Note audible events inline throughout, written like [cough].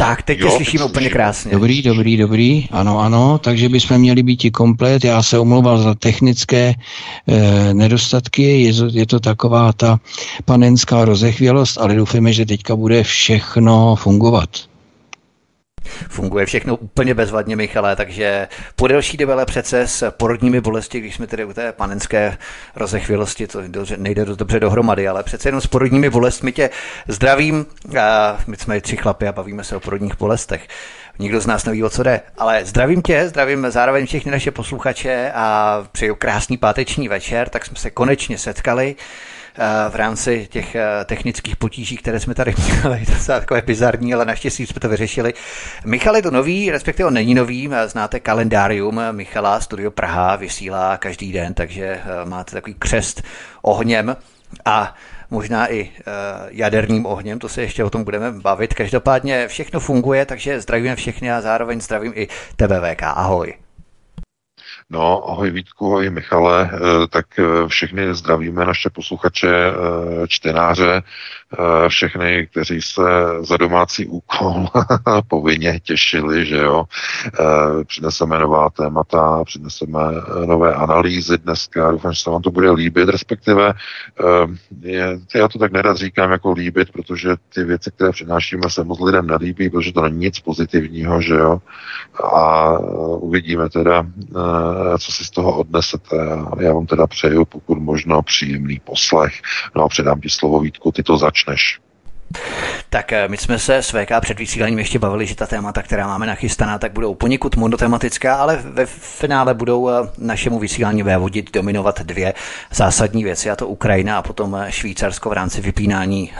Tak, teď tě slyšíme úplně krásně. Dobrý, dobrý, dobrý. Ano, ano, takže bychom měli být i komplet. Já se omlouval za technické e, nedostatky. Je to, je to taková ta panenská rozechvělost, ale doufáme, že teďka bude všechno fungovat. Funguje všechno úplně bezvadně, Michale, takže po delší době přece s porodními bolesti, když jsme tedy u té panenské rozechvělosti, to nejde dost dobře dohromady, ale přece jenom s porodními bolestmi tě zdravím. A my jsme tři chlapy a bavíme se o porodních bolestech. Nikdo z nás neví, o co jde. Ale zdravím tě, zdravím zároveň všechny naše posluchače a přeju krásný páteční večer, tak jsme se konečně setkali. Eh, v rámci těch eh, technických potíží, které jsme tady [laughs] měli. To je takové bizarní, ale naštěstí jsme to vyřešili. Michal je to nový, respektive on není nový. Eh, znáte kalendárium Michala, Studio Praha vysílá každý den, takže máte takový křest ohněm a možná i jaderným ohněm, to se ještě o tom budeme bavit. Každopádně všechno funguje, takže zdravíme všechny a zároveň zdravím i tebe VK. Ahoj. No, ahoj Vítku, ahoj Michale, eh, tak eh, všechny zdravíme naše posluchače, eh, čtenáře, všechny, kteří se za domácí úkol [laughs] povinně těšili, že jo, přineseme nová témata, přineseme nové analýzy dneska, doufám, že se vám to bude líbit, respektive je, já to tak nerad říkám jako líbit, protože ty věci, které přinášíme, se moc lidem nelíbí, protože to není nic pozitivního, že jo, a uvidíme teda, co si z toho odnesete. Já vám teda přeju, pokud možno, příjemný poslech. No a předám ti slovo Vítku, ty to začneš. Tak eh, my jsme se s VK před vysíláním ještě bavili, že ta témata, která máme nachystaná, tak budou poněkud monotematická, ale ve finále budou eh, našemu vysílání vévodit dominovat dvě zásadní věci, a to Ukrajina a potom eh, Švýcarsko v rámci vypínání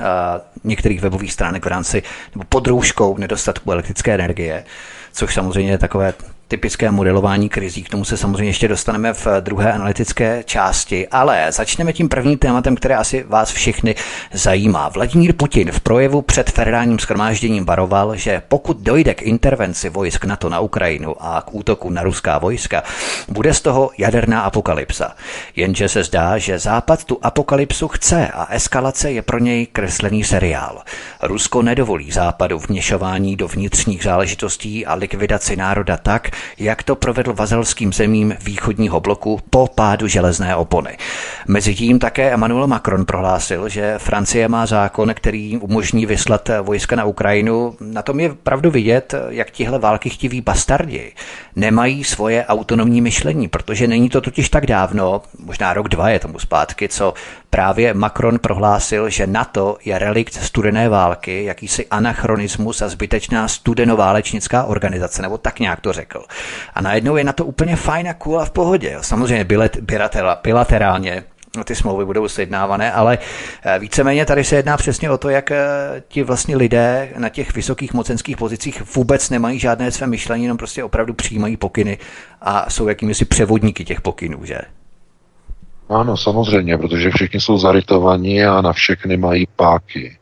některých webových stránek v rámci nebo pod rouškou nedostatku elektrické energie, což samozřejmě je takové typické modelování krizí. K tomu se samozřejmě ještě dostaneme v druhé analytické části, ale začneme tím prvním tématem, které asi vás všechny zajímá. Vladimír Putin v projevu před federálním schromážděním varoval, že pokud dojde k intervenci vojsk NATO na Ukrajinu a k útoku na ruská vojska, bude z toho jaderná apokalypsa. Jenže se zdá, že Západ tu apokalypsu chce a eskalace je pro něj kreslený seriál. Rusko nedovolí Západu vměšování do vnitřních záležitostí a likvidaci národa tak, jak to provedl vazelským zemím východního bloku po pádu železné opony. Mezitím také Emmanuel Macron prohlásil, že Francie má zákon, který umožní vyslat vojska na Ukrajinu. Na tom je pravdu vidět, jak tihle války chtiví bastardi nemají svoje autonomní myšlení, protože není to totiž tak dávno, možná rok, dva je tomu zpátky, co právě Macron prohlásil, že NATO je relikt studené války, jakýsi anachronismus a zbytečná studenoválečnická organizace, nebo tak nějak to řekl. A najednou je na to úplně fajn a cool a v pohodě. Samozřejmě bilaterálně ty smlouvy budou sjednávané, ale eh, víceméně tady se jedná přesně o to, jak eh, ti vlastně lidé na těch vysokých mocenských pozicích vůbec nemají žádné své myšlení, jenom prostě opravdu přijímají pokyny a jsou jakými si převodníky těch pokynů, že? Ano, samozřejmě, protože všichni jsou zarytovaní a na všechny mají páky.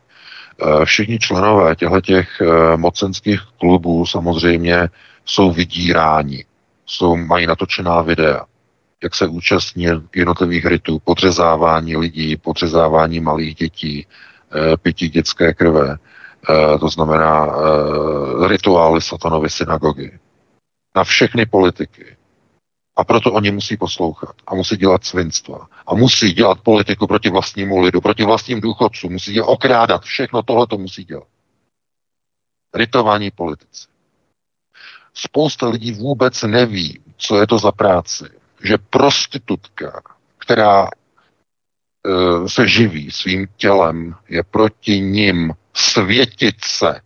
Eh, všichni členové těchto těch mocenských klubů samozřejmě jsou vydíráni, jsou, mají natočená videa, jak se účastní jednotlivých rytů, podřezávání lidí, podřezávání malých dětí, eh, pití dětské krve, eh, to znamená eh, rituály satanovy synagogy. Na všechny politiky. A proto oni musí poslouchat a musí dělat svinstva. A musí dělat politiku proti vlastnímu lidu, proti vlastním důchodcům. Musí je okrádat. Všechno tohle to musí dělat. Rytování politici. Spousta lidí vůbec neví, co je to za práci. Že prostitutka, která e, se živí svým tělem, je proti ním světit se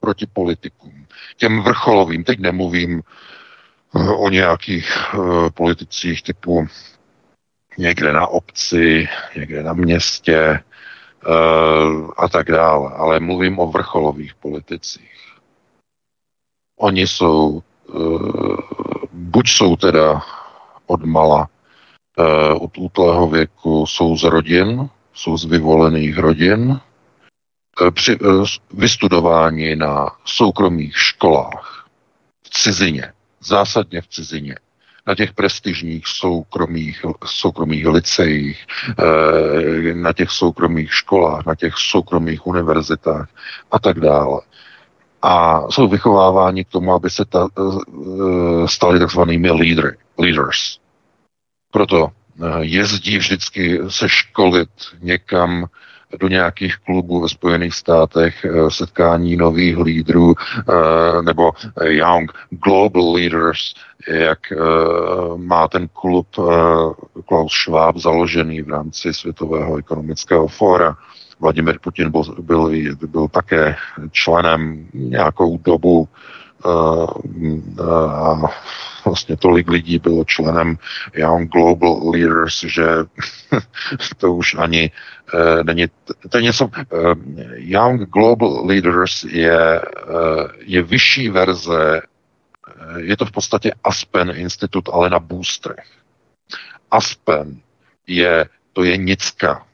proti politikům, těm vrcholovým. Teď nemluvím e, o nějakých e, politicích typu někde na obci, někde na městě e, a tak dále, ale mluvím o vrcholových politicích. Oni jsou, uh, buď jsou teda od mala uh, od útlého věku, jsou z rodin, jsou z vyvolených rodin, eh, při, eh, vystudováni na soukromých školách v cizině, zásadně v cizině, na těch prestižních soukromých, soukromých licejích, na těch soukromých školách, na těch soukromých univerzitách a tak dále a jsou vychováváni k tomu, aby se ta, eh, stali takzvanými lídry, leaders. Proto eh, jezdí vždycky se školit někam do nějakých klubů ve Spojených státech, eh, setkání nových lídrů nebo Young Global Leaders, jak má ten klub Klaus Schwab založený v rámci Světového ekonomického fóra. Vladimir Putin byl, byl, byl také členem nějakou dobu uh, a vlastně tolik lidí bylo členem Young Global Leaders, že [laughs] to už ani uh, není, to je něco, uh, Young Global Leaders je, je vyšší verze, je to v podstatě Aspen Institut, ale na boostrech. Aspen je, to je nicka,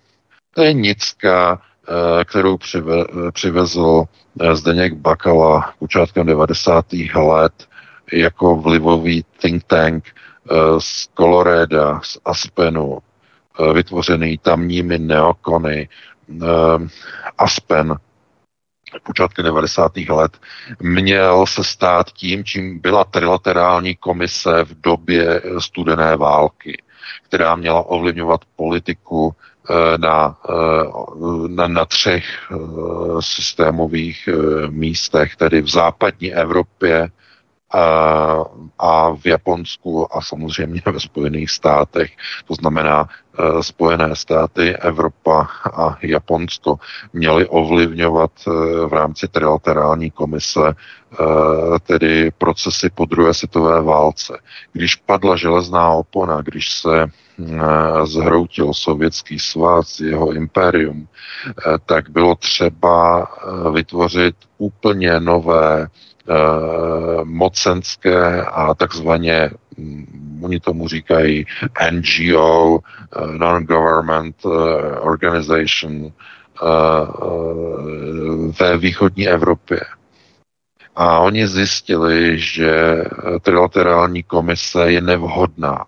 to je nicka, eh, kterou přivezl eh, Zdeněk Bakala počátkem 90. let jako vlivový think tank eh, z Coloreda, z Aspenu, vytvořený tamními neokony. Aspen počátkem 90. let měl se stát tím, čím byla trilaterální komise v době studené války, která měla ovlivňovat politiku na, eh, na, na třech eh, systémových místech, tedy v západní Evropě a v Japonsku a samozřejmě [laughs] ve Spojených státech. To znamená, Spojené státy, Evropa a Japonsko měly ovlivňovat v rámci trilaterální komise tedy procesy po druhé světové válce. Když padla železná opona, když se Eh, zhroutil sovětský svaz, jeho impérium, eh, tak bylo třeba eh, vytvořit úplně nové mocenské a takzvaně oni tomu říkají NGO, Non-Government Organization ve východní Evropě. A oni zjistili, že trilaterální komise je nevhodná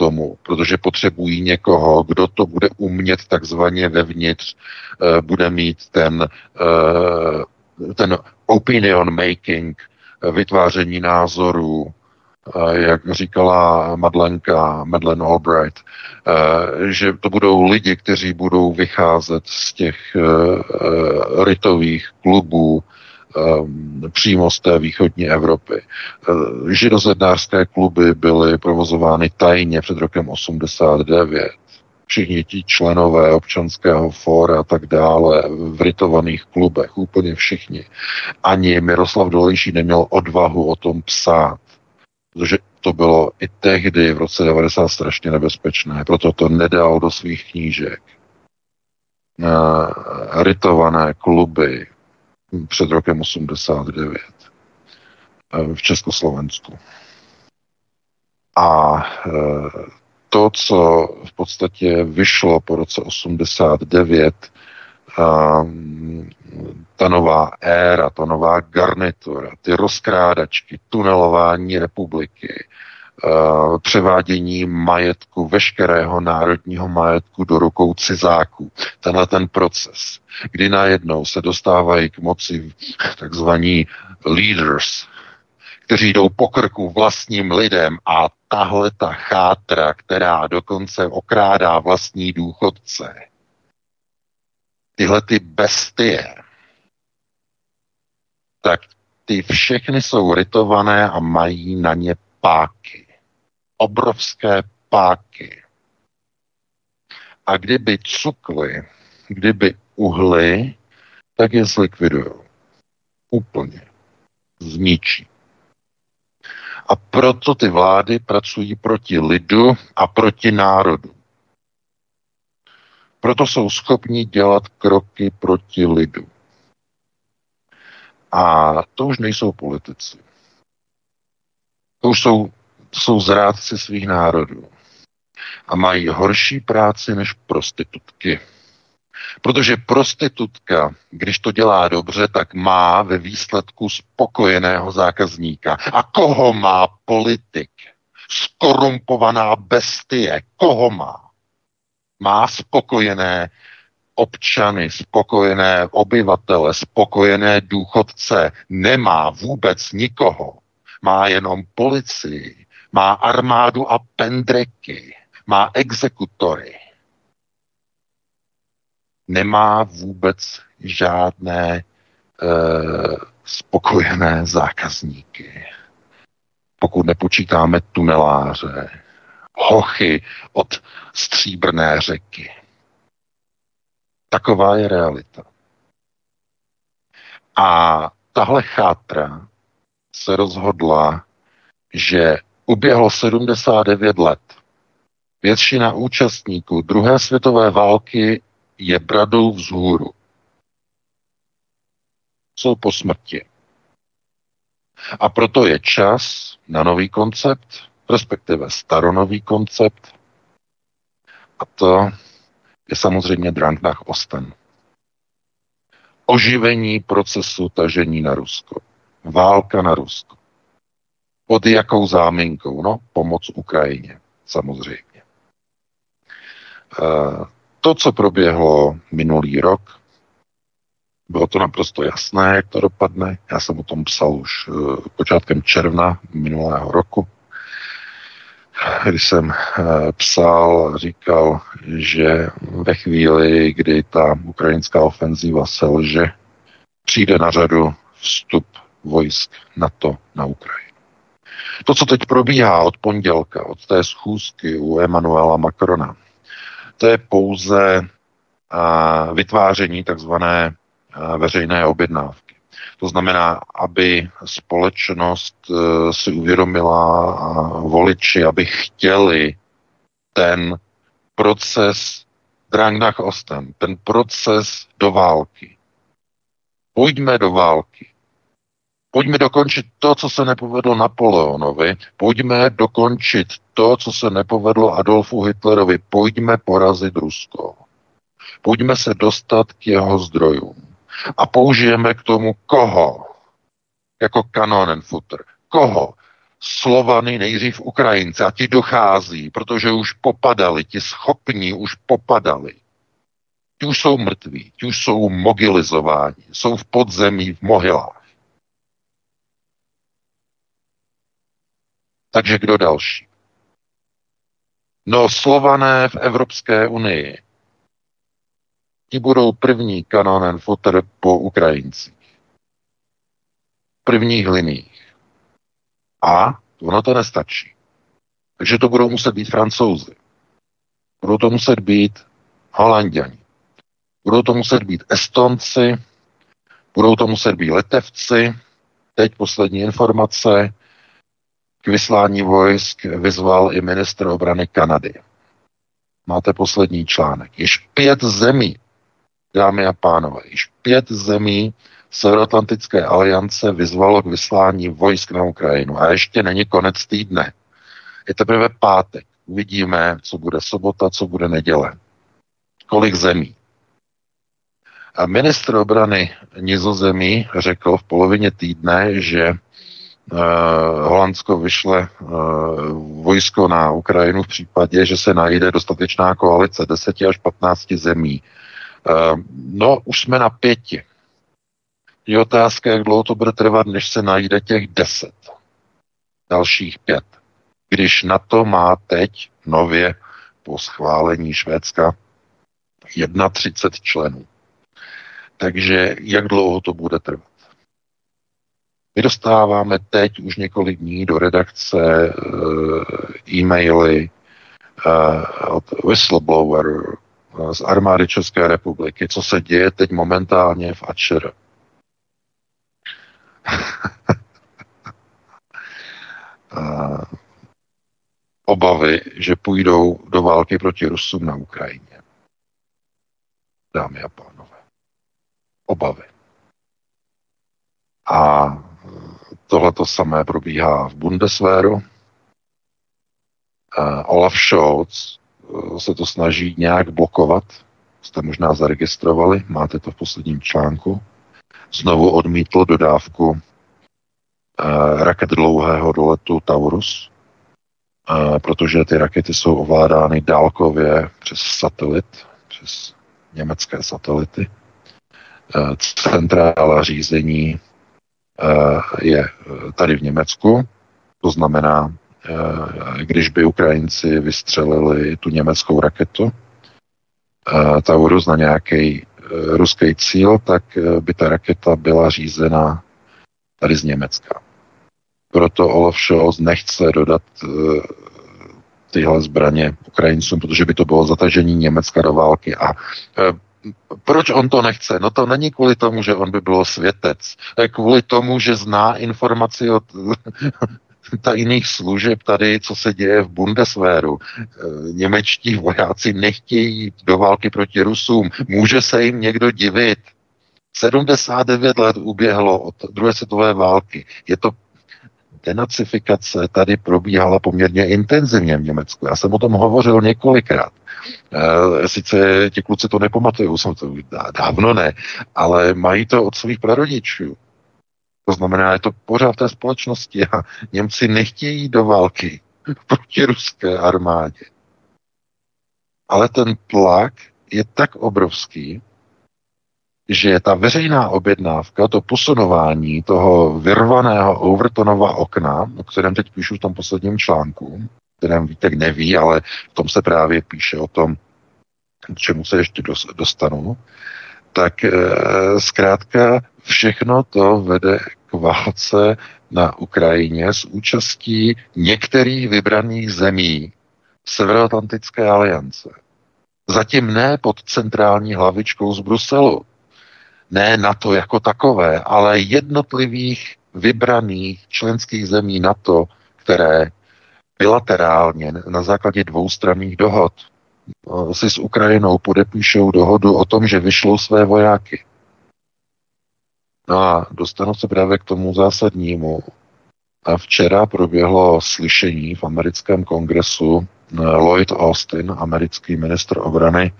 tomu, protože potřebují někoho, kdo to bude umět takzvaně vevnitř, eh, bude mít ten, eh, ten opinion making, eh, vytváření názorů, jak říkala Madlenka, Madeleine Albright, že to budou lidi, kteří budou vycházet z těch rytových klubů, přímo z té východní Evropy. Židozednářské kluby byly provozovány tajně před rokem 89 všichni ti členové občanského fóra a tak dále, v rytovaných klubech, úplně všichni. Ani Miroslav Dolejší neměl odvahu o tom psát, protože to bylo i tehdy v roce 90 strašně nebezpečné, proto to nedal do svých knížek. Ehm, rytované kluby, před rokem 89 eh, v Československu. A eh, to, co v podstatě vyšlo po roce 89, eh, ta nová éra, ta nová garnitura, ty rozkrádačky, tunelování republiky, Eh, převádění majetku, veškerého národního majetku do rukou cizáků. Tenhle ten proces, kdy najednou se dostávají k moci takzvaní leaders, kteří jdou po krku vlastním lidem a tahle ta chátra, která dokonce okrádá vlastní důchodce. Tyhle ty bestie, tak ty všechny jsou rytované a mají na ně páky obrovské páky. A kdyby cukly, kdyby uhly, tak je zlikvidují. Úplně. Zničí. A proto ty vlády pracují proti lidu a proti národu. Proto jsou schopni dělat kroky proti lidu. A to už nejsou politici. To už jsou jsou zrádci svých národů a mají horší práci než prostitutky. Protože prostitutka, když to dělá dobře, tak má ve výsledku spokojeného zákazníka. A koho má politik? Skorumpovaná bestie. Koho má? Má spokojené občany, spokojené obyvatele, spokojené důchodce. Nemá vůbec nikoho. Má jenom policii, má armádu a pendreky, má exekutory nemá vůbec žádné e, spokojené zákazníky. Pokud nepočítáme tuneláře, hochy od stříbrné řeky. Taková je realita. A tahle chátra se rozhodla, že uběhlo 79 let. Většina účastníků druhé světové války je bradou vzhůru. Jsou po smrti. A proto je čas na nový koncept, respektive staronový koncept. A to je samozřejmě Drangnach Osten. Oživení procesu tažení na Rusko. Válka na Rusko. Pod jakou záminkou? No, pomoc Ukrajině, samozřejmě. Uh, to, co proběhlo minulý rok, bylo to naprosto jasné, jak to dopadne. Já jsem o tom psal už uh, počátkem června minulého roku, když jsem uh, psal, říkal, že ve chvíli, kdy ta ukrajinská ofenzíva selže, přijde na řadu vstup vojsk NATO na Ukrajinu. To, co teď probíhá od pondělka, od té schůzky u Emanuela Macrona, to je pouze vytváření takzvané veřejné objednávky. To znamená, aby společnost e, si uvědomila a voliči, aby chtěli ten proces Drangnach Osten, ten proces do války. Pojďme do války. Pojďme dokončit to, co se nepovedlo Napoleonovi. Pojďme dokončit to, co se nepovedlo Adolfu Hitlerovi. Pojďme porazit Rusko. Pojďme se dostat k jeho zdrojům. A použijeme k tomu koho? Jako kanonenfutter. Koho? Slovany nejdřív Ukrajince a ti dochází, protože už popadali, ti schopní už popadali. Ti už jsou mrtví, ti už jsou mogilizováni, jsou v podzemí, v mohylách. Takže kdo další? No, slované v Evropské unii. Ti budou první kanonen foter po Ukrajincích. Prvních liních. A ono to nestačí. Takže to budou muset být francouzi. Budou to muset být holanděni. Budou to muset být estonci, budou to muset být letevci. Teď poslední informace. K vyslání vojsk vyzval i ministr obrany Kanady. Máte poslední článek. Již pět zemí, dámy a pánové, již pět zemí Severoatlantické aliance vyzvalo k vyslání vojsk na Ukrajinu. A ještě není konec týdne. Je teprve pátek. Uvidíme, co bude sobota, co bude neděle. Kolik zemí. A ministr obrany Nizozemí řekl v polovině týdne, že Eh, Holandsko vyšle eh, vojsko na Ukrajinu v případě, že se najde dostatečná koalice 10 až 15 zemí. Eh, no, už jsme na pěti. Je otázka, jak dlouho to bude trvat, než se najde těch deset. Dalších pět. Když na to má teď nově po schválení Švédska 31 členů. Takže jak dlouho to bude trvat? My dostáváme teď už několik dní do redakce e, e-maily e, od whistleblower z armády České republiky, co se děje teď momentálně v Ačer. [laughs] obavy, že půjdou do války proti Rusům na Ukrajině. Dámy a pánové. Obavy. A Tohle to samé probíhá v Bundeswehru. Olaf Scholz se to snaží nějak blokovat, jste možná zaregistrovali, máte to v posledním článku, znovu odmítl dodávku eh, raket dlouhého doletu Taurus, eh, protože ty rakety jsou ovládány dálkově přes satelit, přes německé satelity. Eh, centrála řízení eh, je eh, tady v Německu, to znamená, když by Ukrajinci vystřelili tu německou raketu Taurus na nějaký ruský cíl, tak by ta raketa byla řízena tady z Německa. Proto Olaf Scholz nechce dodat tyhle zbraně Ukrajincům, protože by to bylo zatažení Německa do války. A proč on to nechce? No to není kvůli tomu, že on by byl světec. Kvůli tomu, že zná informaci od tajných služeb tady, co se děje v Bundeswehru. E, němečtí vojáci nechtějí do války proti Rusům. Může se jim někdo divit. 79 let uběhlo od druhé světové války. Je to denacifikace tady probíhala poměrně intenzivně v Německu. Já jsem o tom hovořil několikrát. E, sice ti kluci to nepamatují, jsem to dávno ne, ale mají to od svých prarodičů. To znamená, je to pořád v té společnosti a Němci nechtějí do války [laughs] proti ruské armádě. Ale ten tlak je tak obrovský, že ta veřejná objednávka, to posunování toho vyrvaného Overtonova okna, o kterém teď píšu v tom posledním článku, kterém Vítek neví, ale v tom se právě píše o tom, k čemu se ještě dostanu, tak e, zkrátka všechno to vede k válce na Ukrajině s účastí některých vybraných zemí Severoatlantické aliance. Zatím ne pod centrální hlavičkou z Bruselu, ne NATO jako takové, ale jednotlivých vybraných členských zemí NATO, které bilaterálně na základě dvoustranných dohod si s Ukrajinou podepíšou dohodu o tom, že vyšlou své vojáky. No a dostanu se právě k tomu zásadnímu. A včera proběhlo slyšení v americkém kongresu eh, Lloyd Austin, americký ministr obrany,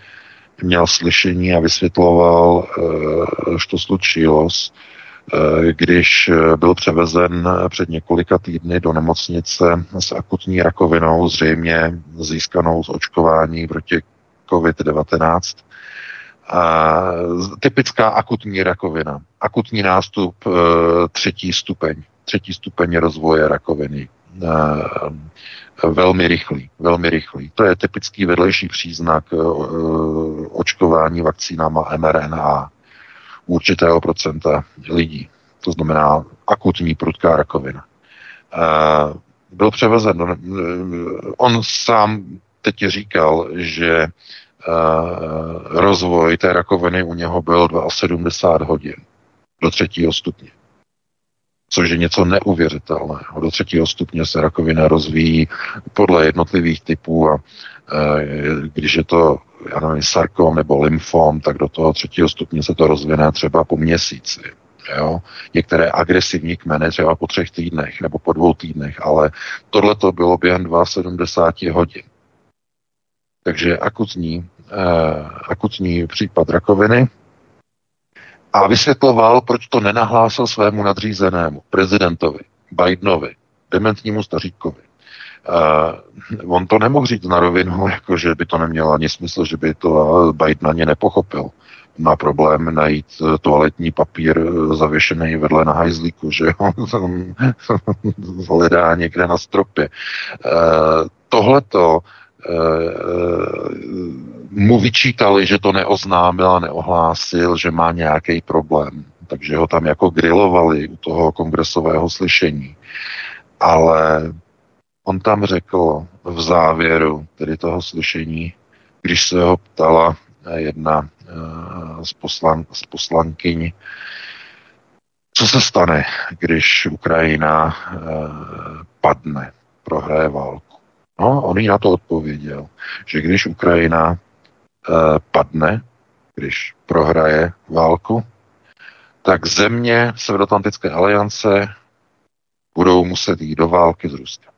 měl slyšení a vysvětloval, že to slučilo, když byl převezen před několika týdny do nemocnice s akutní rakovinou, zřejmě získanou z očkování proti COVID-19. Typická akutní rakovina. Akutní nástup e, třetí stupeň. Třetí stupeň rozvoje rakoviny velmi rychlý, velmi rychlý. To je typický vedlejší příznak eh, očkování vakcínama mRNA určitého procenta lidí. To znamená akutní prudká rakovina. Byl převezen, eh, on sám teď říkal, že rozvoj té rakoviny u něho byl 72 hodin do třetího stupně což je něco neuvěřitelného. Do třetího stupně se rakovina rozvíjí podle jednotlivých typů a e, když je to já nevím, sarkom nebo lymfom, tak do toho třetího stupně se to rozvine třeba po měsíci. Jo? Některé agresivní kmeny třeba po třech týdnech nebo po dvou týdnech, ale tohle to bylo během 72 hodin. Takže akutní, eh, akutní případ rakoviny, a vysvětloval, proč to nenahlásil svému nadřízenému, prezidentovi, Bidenovi, dementnímu staříkovi. Uh, on to nemohl říct na rovinu, jako že by to nemělo ani smysl, že by to Biden ani nepochopil. Má problém najít eh, toaletní papír zavěšený vedle na hajzlíku, že on [laughs] [laughs] hledá někde na stropě. Uh, tohleto mu vyčítali, že to neoznámil a neohlásil, že má nějaký problém. Takže ho tam jako grilovali u toho kongresového slyšení. Ale on tam řekl v závěru tedy toho slyšení, když se ho ptala jedna eh, z, poslan, z poslankyň, co se stane, když Ukrajina eh, padne, prohraje válku. No, on jí na to odpověděl, že když Ukrajina Eh, padne, když prohraje válku, tak země Severoatlantické aliance budou muset jít do války s Ruskem.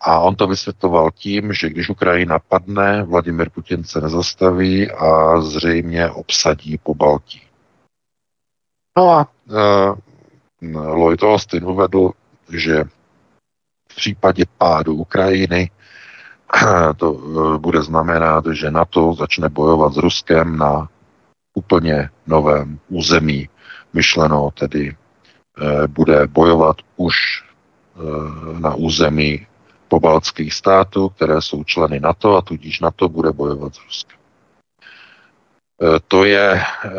A on to vysvětloval tím, že když Ukrajina padne, Vladimir Putin se nezastaví a zřejmě obsadí po Baltí. No a uh, Lloyd Austin uvedl, že případě pádu Ukrajiny [clears throat] to uh, bude znamenat, že NATO začne bojovat s Ruskem na úplně novém území. Myšleno tedy uh, bude bojovat už uh, na území pobaltských států, které jsou členy NATO a tudíž NATO bude bojovat s Ruskem. Eh, to je eh,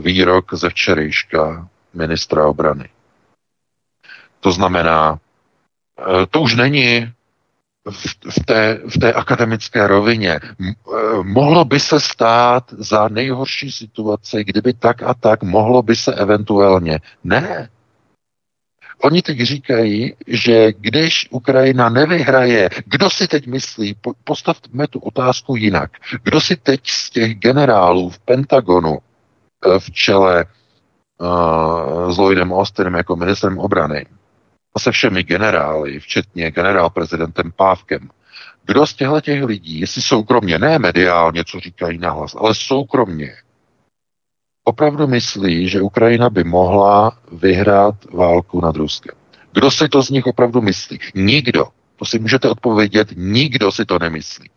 výrok ze včerejška ministra obrany. To znamená, eh, to už není v té, v té akademické rovině. Mohlo by se stát za nejhorší situace, kdyby tak a tak, mohlo by se eventuálně. Ne, Oni teď říkají, že když Ukrajina nevyhraje, kdo si teď myslí, postavme tu otázku jinak, kdo si teď z těch generálů v Pentagonu eh, v čele uh, s Lloydem Austinem jako ministrem obrany a se všemi generály, včetně generál prezidentem Pávkem, kdo z těchto těch lidí, jestli soukromně, ne mediálně, co říkají nahlas, ale soukromně, opravdu myslí, že Ukrajina by mohla vyhrát válku nad Ruskem? Kdo si to z nich opravdu myslí? Nikdo. To si můžete odpovědět, nikdo si to nemyslí.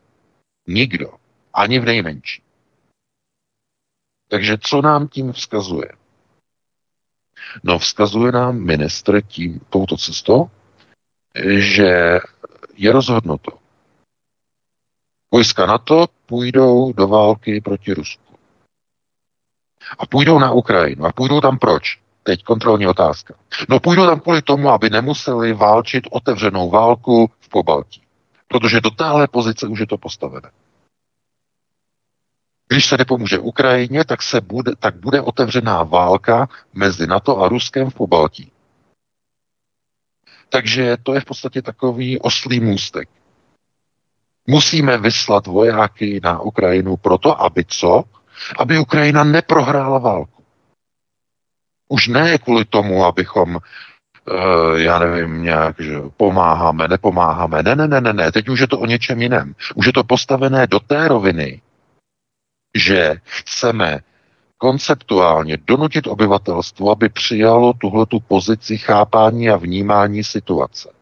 Nikdo. Ani v nejmenší. Takže co nám tím vzkazuje? No, vzkazuje nám ministr tím, touto cestou, že je rozhodnuto. Vojska NATO půjdou do války proti Rusku. A půjdou na Ukrajinu. A půjdou tam proč? Teď kontrolní otázka. No půjdou tam kvůli tomu, aby nemuseli válčit otevřenou válku v Pobaltí. Protože do téhle pozice už je to postavené. Když se nepomůže Ukrajině, tak, se bude, tak bude otevřená válka mezi NATO a Ruskem v Pobaltí. Takže to je v podstatě takový oslý můstek. Musíme vyslat vojáky na Ukrajinu proto, aby co? aby Ukrajina neprohrála válku. Už ne kvůli tomu, abychom uh, já nevím, nějak, že pomáháme, nepomáháme. Ne, ne, ne, ne, ne, teď už je to o něčem jiném. Už je to postavené do té roviny, že chceme konceptuálně donutit obyvatelstvo, aby přijalo tuhletu pozici chápání a vnímání situace.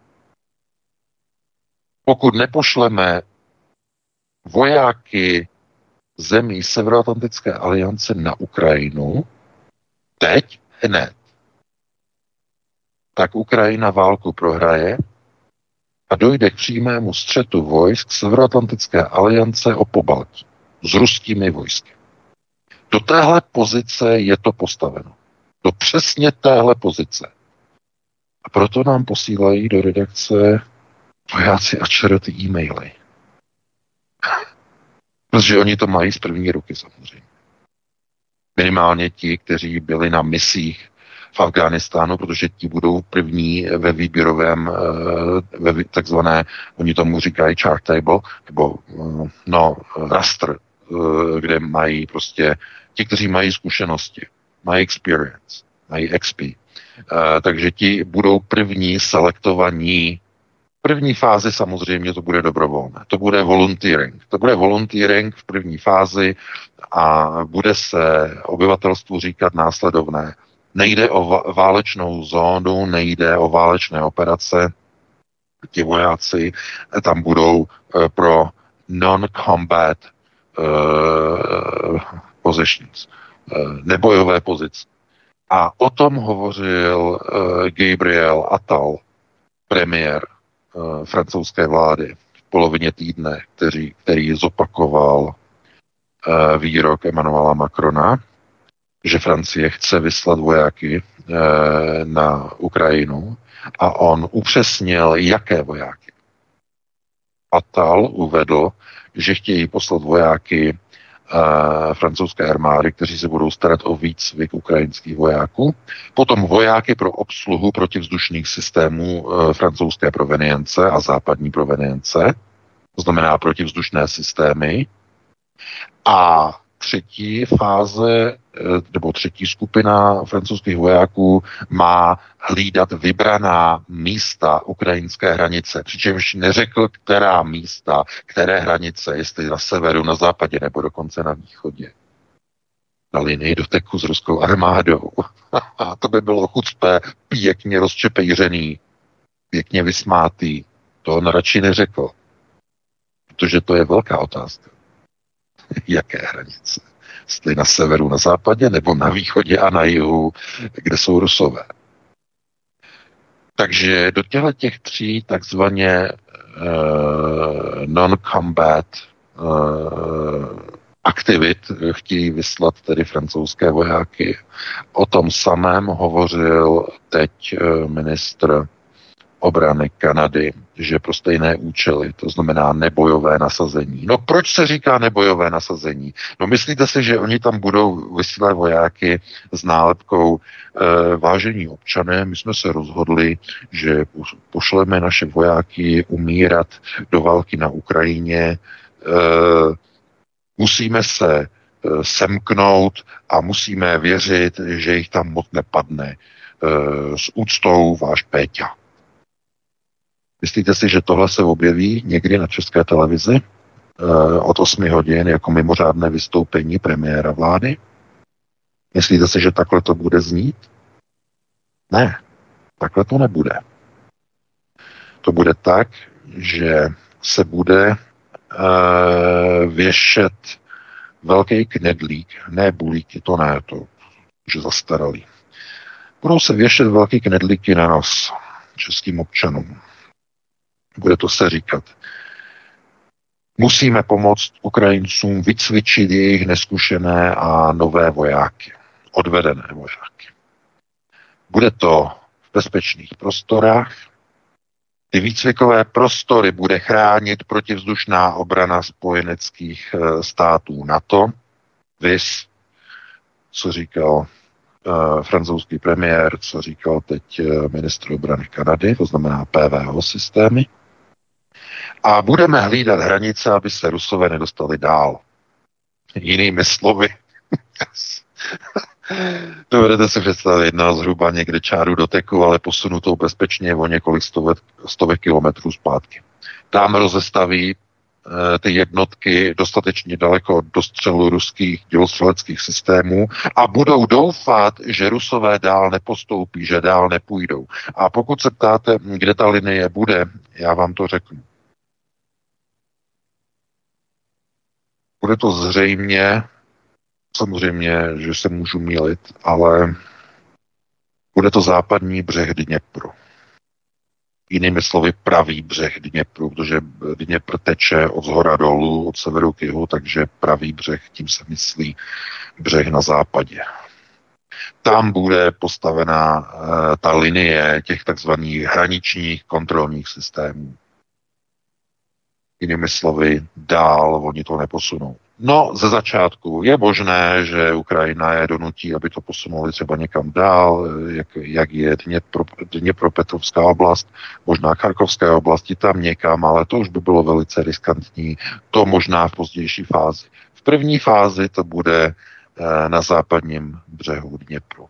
Pokud nepošleme vojáky zemí Severoatlantické aliance na Ukrajinu, teď hned, tak Ukrajina válku prohraje a dojde k přímému střetu vojsk Severoatlantické aliance o Pobaltí s ruskými vojsky. Do téhle pozice je to postaveno. Do přesně téhle pozice. A proto nám posílají do redakce vojáci a čeroty e-maily. [laughs] Protože oni to mají z první ruky samozřejmě. Minimálně ti, kteří byli na misích v Afghánistánu, protože ti budou první ve výběrovém, eh, ve takzvané, oni tomu říkají chart table, nebo eh, no, raster, eh, kde mají prostě ti, kteří mají zkušenosti, mají experience, mají XP. Takže ti budou první selektovaní první fázi samozřejmě to bude dobrovolné. To bude volunteering. To bude volunteering v první fázi a bude se obyvatelstvu říkat následovné. Nejde o válečnou zónu, nejde o válečné operace. Ti vojáci tam budou eh, pro non-combat uh, positions, uh, nebojové pozice. A o tom hovořil uh, Gabriel Attal, premiér francouzské vlády v polovině týdne, který, který zopakoval výrok Emmanuela Macrona, že Francie chce vyslat vojáky na Ukrajinu a on upřesnil, jaké vojáky. Atal uvedl, že chtějí poslat vojáky uh, francouzské armády, kteří se budou starat o výcvik ukrajinských vojáků. Potom vojáky pro obsluhu protivzdušných systémů uh, francouzské provenience a západní provenience, to znamená protivzdušné systémy. A třetí fáze nebo třetí skupina francouzských vojáků má hlídat vybraná místa ukrajinské hranice, přičemž neřekl, která místa, které hranice, jestli na severu, na západě nebo dokonce na východě. Na linii doteku s ruskou armádou. [laughs] A to by bylo chucpé, pěkně rozčepejřený, pěkně vysmátý. To on radši neřekl. Protože to je velká otázka. [laughs] Jaké hranice? Jestli na severu, na západě, nebo na východě a na jihu, kde jsou rusové. Takže do těchto těch tří takzvaně uh, non-combat uh, aktivit chtějí vyslat tedy francouzské vojáky. O tom samém hovořil teď uh, ministr obrany Kanady, že pro stejné účely, to znamená nebojové nasazení. No proč se říká nebojové nasazení? No myslíte si, že oni tam budou vysílat vojáky s nálepkou e, vážení občané, my jsme se rozhodli, že pošleme naše vojáky umírat do války na Ukrajině, e, musíme se e, semknout a musíme věřit, že jich tam moc nepadne. E, s úctou váš Péťa. Myslíte si, že tohle se objeví někdy na české televizi uh, od 8 hodin jako mimořádné vystoupení premiéra vlády? Myslíte si, že takhle to bude znít? Ne, takhle to nebude. To bude tak, že se bude uh, věšet velký knedlík, ne bulíky, to ne, to že zastaralý. Budou se věšet velký knedlíky na nos českým občanům. Bude to se říkat. Musíme pomoct Ukrajincům vycvičit jejich neskušené a nové vojáky, odvedené vojáky. Bude to v bezpečných prostorách. Ty výcvikové prostory bude chránit protivzdušná obrana spojeneckých eh, států NATO. Vys, co říkal uh, francouzský premiér, co říkal teď uh, ministr obrany Kanady, to znamená PVO systémy a budeme hlídat hranice, aby se Rusové nedostali dál. Jinými slovy. [laughs] Dovedete si představit na zhruba někde čáru doteku, ale posunutou bezpečně o několik stovek, stovek kilometrů zpátky. Tam rozestaví e, ty jednotky dostatečně daleko do střelu ruských dělostřeleckých systémů a budou doufat, že Rusové dál nepostoupí, že dál nepůjdou. A pokud se ptáte, kde ta linie bude, já vám to řeknu. Bude to zřejmě, samozřejmě, že se můžu mílit, ale bude to západní břeh Dněpru. Jinými slovy pravý břeh Dněpru, protože Dněpr teče od zhora dolů, od severu k jihu, takže pravý břeh, tím se myslí břeh na západě. Tam bude postavená e, ta linie těch takzvaných hraničních kontrolních systémů. Jinými slovy, dál oni to neposunou. No, ze začátku je možné, že Ukrajina je donutí, aby to posunuli třeba někam dál, jak, jak je Dněpro, Dněpropetrovská oblast, možná Charkovské oblasti, tam někam, ale to už by bylo velice riskantní, to možná v pozdější fázi. V první fázi to bude eh, na západním břehu Dněpru.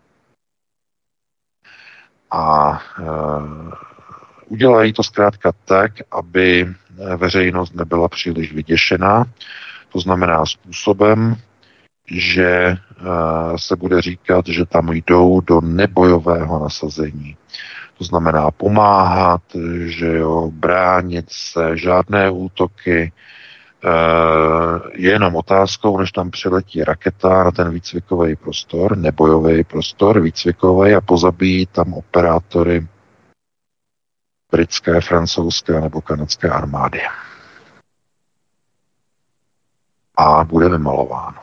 A eh, udělají to zkrátka tak, aby veřejnost nebyla příliš vyděšená, to znamená způsobem, že eh, se bude říkat, že tam jdou do nebojového nasazení. To znamená pomáhat, že jo, bránit se, žádné útoky, eh, je jenom otázkou, než tam přiletí raketa na ten výcvikový prostor, nebojový prostor, výcvikový a pozabíjí tam operátory britské, francouzské nebo kanadské armády. A bude vymalováno.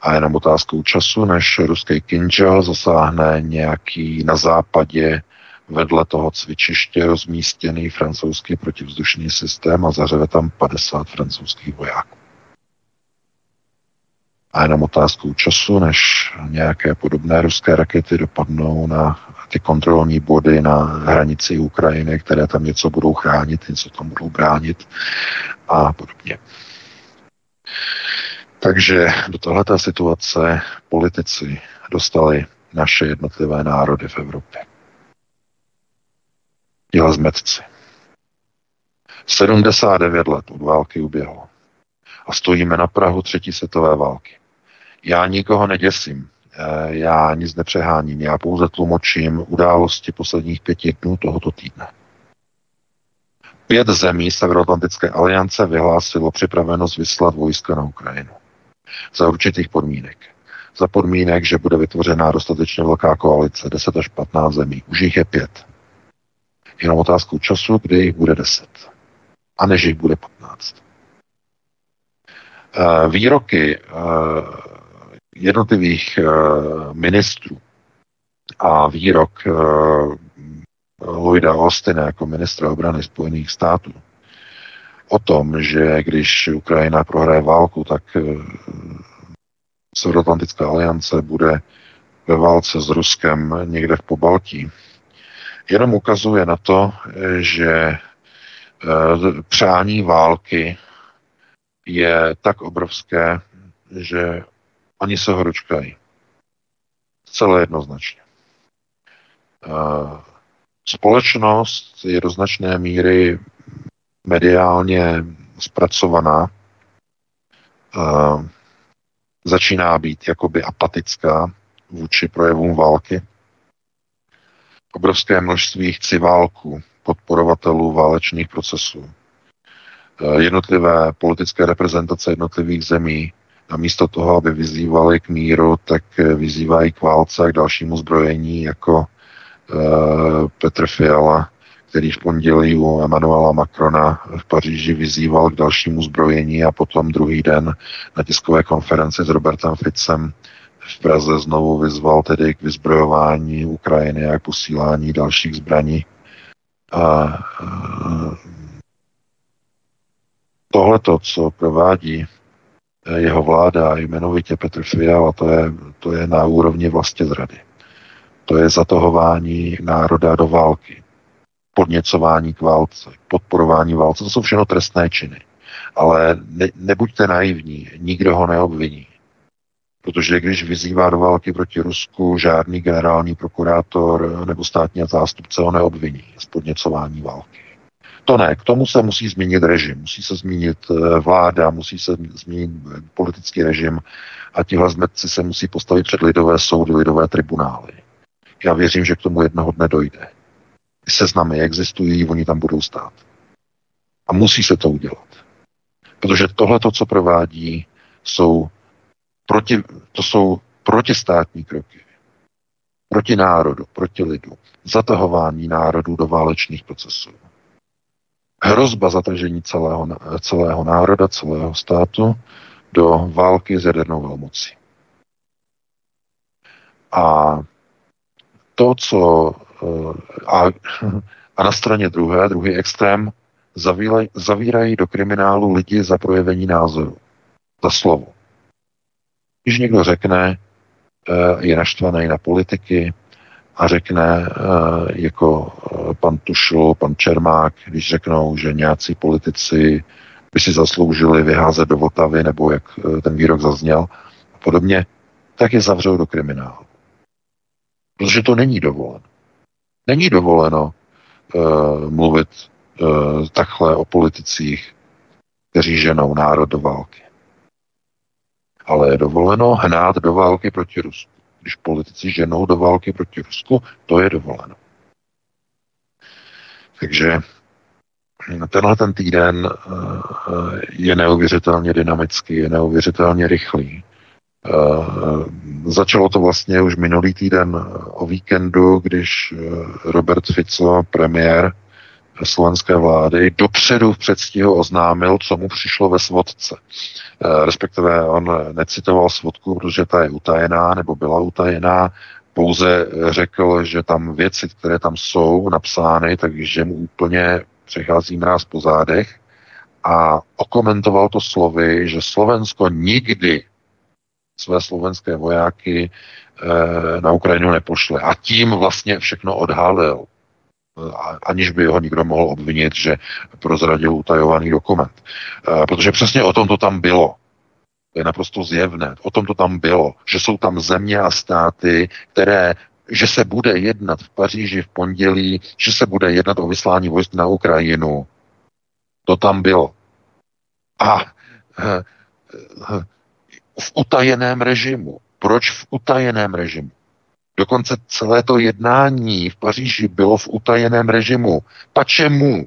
A jenom otázkou času, než ruský Kinžal zasáhne nějaký na západě vedle toho cvičiště rozmístěný francouzský protivzdušný systém a zařeve tam 50 francouzských vojáků. A jenom otázkou času, než nějaké podobné ruské rakety dopadnou na ty kontrolní body na hranici Ukrajiny, které tam něco budou chránit, něco tam budou bránit a podobně. Takže do tohleté situace politici dostali naše jednotlivé národy v Evropě. Dělá zmetci. 79 let od války uběhlo. A stojíme na Prahu třetí světové války. Já nikoho neděsím, já nic nepřeháním, já pouze tlumočím události posledních pěti dnů tohoto týdne. Pět zemí Severoatlantické aliance vyhlásilo připravenost vyslat vojska na Ukrajinu. Za určitých podmínek. Za podmínek, že bude vytvořená dostatečně velká koalice, 10 až 15 zemí. Už jich je pět. Jenom otázku času, kdy jich bude 10. A než jich bude 15. Eh, výroky eh, jednotlivých eh, ministrů. A výrok Lloyda Austina jako ministra obrany Spojených států o tom, že když Ukrajina prohraje válku, tak Severoatlantická aliance bude ve válce s Ruskem někde v Pobaltí, jenom ukazuje na to, že přání války je tak obrovské, že oni se ho dočkají. Celé jednoznačně. Společnost je do značné míry mediálně zpracovaná, začíná být jakoby apatická vůči projevům války. Obrovské množství chci válku, podporovatelů válečných procesů. Eh, jednotlivé politické reprezentace jednotlivých zemí a místo toho, aby vyzývali k míru, tak eh, vyzývají k válce a k dalšímu zbrojení, jako uh, Petr Fiala, který v pondělí u Emanuela Macrona v Paříži vyzýval k dalšímu zbrojení a potom druhý den na tiskové konferenci s Robertem Ficem v Praze znovu vyzval tedy k vyzbrojování Ukrajiny a k posílání dalších zbraní. A, tohleto, co provádí eh, jeho vláda, jmenovitě Petr Fiala, to je, to je na úrovni vlastně zrady. To je zatahování národa do války, podněcování k válce, podporování válce, to jsou všechno trestné činy. Ale ne, nebuďte naivní, nikdo ho neobviní. Protože když vyzývá do války proti Rusku, žádný generální prokurátor nebo státní zástupce ho neobviní z podněcování války. To ne, k tomu se musí změnit režim, musí se změnit eh, vláda, musí se změnit politický režim a tihle zmetci se musí postavit před lidové soudy, lidové tribunály. Já věřím, že k tomu jednoho dne dojde. Seznamy existují, oni tam budou stát. A musí se to udělat. Protože tohle, co provádí, jsou proti, to jsou protistátní kroky. Proti národu, proti lidu. Zatahování národů do válečných procesů hrozba zatržení celého, celého národa, celého státu do války s jadernou velmocí. A to, co eh, a, a na straně druhé, druhý extrém, zavírají, zavírají do kriminálu lidi za projevení názoru, za slovo. Když někdo řekne, eh, je naštvaný na politiky, a řekne eh, jako eh, pan Tušl, pan Čermák, když řeknou, že nějací politici by si zasloužili vyházet do Votavy, nebo jak eh, ten výrok zazněl a podobně, tak je zavřou do kriminálu. Protože to není dovoleno. Není dovoleno uh, mluvit uh, takhle o politicích, kteří ženou národ do války. Ale je dovoleno hnát do války proti Rusku když politici ženou do války proti Rusku, to je dovoleno. Takže tenhle ten týden eh, je neuvěřitelně dynamický, je neuvěřitelně rychlý. Eh, začalo to vlastně už minulý týden o víkendu, když eh, Robert Fico, premiér slovenské vlády, dopředu v předstihu oznámil, co mu přišlo ve svodce. Eh, respektive on necitoval svodku, protože ta je utajená nebo byla utajená, pouze řekl, že tam věci, které tam jsou napsány, takže mu úplně přechází mráz po zádech a okomentoval to slovy, že Slovensko nikdy své slovenské vojáky e, na Ukrajinu nepošle. A tím vlastně všechno odhalil aniž by ho nikdo mohl obvinit, že prozradil utajovaný dokument. Protože přesně o tom to tam bylo. To je naprosto zjevné. O tom to tam bylo, že jsou tam země a státy, které že se bude jednat v Paříži v pondělí, že se bude jednat o vyslání vojsk na Ukrajinu. To tam bylo. A eh, eh, v utajeném režimu. Proč v utajeném režimu? Dokonce celé to jednání v Paříži bylo v utajeném režimu. Pa čemu?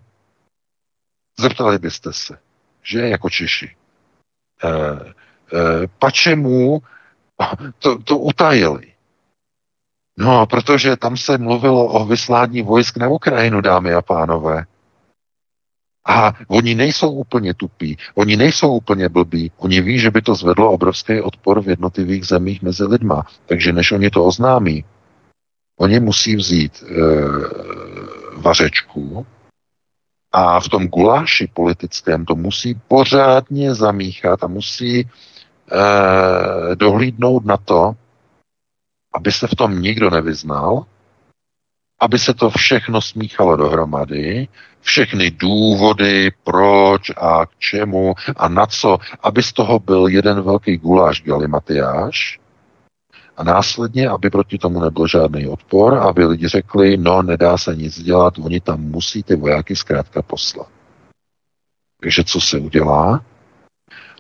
Zeptali byste se, že jako Češi. E, e, pa čemu to, to utajili? No, protože tam se mluvilo o vyslání vojsk na Ukrajinu, dámy a pánové. A oni nejsou úplně tupí, oni nejsou úplně blbí, oni ví, že by to zvedlo obrovský odpor v jednotlivých zemích mezi lidma. Takže než oni to oznámí, oni musí vzít e, vařečku a v tom guláši politickém to musí pořádně zamíchat a musí e, dohlídnout na to, aby se v tom nikdo nevyznal, aby se to všechno smíchalo dohromady, všechny důvody, proč a k čemu a na co, aby z toho byl jeden velký guláš galimatiáš a následně, aby proti tomu nebyl žádný odpor, aby lidi řekli, no nedá se nic dělat, oni tam musí ty vojáky zkrátka poslat. Takže co se udělá?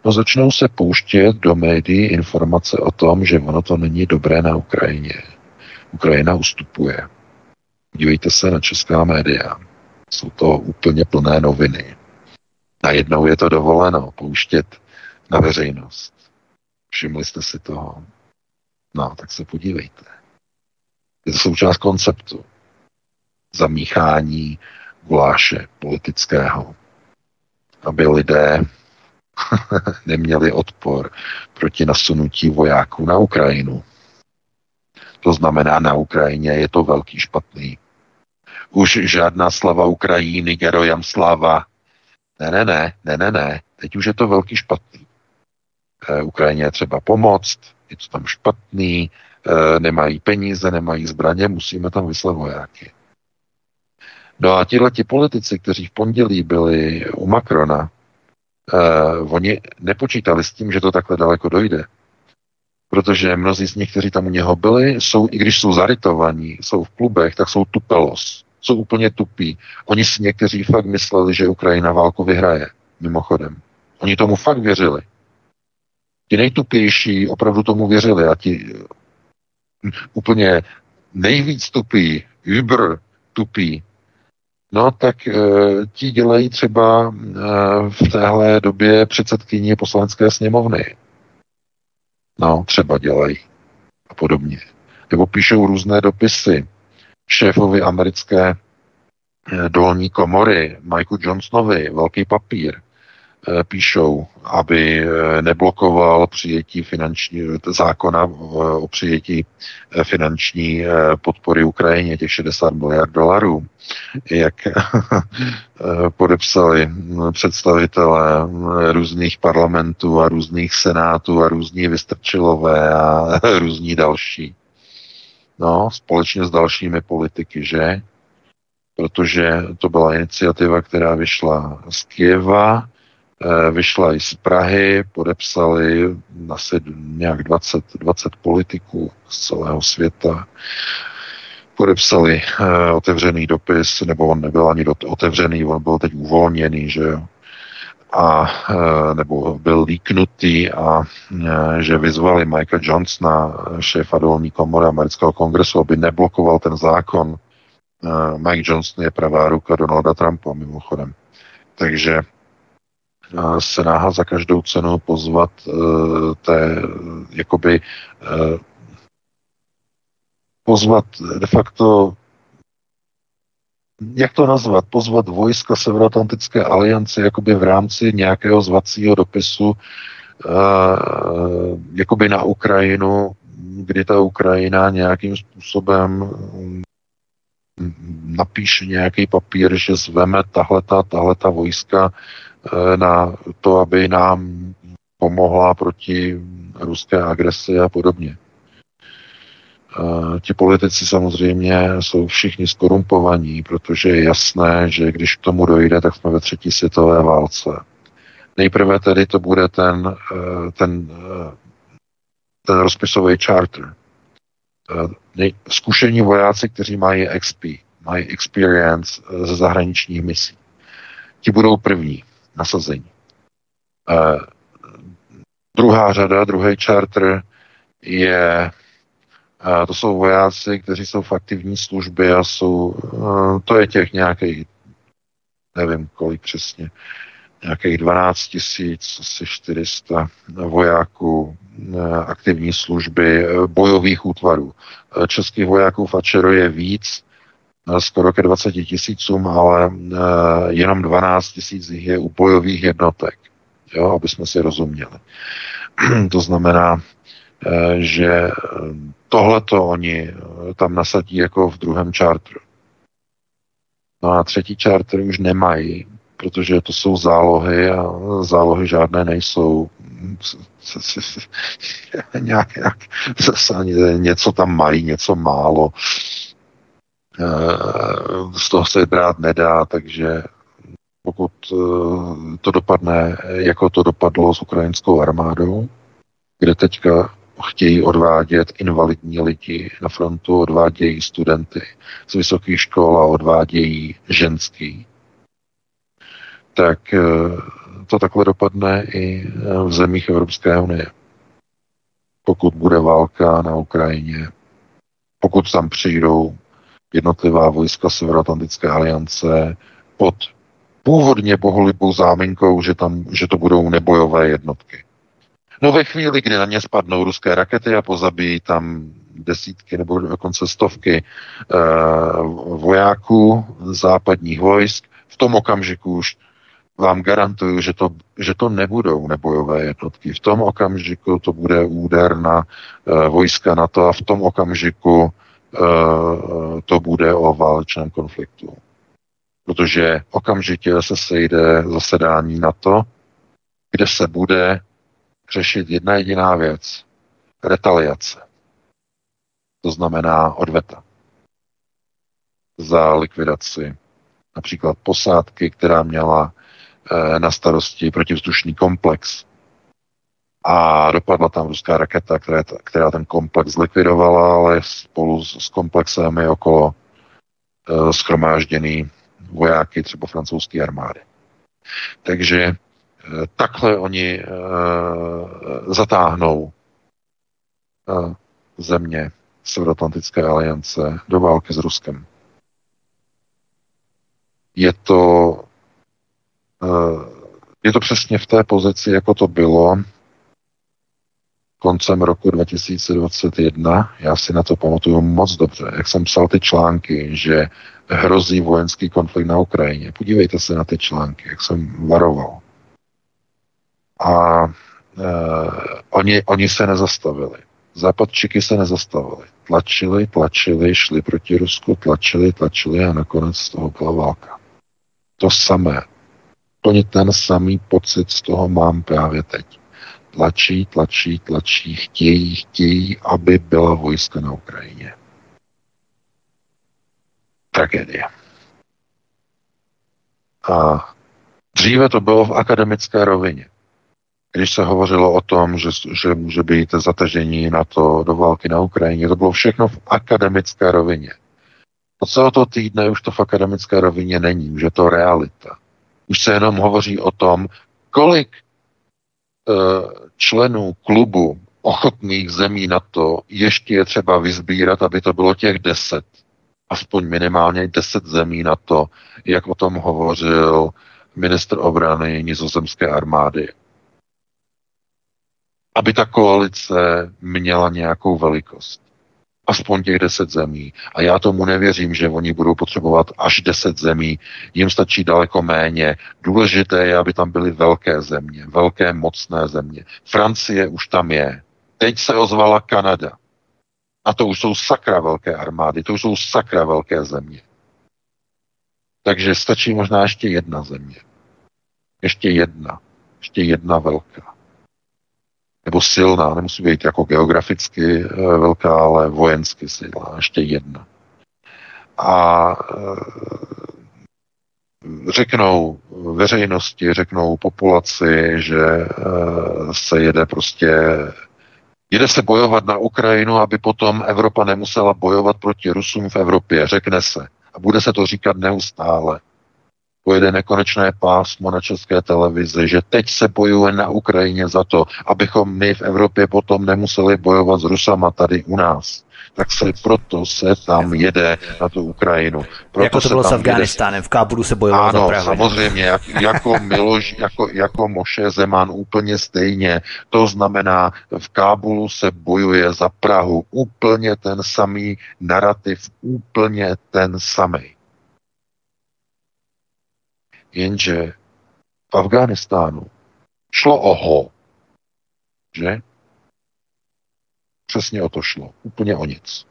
No začnou se pouštět do médií informace o tom, že ono to není dobré na Ukrajině. Ukrajina ustupuje. Dívejte se na česká média. Jsou to úplně plné noviny. Najednou je to dovoleno pouštět na veřejnost. Všimli jste si toho? No, tak se podívejte. Je to součást konceptu. Zamíchání guláše politického. Aby lidé [laughs] neměli odpor proti nasunutí vojáků na Ukrajinu. To znamená, na Ukrajině je to velký špatný. Už žádná slava Ukrajiny, gerojam slava. Ne, ne, ne, ne, ne, ne. Teď už je to velký špatný. E, Ukrajině je třeba pomoct, je to tam špatný, e, nemají peníze, nemají zbraně, musíme tam vyslat vojáky. No a tihle ti politici, kteří v pondělí byli u Macrona, uh, oni nepočítali s tím, že to takhle daleko dojde. Protože mnozí z nich, kteří tam u něho byli, jsou, i když jsou zarytovaní, jsou v klubech, tak jsou tupelos. Jsou úplně tupí. Oni si někteří fakt mysleli, že Ukrajina válku vyhraje. Mimochodem. Oni tomu fakt věřili. Ti nejtupější opravdu tomu věřili a ti úplně nejvíc tupí, über tupí, No, tak e, ti dělají třeba e, v téhle době předsedkyně poslanecké sněmovny. No, třeba dělají a podobně. Nebo píšou různé dopisy šéfovi americké e, dolní komory, Michael Johnsonovi, velký papír, Eh, píšou, aby eh, neblokoval přijetí finanční, zákona eh, o přijetí finanční podpory Ukrajině, těch 60 miliard dolarů, jak [laughs] podepsali představitelé různých parlamentů a různých senátů a různí vystrčilové a [laughs] různí další. No, společně s dalšími politiky, že? Protože to byla iniciativa, která vyšla z Kieva, Eh, vyšla i z Prahy, podepsali asi nějak 20, 20 politiků z celého světa, podepsali uh, otevřený dopis, nebo on nebyl ani otevřený, on byl teď uvolněný, že jo, a uh, nebo byl líknutý a uh, že vyzvali Michael Johnsona, šéfa dolní komory amerického kongresu, aby neblokoval ten zákon. Uh, Mike Johnson je pravá ruka Donalda Trumpa, mimochodem. Takže snaha za každou cenu pozvat té, jakoby pozvat de facto jak to nazvat, pozvat vojska Severoatlantické aliance jakoby v rámci nějakého zvacího dopisu uh, jakoby na Ukrajinu, kdy ta Ukrajina nějakým způsobem napíše nějaký papír, že zveme tahleta, tahleta vojska Eh, na to, aby nám pomohla proti ruské agresi a podobně. Eh, ti politici samozřejmě jsou všichni skorumpovaní, protože je jasné, že když k tomu dojde, tak jsme ve třetí světové válce. Nejprve tedy to bude ten, ten, ten rozpisový charter. Zkušení vojáci, kteří mají XP, mají experience ze zahraničních misí. Ti budou první nasazení. Druhá řada, druhý charter je, to jsou vojáci, kteří jsou v aktivní službě a jsou, to je těch nějakých, nevím kolik přesně, nějakých 12 tisíc, asi 400 vojáků aktivní služby bojových útvarů. Českých vojáků v Ačero je víc, skoro ke 20 tisícům, ale jenom 12 tisíc je u bojových jednotek jo, aby jsme si rozuměli. [clears throat] to znamená, že tohleto oni eh, tam nasadí jako v druhém čártru. No a třetí čártr už nemají, protože to jsou zálohy a zálohy žádné nejsou. [laughs] nějak, nějak, něco tam mají, něco málo. Eh, z toho se brát nedá, takže pokud eh, to dopadne, jako to dopadlo s ukrajinskou armádou, kde teďka chtějí odvádět invalidní lidi na frontu, odvádějí studenty z vysokých škol a odvádějí ženský, tak eh, to takhle dopadne i eh, v zemích Evropské unie. Pokud bude válka na Ukrajině, pokud tam přijdou jednotlivá vojska Severoatlantické aliance pod původně bohulibou záminkou, že, tam, že to budou nebojové jednotky. No ve chvíli, kdy na ně spadnou ruské rakety a pozabijí tam desítky nebo dokonce stovky uh, vojáků západních vojsk, v tom okamžiku už vám garantuju, že to, že to nebudou nebojové jednotky. V tom okamžiku to bude úder na uh, vojska NATO a v tom okamžiku uh, to bude o válečném konfliktu protože okamžitě se sejde zasedání na to, kde se bude řešit jedna jediná věc. Retaliace. To znamená odveta. Za likvidaci například posádky, která měla e, na starosti protivzdušný komplex. A dopadla tam ruská raketa, která, ten komplex zlikvidovala, ale spolu s, komplexem je okolo e, schromážděný vojáky třeba francouzské armády. Takže eh, takhle oni eh, zatáhnou eh, země Severoatlantické aliance do války s Ruskem. Je to, je to přesně v té pozici, jako to bylo koncem roku 2021. Já si na to pamatuju moc dobře, jak jsem psal ty články, že hrozí vojenský konflikt na Ukrajině. Podívejte se na ty články, jak jsem varoval. A e, oni, oni se nezastavili. Západčiky se nezastavili. Tlačili, tlačili, šli proti Rusku, tlačili, tlačili a nakonec z toho byla válka. To samé. Plně ten samý pocit z toho mám právě teď. Tlačí, tlačí, tlačí, chtějí, chtějí, aby byla vojska na Ukrajině tragédie. A dříve to bylo v akademické rovině. Když se hovořilo o tom, že, že může být zatažení na to do války na Ukrajině, to bylo všechno v akademické rovině. Od celého týdne už to v akademické rovině není, už je to realita. Už se jenom hovoří o tom, kolik uh, členů klubu ochotných zemí na to ještě je třeba vyzbírat, aby to bylo těch deset aspoň minimálně 10 zemí na to, jak o tom hovořil ministr obrany nizozemské armády. Aby ta koalice měla nějakou velikost. Aspoň těch 10 zemí. A já tomu nevěřím, že oni budou potřebovat až 10 zemí. Jim stačí daleko méně. Důležité je, aby tam byly velké země, velké mocné země. Francie už tam je. Teď se ozvala Kanada. A to už jsou sakra velké armády, to už jsou sakra velké země. Takže stačí možná ještě jedna země. Ještě jedna. Ještě jedna velká. Nebo silná, nemusí být jako geograficky eh, velká, ale vojensky silná. Ještě jedna. A eh, řeknou veřejnosti, řeknou populaci, že eh, se jede prostě Jede se bojovat na Ukrajinu, aby potom Evropa nemusela bojovat proti Rusům v Evropě. Řekne se. A bude se to říkat neustále. Pojede nekonečné pásmo na české televizi, že teď se bojuje na Ukrajině za to, abychom my v Evropě potom nemuseli bojovat s Rusama tady u nás tak se proto se tam jede na tu Ukrajinu. Proto jako to bylo s Afganistánem, jede... v Kábulu se bojovalo ano, za Prahu. samozřejmě, jak, jako Miloš, jako, jako Moše Zeman úplně stejně. To znamená, v Kábulu se bojuje za Prahu. Úplně ten samý narrativ, úplně ten samý. Jenže v Afghánistánu šlo o ho, že? Přesně o to šlo. Úplně o nic.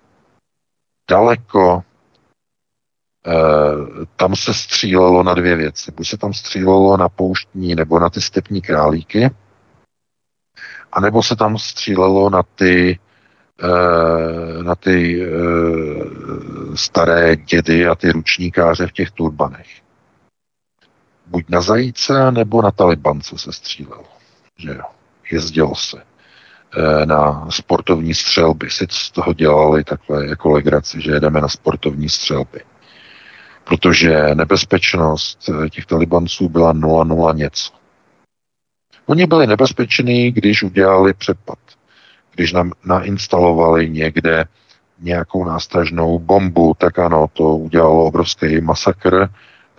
Daleko e, tam se střílelo na dvě věci. Buď se tam střílelo na pouštní nebo na ty stepní králíky, anebo se tam střílelo na ty e, na ty e, staré dědy a ty ručníkáře v těch turbanech. Buď na zajíce, nebo na talibance se střílelo. Že jezdilo se. Eh, na sportovní střelby. Si z toho dělali takhle jako legraci, že jedeme na sportovní střelby. Protože nebezpečnost eh, těch talibanců byla 0,0 něco. Oni byli nebezpeční, když udělali přepad. Když nám nainstalovali někde nějakou nástražnou bombu, tak ano, to udělalo obrovský masakr,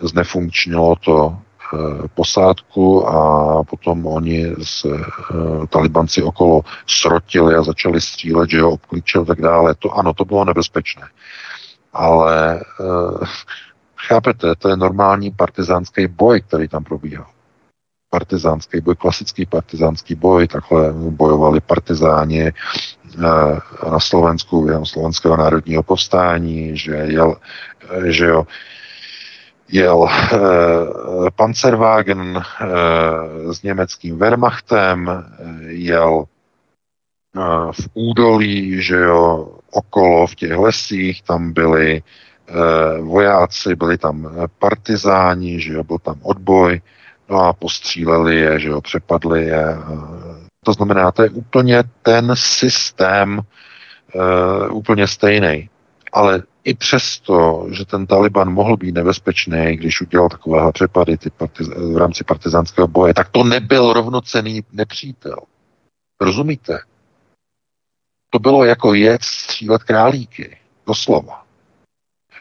znefunkčnilo to Eh, posádku a potom oni s uh, talibanci okolo srotili a začali střílet, že ho obklíčil tak dále. To ano, to bylo nebezpečné. Ale uh, chápete, to je normální partizánský boj, který tam probíhal. Partizánský boj, klasický partizánský boj, takhle bojovali partizáni na Slovensku během slovenského národního povstání, že, jel, že jo, jel eh, Panzerwagen eh, s německým Wehrmachtem, eh, jel eh, v údolí, že jo, okolo v těch lesích, tam byli eh, vojáci, byli tam partizáni, že jo, byl tam odboj, no a postříleli je, že jo, přepadli je. To znamená, to je úplně ten systém eh, úplně stejný. Ale i přesto, že ten Taliban mohl být nebezpečný, když udělal takovéhle přepady ty partiz, v rámci partizánského boje, tak to nebyl rovnocený nepřítel. Rozumíte? To bylo jako jet střílet králíky. Doslova.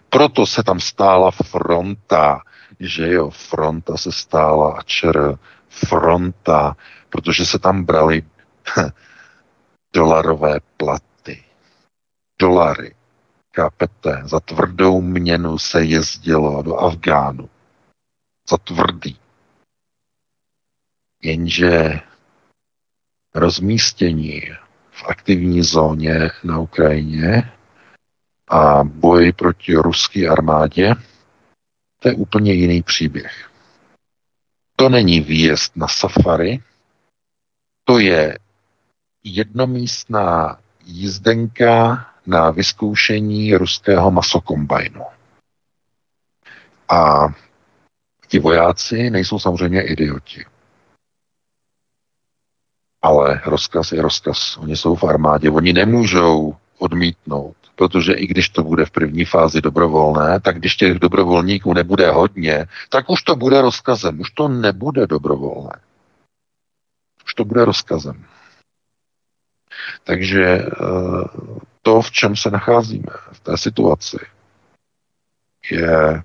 Proto se tam stála fronta, že jo, fronta se stála a čer, fronta, protože se tam brali [laughs] dolarové platy. Dolary Chápete? Za tvrdou měnu se jezdilo do Afgánu. Za tvrdý. Jenže rozmístění v aktivní zóně na Ukrajině a boj proti ruské armádě, to je úplně jiný příběh. To není výjezd na safari, to je jednomístná jízdenka na vyzkoušení ruského masokombajnu. A ti vojáci nejsou samozřejmě idioti. Ale rozkaz je rozkaz. Oni jsou v armádě. Oni nemůžou odmítnout, protože i když to bude v první fázi dobrovolné, tak když těch dobrovolníků nebude hodně, tak už to bude rozkazem. Už to nebude dobrovolné. Už to bude rozkazem. Takže eh, to, v čem se nacházíme, v té situaci, je eh,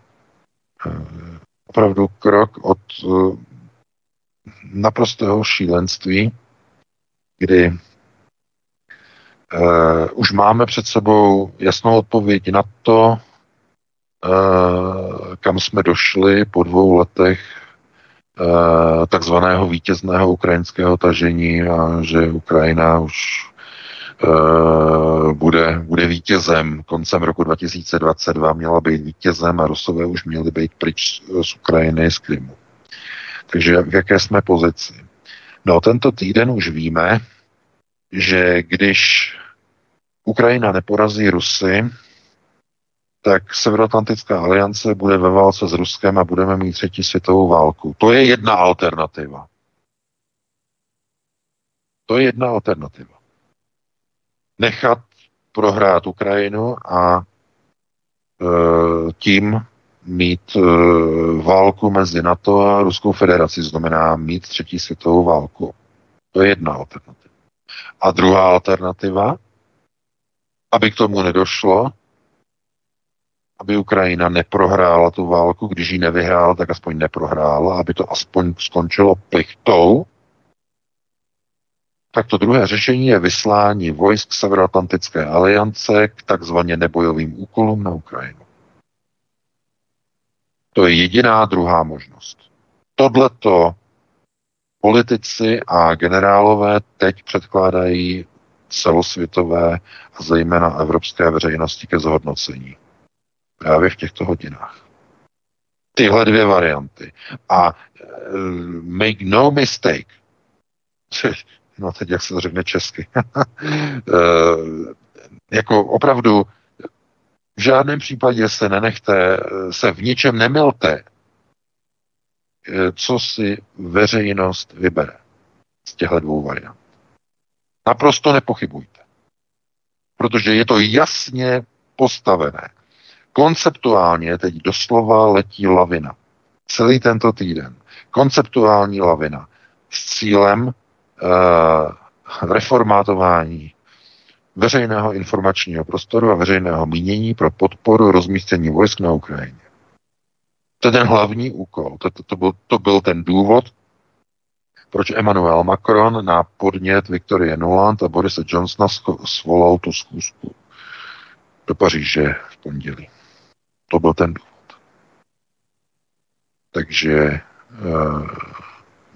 opravdu krok od eh, naprostého šílenství, kdy uh, už máme před sebou jasnou odpověď na to, uh, kam jsme došli po dvou letech takzvaného vítězného ukrajinského tažení a že Ukrajina už Eh, bude, bude vítězem. Koncem roku 2022 měla být vítězem a Rusové už měli být pryč z Ukrajiny, z Krymu. Takže v jaké jsme pozici? No, tento týden už víme, že když Ukrajina neporazí Rusy, tak Severoatlantická aliance bude ve válce s Ruskem a budeme mít třetí světovou válku. To je jedna alternativa. To je jedna alternativa. Nechat prohrát Ukrajinu a e, tím mít e, válku mezi NATO a Ruskou federací, znamená mít třetí světovou válku. To je jedna alternativa. A druhá alternativa, aby k tomu nedošlo, aby Ukrajina neprohrála tu válku, když ji nevyhrála, tak aspoň neprohrála, aby to aspoň skončilo plichtou, tak to druhé řešení je vyslání vojsk Severoatlantické aliance k takzvaně nebojovým úkolům na Ukrajinu. To je jediná druhá možnost. Tohleto politici a generálové teď předkládají celosvětové a zejména evropské veřejnosti ke zhodnocení. Právě v těchto hodinách. Tyhle dvě varianty. A uh, make no mistake, [laughs] no teď jak se to řekne česky, uh, [laughs] jako opravdu v žádném případě se nenechte, se v ničem nemilte, co si veřejnost vybere z těchto dvou variant. Naprosto nepochybujte. Protože je to jasně postavené. Konceptuálně teď doslova letí lavina. Celý tento týden. Konceptuální lavina s cílem uh, reformátování veřejného informačního prostoru a veřejného mínění pro podporu rozmístění vojsk na Ukrajině. To je ten hlavní úkol. To, to, to, byl, to byl ten důvod, proč Emmanuel Macron na podnět Viktorie Nuland a Borise Johnsona svolal tu zkusku do Paříže v pondělí. To byl ten důvod. Takže eh,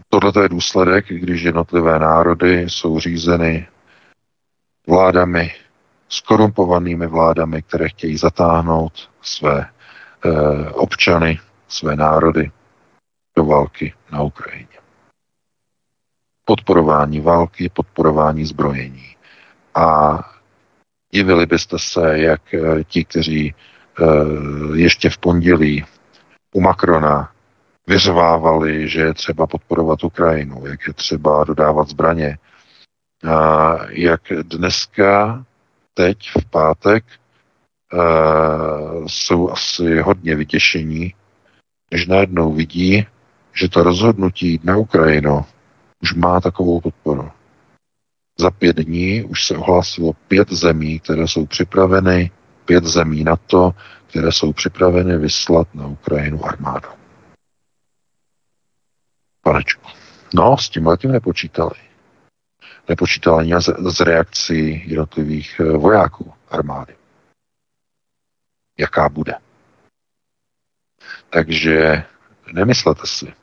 tohle je důsledek, když jednotlivé národy jsou řízeny vládami, skorumpovanými vládami, které chtějí zatáhnout své eh, občany, své národy do války na Ukrajině. Podporování války, podporování zbrojení. A divili byste se, jak eh, ti, kteří ještě v pondělí u Macrona vyřvávali, že je třeba podporovat Ukrajinu, jak je třeba dodávat zbraně, a jak dneska, teď v pátek, jsou asi hodně vytěšení, když najednou vidí, že to rozhodnutí na Ukrajinu už má takovou podporu. Za pět dní už se ohlásilo pět zemí, které jsou připraveny, pět zemí NATO, které jsou připraveny vyslat na Ukrajinu armádu. Panečku. No, s tím letím nepočítali. Nepočítali ani z reakcí jednotlivých eh, vojáků armády. Jaká bude. Takže nemyslete si.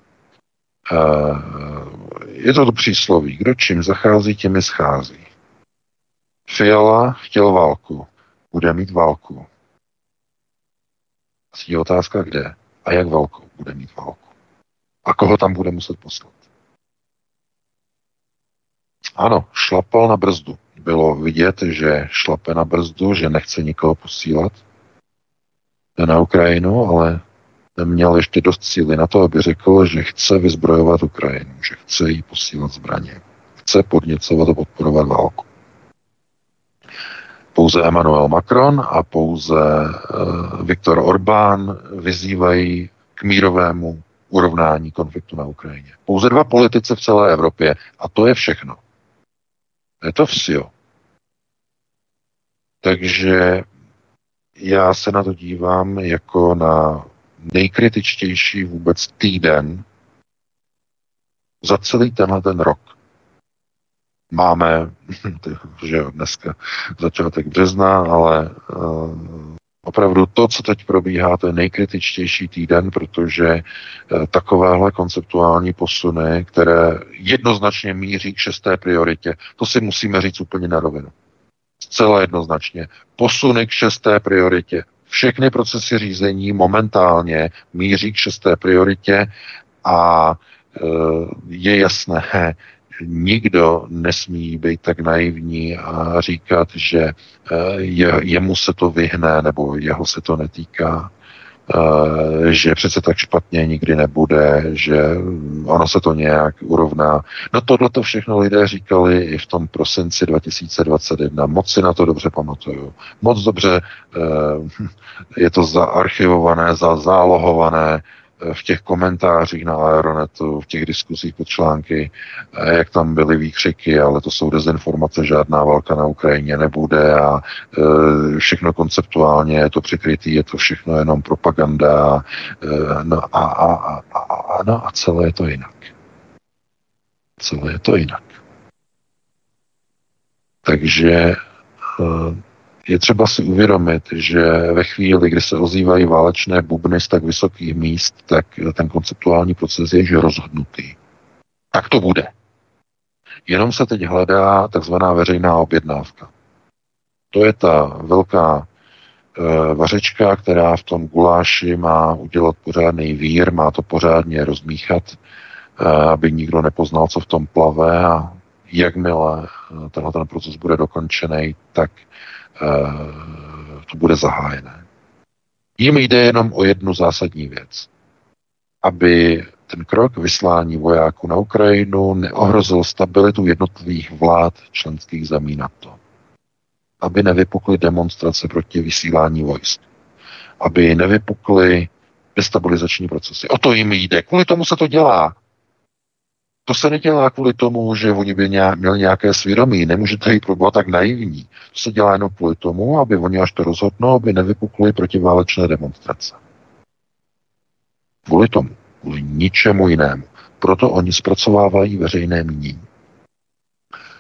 Uh, je to to přísloví. Kdo čím zachází, těmi schází. Fiala chtěl válku. Bude mít válku. Je otázka, kde a jak velkou bude mít válku. A koho tam bude muset poslat. Ano, šlapal na brzdu. Bylo vidět, že šlape na brzdu, že nechce nikoho posílat na Ukrajinu, ale neměl ještě dost síly na to, aby řekl, že chce vyzbrojovat Ukrajinu, že chce jí posílat zbraně, chce podněcovat a podporovat válku. Pouze Emmanuel Macron a pouze uh, Viktor Orbán vyzývají k mírovému urovnání konfliktu na Ukrajině. Pouze dva politici v celé Evropě a to je všechno. Je to vsio. Takže já se na to dívám jako na nejkritičtější vůbec týden za celý tenhle ten rok. Máme, [laughs] že dneska začátek března, ale uh, opravdu to, co teď probíhá, to je nejkritičtější týden, protože uh, takovéhle konceptuální posuny, které jednoznačně míří k šesté prioritě, to si musíme říct úplně na rovinu. Zcela jednoznačně. Posuny k šesté prioritě všechny procesy řízení momentálně míří k šesté prioritě a e, je jasné, nikdo nesmí být tak naivní a říkat, že eh, je, jemu se to vyhne nebo jeho se to netýká. Eh, že přece tak špatně nikdy nebude, že ono se to nějak urovná. No tohle to všechno lidé říkali i v tom prosinci 2021. Moc si na to dobře pamatuju. Moc dobře eh, je to zaarchivované, zálohované, v těch komentářích na Aeronetu, v těch diskuzích pod články, jak tam byly výkřiky, ale to jsou dezinformace, žádná válka na Ukrajině nebude a e, všechno konceptuálně je to přikrytý, je to všechno jenom propaganda no a, a, a, a, no a celé je to jinak. Celé je to jinak. Takže je třeba si uvědomit, že ve chvíli, kdy se ozývají válečné bubny z tak vysokých míst, tak ten konceptuální proces je již rozhodnutý. Tak to bude. Jenom se teď hledá takzvaná veřejná objednávka. To je ta velká e, vařečka, která v tom guláši má udělat pořádný vír, má to pořádně rozmíchat, e, aby nikdo nepoznal, co v tom plave a jakmile e, tenhle ten proces bude dokončený, tak Eh, to bude zahájené. Jim jde jenom o jednu zásadní věc. Aby ten krok vyslání vojáků na Ukrajinu neohrozil stabilitu jednotlivých vlád členských zemí NATO. Aby nevypukly demonstrace proti vysílání vojsk. Aby nevypukly destabilizační procesy. O to jim jde. Kvůli tomu se to dělá. To se nedělá kvůli tomu, že oni by nějak, měli nějaké svědomí. Nemůžete jít pro tak naivní. To se dělá jenom kvůli tomu, aby oni až to rozhodnou, aby nevypukly protiválečné demonstrace. Kvůli tomu. Kvůli ničemu jinému. Proto oni zpracovávají veřejné mínění.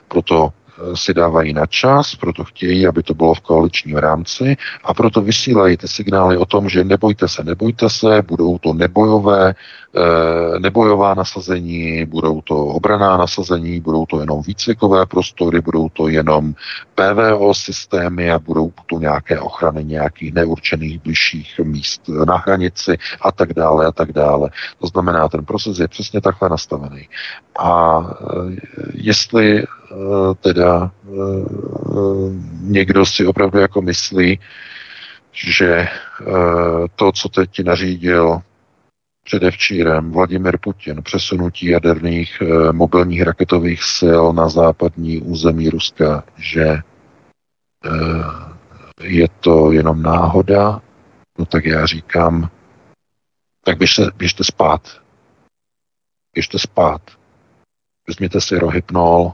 Proto si dávají na čas, proto chtějí, aby to bylo v koaličním rámci a proto vysílají ty signály o tom, že nebojte se, nebojte se, budou to nebojové, eh, nebojová nasazení, budou to obraná nasazení, budou to jenom výcvikové prostory, budou to jenom PVO systémy a budou to nějaké ochrany nějakých neurčených bližších míst na hranici a tak dále a tak dále. To znamená, ten proces je přesně takhle nastavený. A eh, jestli Eh, teda eh, někdo si opravdu jako myslí, že eh, to, co teď nařídil předevčírem Vladimir Putin, přesunutí jaderných mobilních raketových sil na západní území Ruska, že je to jenom náhoda, no tak já říkám, tak běžte, běžte spát. Běžte spát. Vezměte si rohypnol,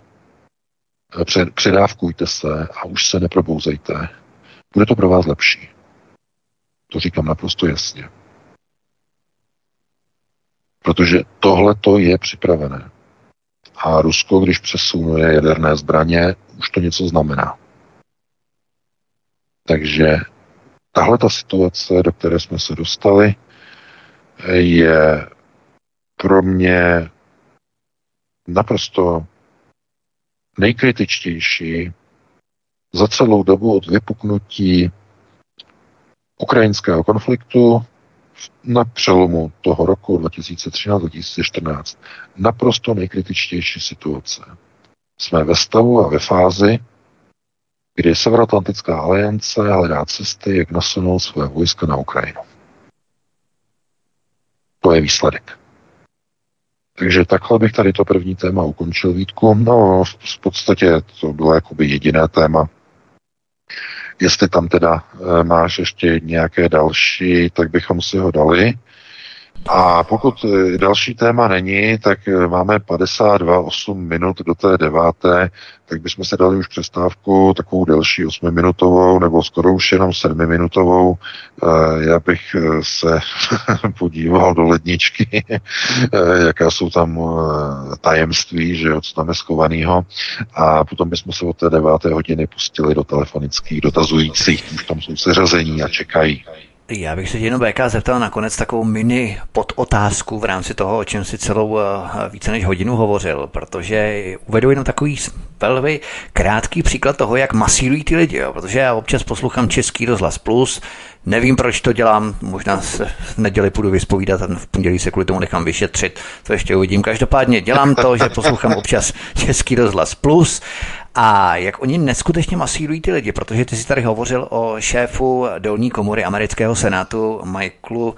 předávkujte se a už se neprobouzejte. Bude to pro vás lepší. To říkám naprosto jasně. Protože tohle to je připravené. A Rusko, když přesunuje jaderné zbraně, už to něco znamená. Takže tahle ta situace, do které jsme se dostali, je pro mě naprosto nejkritičtější za celou dobu od vypuknutí ukrajinského konfliktu na přelomu toho roku 2013-2014. Naprosto nejkritičtější situace. Jsme ve stavu a ve fázi, kdy Severoatlantická aliance hledá cesty, jak nasunout své vojska na Ukrajinu. To je výsledek. Takže takhle bych tady to první téma ukončil, Vítku. No, v podstatě to bylo jakoby jediné téma. Jestli tam teda e, máš ještě nějaké další, tak bychom si ho dali. A pokud e, další téma není, tak e, máme 52-8 minut do té deváté, tak bychom se dali už přestávku takovou delší 8-minutovou, nebo skoro už jenom 7-minutovou. E, já bych se [laughs] podíval do ledničky, [laughs] jaká jsou tam tajemství, že jo, co tam je schovanýho. A potom bychom se od té deváté hodiny pustili do telefonických dotazujících, už tam jsou seřazení a čekají. Já bych se jenom VK zeptal nakonec takovou mini podotázku v rámci toho, o čem si celou eh, více než hodinu hovořil, protože uvedu jenom takový velmi krátký příklad toho, jak masírují ty lidi, jo, protože já občas poslouchám Český rozhlas Plus, Nevím, proč to dělám, možná se v neděli půjdu vyspovídat a v pondělí se kvůli tomu nechám vyšetřit, to ještě uvidím. Každopádně dělám to, že poslouchám občas Český rozhlas Plus a jak oni neskutečně masírují ty lidi, protože ty si tady hovořil o šéfu dolní komory amerického senátu Michaelu,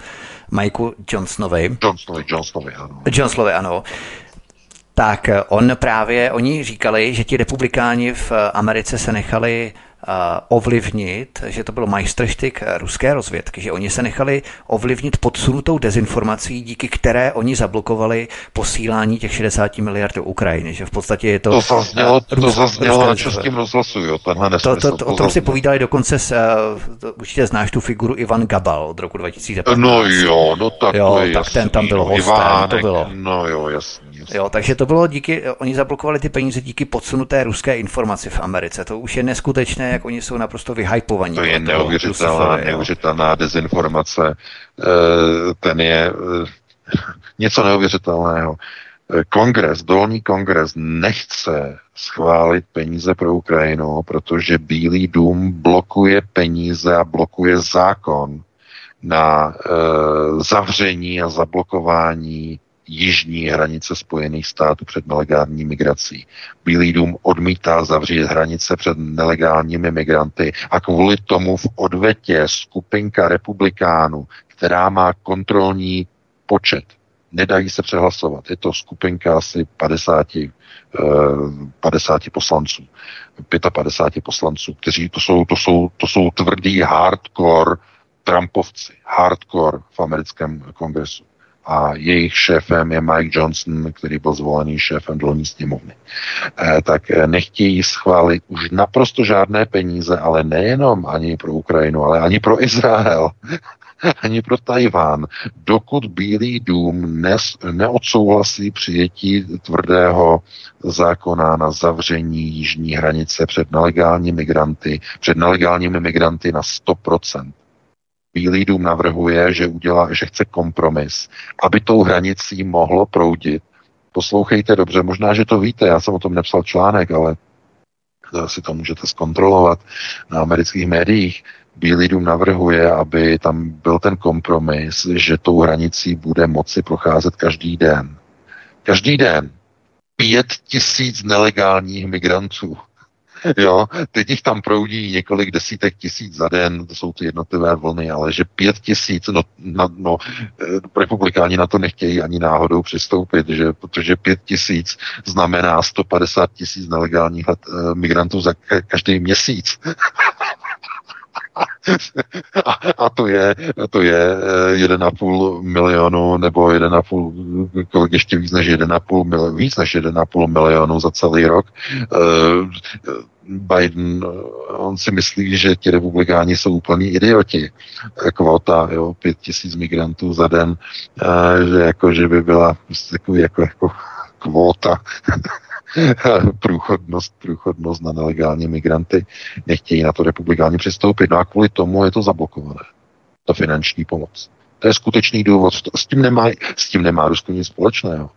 Michaelu Johnsonovi. Johnsonovi, Johnsonovi, ano. Johnsonovi, ano. Tak on právě, oni říkali, že ti republikáni v Americe se nechali ovlivnit, že to bylo majstrštyk ruské rozvědky, že oni se nechali ovlivnit podsunutou dezinformací, díky které oni zablokovali posílání těch 60 miliard do Ukrajiny, že v podstatě je to... To zaznělo, to zaznělo na českém rozhlasu, jo, tenhle nesmysl, to, to, to, o tom si povídali dokonce, s, uh, určitě znáš tu figuru Ivan Gabal od roku 2015. No jo, no tak jo, to je tak jasný, ten tam byl no, hostem, Ivánek, to bylo. No jo, jasný. Jo, takže to bylo díky, oni zablokovali ty peníze díky podsunuté ruské informaci v Americe. To už je neskutečné, jak oni jsou naprosto vyhypovaní. To je neuvěřitelná, neuvěřitelná dezinformace. Eh, ten je eh, něco neuvěřitelného. Eh, kongres, dolní kongres nechce schválit peníze pro Ukrajinu, protože Bílý dům blokuje peníze a blokuje zákon na e, zavření a zablokování jižní hranice Spojených států před nelegální migrací. Bílý dům odmítá zavřít hranice před nelegálními migranty a kvůli tomu v odvetě skupinka republikánů, která má kontrolní počet, nedají se přehlasovat. Je to skupinka asi 50, 50 eh, poslanců, 55 poslanců, kteří to jsou, to jsou, to jsou tvrdí hardcore Trumpovci, hardcore v americkém kongresu a jejich šéfem je Mike Johnson, který byl zvolený šéfem dolní sněmovny. E, tak eh, nechtějí schválit už naprosto žádné peníze, ale nejenom ani pro Ukrajinu, ale ani pro Izrael, [laughs] ani pro Tajván, dokud Bílý dům neodsouhlasí přijetí tvrdého zákona na zavření jižní hranice před nelegální migranty, před nelegálními migranty na 100%. Bílý dům navrhuje, že, udělá, že chce kompromis, aby tou hranicí mohlo proudit. Poslouchejte dobře, možná, že to víte, já jsem o tom nepsal článek, ale si to můžete zkontrolovat na amerických médiích. Bílý dům navrhuje, aby tam byl ten kompromis, že tou hranicí bude moci procházet každý den. Každý den pět tisíc nelegálních migrantů jo, teď jich tam proudí několik desítek tisíc za den, to jsou ty jednotlivé vlny, ale že pět tisíc, no, na, no eh, republikáni na to nechtějí ani náhodou přistoupit, že, protože pět tisíc znamená 150 tisíc nelegálních let, uh, migrantů za každý měsíc. [laughs] [laughs] a, a to je, to je 1,5 eh, milionu nebo 1,5, kolik ještě víc než 1,5 milionu, víc než 1,5 milionu za celý rok. Biden, on si myslí, že ti republikáni jsou úplní idioti. Kvota, jo, pět tisíc migrantů za den, že jako, že by byla takový jako, jako kvóta [laughs] [laughs] průchodnost, průchodnost na nelegální migranty. Nechtějí na to republikáni přistoupit. No a kvůli tomu je to zablokované. Ta finanční pomoc. To je skutečný důvod. S tím nemá, s tím nemá Rusko nic společného.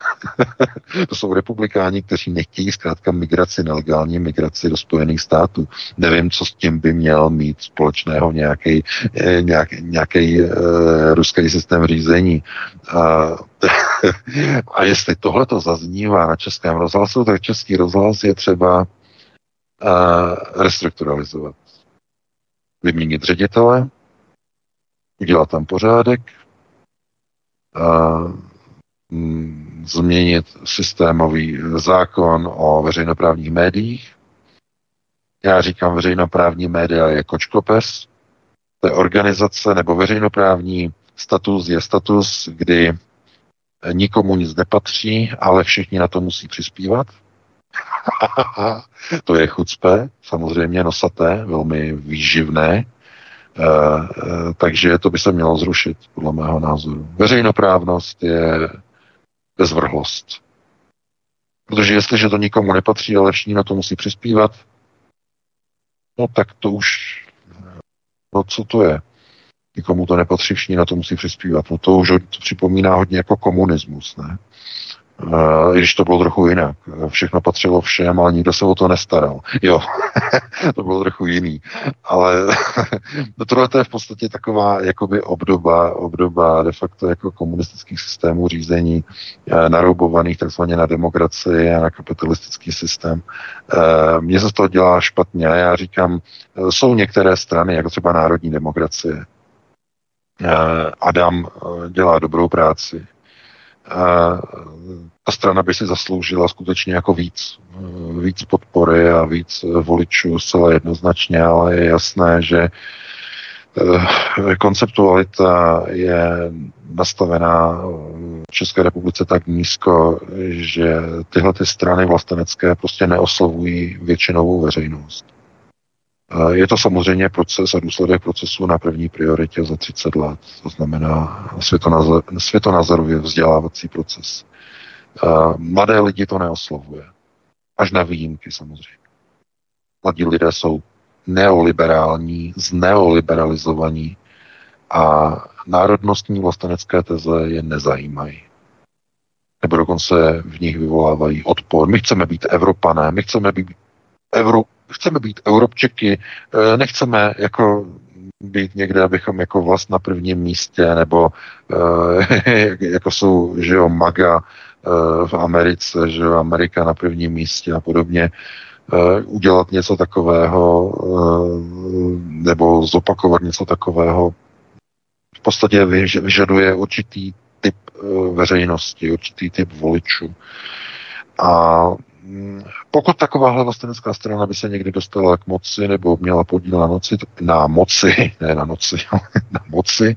[laughs] to jsou republikáni, kteří nechtějí zkrátka migraci, nelegální migraci do Spojených států. Nevím, co s tím by měl mít společného nějaký, eh, nějaký, nějaký uh, ruský systém řízení. Uh, [laughs] [laughs] a jestli tohle to zaznívá na českém rozhlasu, tak český rozhlas je třeba uh, restrukturalizovat. Vyměnit ředitele, udělat tam pořádek, uh, změnit systémový zákon o veřejnoprávních médiích. Já říkám veřejnoprávní média je kočkopes. To je organizace nebo veřejnoprávní status je status, kdy nikomu nic nepatří, ale všichni na to musí přispívat. [laughs] to je chucpe, samozřejmě nosaté, velmi výživné, e, e, takže to by se mělo zrušit, podle mého názoru. Veřejnoprávnost je bezvrhlost. Protože jestliže to nikomu nepatří, ale všichni na to musí přispívat, no tak to už, no co to je? Nikomu to nepatří, všichni na to musí přispívat. No to už to připomíná hodně jako komunismus, ne? Uh, i když to bylo trochu jinak. Všechno patřilo všem, ale nikdo se o to nestaral. [laughs] Jo, [laughs] to bylo trochu jiný. Ale [laughs] tohle to je v podstatě taková jakoby obdoba, obdoba de facto jako komunistických systémů řízení uh, naroubovaných takzvaně na demokracii a na kapitalistický systém. Mně se z toho dělá špatně. Já říkám, jsou některé strany, jako třeba národní demokracie. Adam dělá dobrou práci ta strana by si zasloužila skutečně jako víc, víc podpory a víc voličů zcela jednoznačně, ale je jasné, že eh, konceptualita je nastavená v České republice tak nízko, že tyhle ty strany vlastenecké prostě neoslovují většinovou veřejnost. Je to samozřejmě proces a důsledek procesu na první prioritě za 30 let, to znamená světonazor, světonazorově vzdělávací proces. Mladé lidi to neoslovuje. Až na výjimky samozřejmě. Mladí lidé jsou neoliberální, zneoliberalizovaní a národnostní vlastenecké teze je nezajímají. Nebo dokonce v nich vyvolávají odpor. My chceme být Evropané, my chceme být Evro, chceme být Evropčeky, eh, nechceme jako být někde, abychom jako vlast na prvním místě, nebo eh, [laughs] jako jsou, že jo, MAGA eh, v Americe, že jo, Amerika na prvním místě a podobně, udělat něco takového nebo zopakovat něco takového v podstatě vyžaduje určitý typ veřejnosti, určitý typ voličů. A pokud takováhle vlastenecká strana by se někdy dostala k moci nebo měla podíl na, noci, na moci, ne na noci, [laughs] na moci,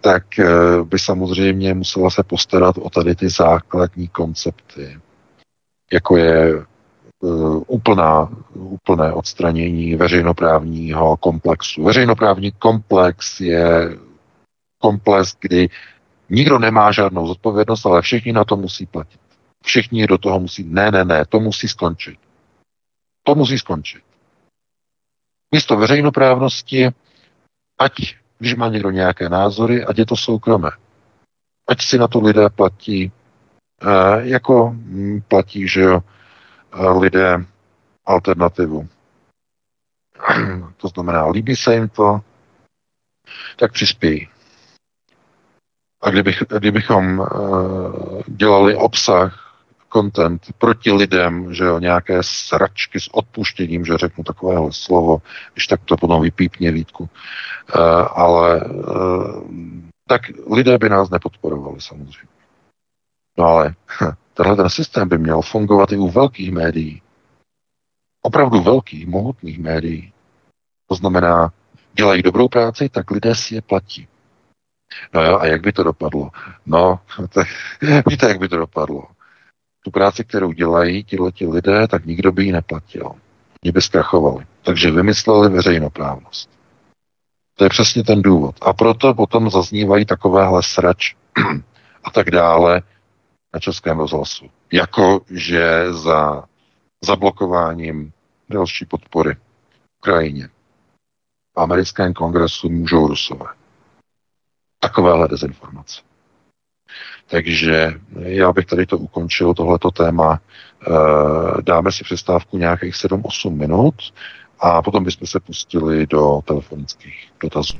tak eh, by samozřejmě musela se postarat o tady ty základní koncepty, jako je uh, úplná, úplné odstranění veřejnoprávního komplexu. Veřejnoprávní komplex je komplex, kdy nikdo nemá žádnou zodpovědnost, ale všichni na to musí platit. Všichni do toho musí. Ne, ne, ne, to musí skončit. To musí skončit. Místo veřejnoprávnosti, ať, když má někdo nějaké názory, ať je to soukromé. Ať si na to lidé platí, eh, jako hm, platí, že jo, eh, lidé alternativu. [clears throat] To znamená, líbí se jim to, tak přispějí. A kdybych, kdybychom uh, dělali obsah content proti lidem, že jo, nějaké sračky s odpuštěním, že řeknu takovéhle slovo, když tak to potom vypípně Vítku. Uh, ale uh, tak lidé by nás nepodporovali samozřejmě. No ale tenhle ten systém by měl fungovat i u velkých médií. Opravdu velkých, mohutných médií. To znamená, dělají dobrou práci, tak lidé si je platí. No jo, a jak by to dopadlo? No, tak, [laughs] víte, jak by to dopadlo tu práci, kterou dělají tihleti lidé, tak nikdo by ji neplatil. Oni by zkrachovali. Takže vymysleli veřejnoprávnost. To je přesně ten důvod. A proto potom zaznívají takovéhle srač [clears throat] a tak dále na Českém rozhlasu. Jako, že za zablokováním další podpory Ukrajině v americkém kongresu můžou rusové. Takovéhle dezinformace. Takže já bych tady to ukončil, tohleto téma. Eh, dáme si přestávku nějakých 7-8 minut a potom bychom se pustili do telefonických dotazů.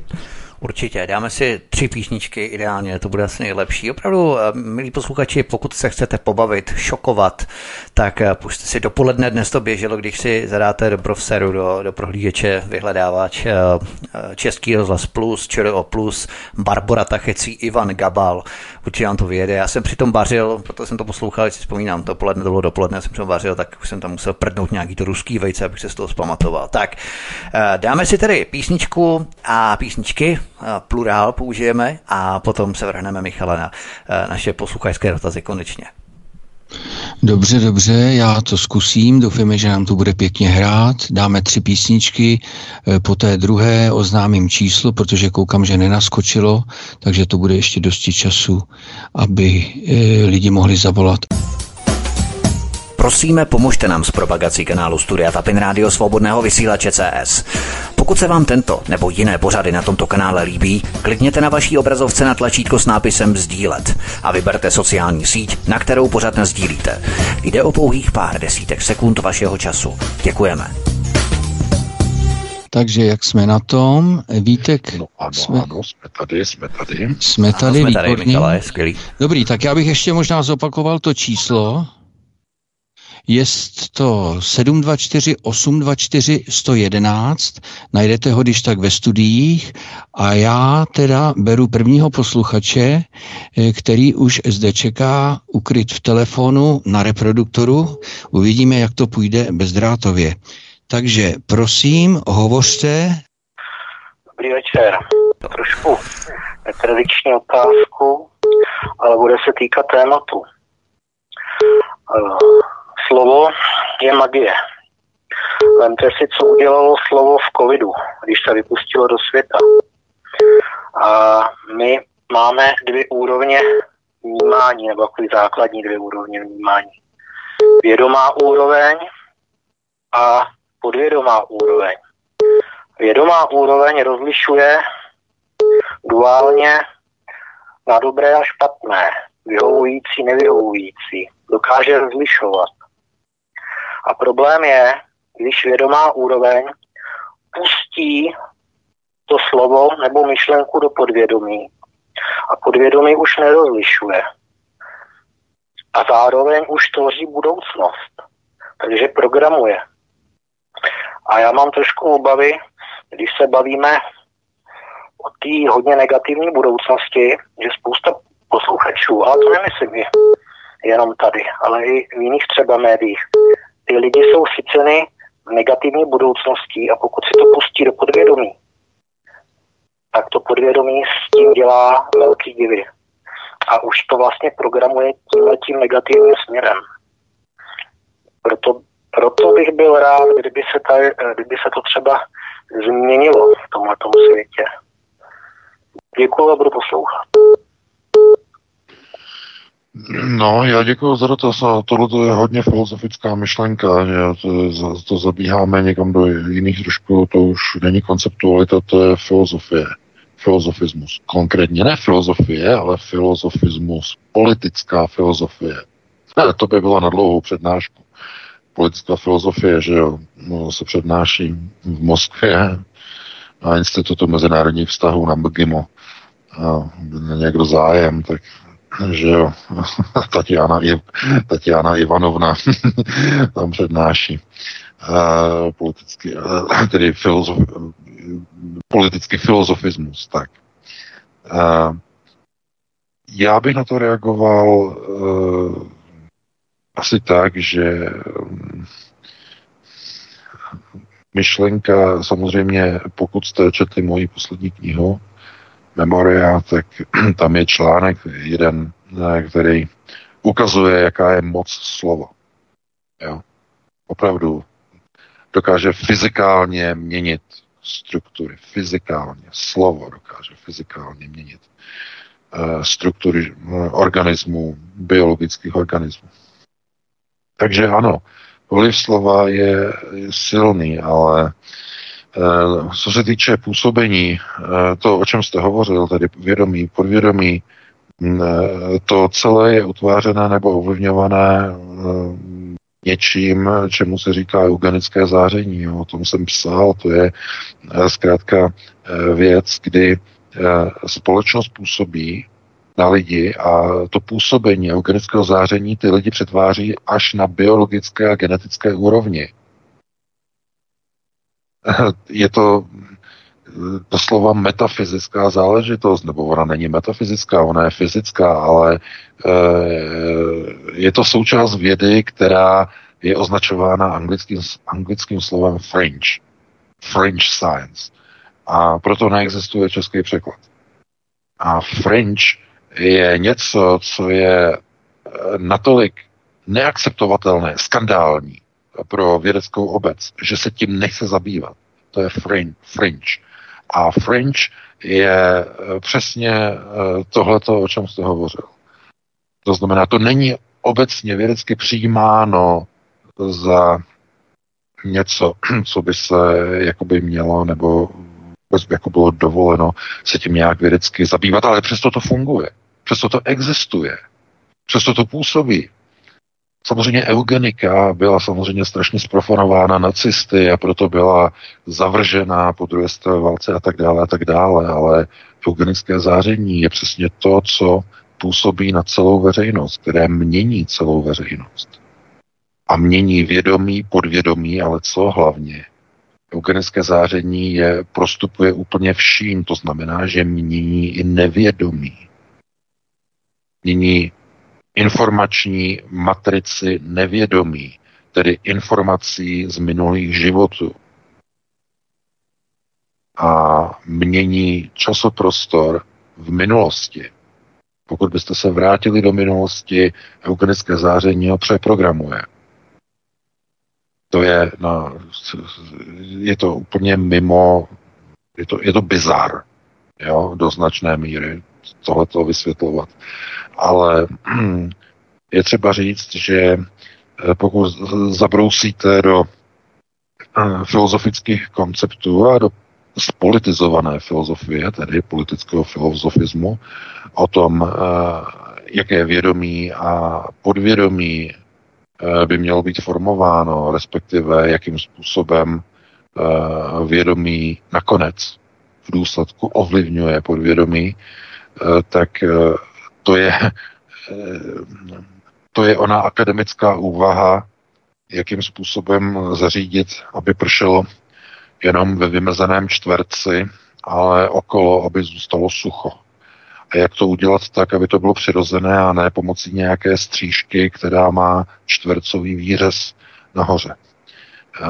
Určitě, dáme si tři písničky, ideálně, to bude asi nejlepší. Opravdu, eh, milí posluchači, pokud se chcete pobavit, šokovat, tak eh, pušte si dopoledne, dnes to běželo, když si zadáte do browseru, do, do prohlížeče, vyhledávač eh, Český rozhlas plus, ČRO plus, Barbara Tachecí, Ivan Gabal, určitě vám to vyjede. Já jsem přitom vařil, proto jsem to poslouchal, si vzpomínám, dopoledne, to bylo dopoledne, jsem přitom vařil, tak už jsem tam musel prdnout nějaký to ruský vejce, abych se z toho zpamatoval. Tak, dáme si tedy písničku a písničky, plurál použijeme a potom se vrhneme Michala na naše posluchačské dotazy konečně. Dobře, dobře, já to zkusím, doufáme, že nám to bude pěkně hrát, dáme tři písničky, e, po té druhé oznámím číslo, protože koukám, že nenaskočilo, takže to bude ještě dosti času, aby e, lidi mohli zavolat Prosíme, pomožte nám s propagací kanálu Studia Tapin Rádio Svobodného vysílače CS. Pokud se vám tento nebo jiné pořady na tomto kanále líbí, klikněte na vaší obrazovce na tlačítko s nápisem Sdílet a vyberte sociální síť, na kterou pořád sdílíte. Jde o pouhých pár desítek sekund vašeho času. Děkujeme. Takže jak jsme na tom? Vítek? No ano, jsme, ano, jsme tady, jsme tady. Jsme tady, ano, jsme tady. Michale, skvělý. Dobrý, tak já bych ještě možná zopakoval to číslo. Je to 724 824 111, najdete ho když tak ve studiích a já teda beru prvního posluchače, eh, který už zde čeká ukryt v telefonu na reproduktoru. Uvidíme, jak to půjde bezdrátově. Takže prosím, hovořte. Dobrý večer. Trošku netradiční otázku, ale bude se týkat tématu. Je magie. Vemte si, co udělalo slovo v covidu, když se vypustilo do světa. A my máme dvě úrovně vnímání, nebo takový základní dvě úrovně vnímání. Vědomá úroveň a podvědomá úroveň. Vědomá úroveň rozlišuje duálně na dobré a špatné, vyhovující, nevyhovující. Dokáže rozlišovat. A problém je, když vědomá úroveň pustí to slovo nebo myšlenku do podvědomí a podvědomí už nerozlišuje. A zároveň už tvoří budoucnost. Takže programuje. A já mám trošku obavy, když se bavíme o té hodně negativní budoucnosti, že spousta posluchačů, ale to nemyslím jenom tady, ale i v jiných třeba médiích, ty lidi jsou chyceny v negativní budoucnosti a pokud si to pustí do podvědomí, tak to podvědomí s tím dělá velký divy. A už to vlastně programuje tímhle tím negativním směrem. Proto, proto bych byl rád, kdyby se, tady, kdyby se to třeba změnilo v tomhle světě. Děkuji a budu poslouchat. No, já děkuji za dotaz. Tohle je hodně filozofická myšlenka, že to, to zabíháme někam do jiných trošku, to už není konceptualita, to je filozofie. Filozofismus. Konkrétně ne filozofie, ale filozofismus. Politická filozofie. Ne, to by bylo na dlouhou přednášku. Politická filozofie, že jo, no, se přednáší v Moskvě na Institutu mezinárodních vztahů na MGIMO. A někdo zájem, tak že jo, [laughs] Tatiana, Tatiana Ivanovna [laughs] tam přednáší uh, politický, uh, tedy filozof, politický filozofismus, tak. Uh, já bych na to reagoval uh, asi tak, že myšlenka, samozřejmě, pokud jste četli moji poslední knihu, Memoria, tak [clears throat] tam je článek jeden, eh, který ukazuje, jaká je moc slova. Jo? Opravdu dokáže fyzikálně měnit struktury. Fyzikálně. Slovo dokáže fyzikálně měnit uh, struktury uh, organismů, biologických organismů. Takže ano, vliv slova je, silný, ale Eh, co se týče působení, eh, to, o čem jste hovořil, tedy vědomí, podvědomí, mm, eh, to celé je utvářené nebo ovlivňované něčím, čemu se říká eugenické záření. O tom jsem psal, to je zkrátka věc, kdy společnost působí na lidi a to působení eugenického záření ty lidi přetváří až na biologické a genetické úrovni. [laughs] je to doslova metafyzická záležitost, nebo ona není metafyzická, ona je fyzická, ale eh, je to součást vědy, která je označována anglickým, anglickým slovem French. French science. A proto neexistuje český překlad. A French je něco, co je eh, natolik neakceptovatelné, skandální, pro vědeckou obec, že se tím nechce zabývat. To je fringe. A fringe je eh, přesně eh, tohleto, o čem jste hovořil. To znamená, to není obecně vědecky přijímáno za něco, [clears throat] co by se jakoby mělo nebo jako bylo dovoleno se tím nějak vědecky zabývat, ale přesto to funguje. Přesto to existuje. Přesto to působí. Samozřejmě eugenika byla samozřejmě strašně sprofanována nacisty a proto byla zavržena po druhé světové válce a tak dále a tak dále, ale eugenické záření je přesně to, co působí na celou veřejnost, které mění celou veřejnost. A mění vědomí, podvědomí, ale co hlavně? Eugenické záření je, prostupuje úplně vším, to znamená, že mění i nevědomí. Mění informační matrici nevědomí, tedy informací z minulých životů. A mění časoprostor v minulosti. Pokud byste se vrátili do minulosti, eugenické záření ho přeprogramuje. To je, no, je to úplně mimo, je to, je to bizar, jo, do značné míry tohleto vysvětlovat. Ale [clears throat] je třeba říct, že eh, pokud zabrousíte do eh, filozofických konceptů a do spolitizované filozofie, tedy politického filozofismu, o tom, eh, jaké vědomí a podvědomí by mělo být formováno, respektive jakým způsobem vědomí nakonec v důsledku ovlivňuje podvědomí, tak to je, to je ona akademická úvaha, jakým způsobem zařídit, aby pršelo jenom ve vymezeném čtverci, ale okolo, aby zůstalo sucho. A jak to udělat tak, aby to bylo přirozené a ne pomocí nějaké střížky, která má čtvercový výřez nahoře. Uh,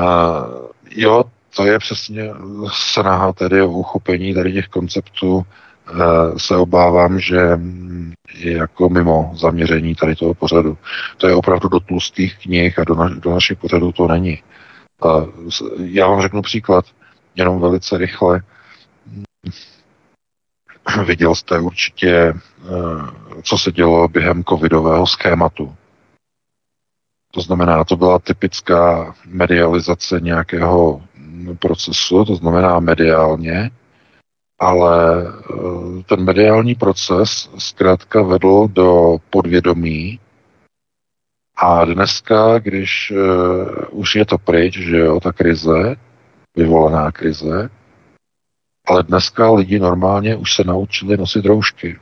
jo, to je přesně snaha tedy o uchopení tady těch konceptů Eh, se obávám, že je jako mimo zaměření tady toho pořadu. To je opravdu do tlustých knih a do, na, do našich pořadů to není. Já vám řeknu příklad, jenom velice rychle. [clears throat] Viděl jste určitě, eh, co se dělo během covidového schématu. To znamená, to byla typická medializace nějakého procesu, to znamená mediálně, ale eh, ten mediální proces zkrátka vedl do podvědomí a dneska, když uh, už je to pryč, že jo, ta krize, vyvolaná krize, ale dneska lidi normálně už se naučili nosit roušky.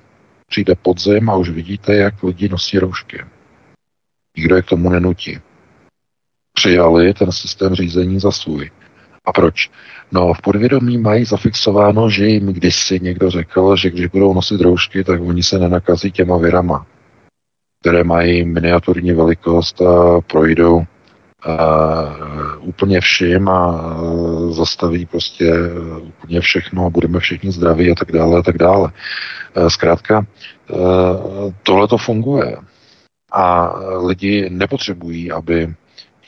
Přijde podzim a už vidíte, jak lidi nosí roušky. Nikdo je k tomu nenutí. Přijali ten systém řízení za svůj. A proč? No, v podvědomí mají zafixováno, že jim kdysi někdo řekl, že když budou nosit roušky, tak oni se nenakazí těma virama, které mají miniaturní velikost a projdou uh, úplně vším a uh, zastaví prostě uh, úplně všechno a budeme všichni zdraví a tak dále a tak dále. Uh, zkrátka, uh, tohle to funguje. A lidi nepotřebují, aby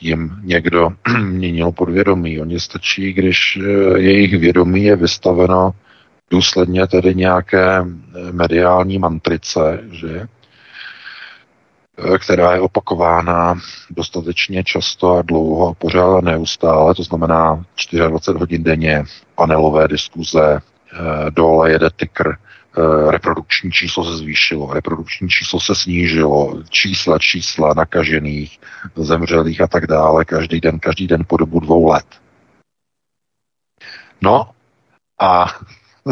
jim někdo [clears throat] měnil podvědomí. Oni stačí, když eh, jejich vědomí je vystaveno důsledně tedy nějaké eh, mediální mantrice, že? Eh, která je opakována dostatečně často a dlouho, pořád a neustále, to znamená 24 hodin denně, panelové diskuze, dole jede tykr, reprodukční číslo se zvýšilo, reprodukční číslo se snížilo, čísla, čísla nakažených, zemřelých a tak dále, každý den, každý den po dobu dvou let. No a [laughs]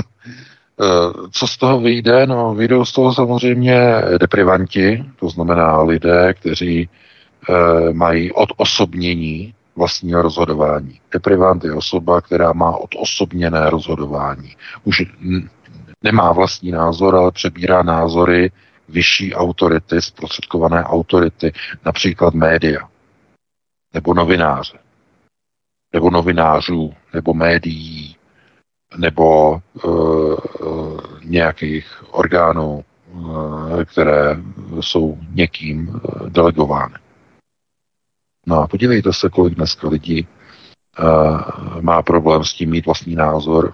eh, co z toho vyjde? No, vyjdou z toho samozřejmě deprivanti, to znamená lidé, kteří e, mají odosobnění vlastního rozhodování. Deprivant je osoba, která má odosobněné rozhodování. Už nemá vlastní názor, ale přebírá názory vyšší autority, zprostředkované autority, například média, nebo novináře, nebo novinářů, nebo médií, nebo uh, nějakých orgánů, uh, které jsou někým delegovány. No a podívejte se, kolik dneska lidí uh, má problém s tím mít vlastní názor,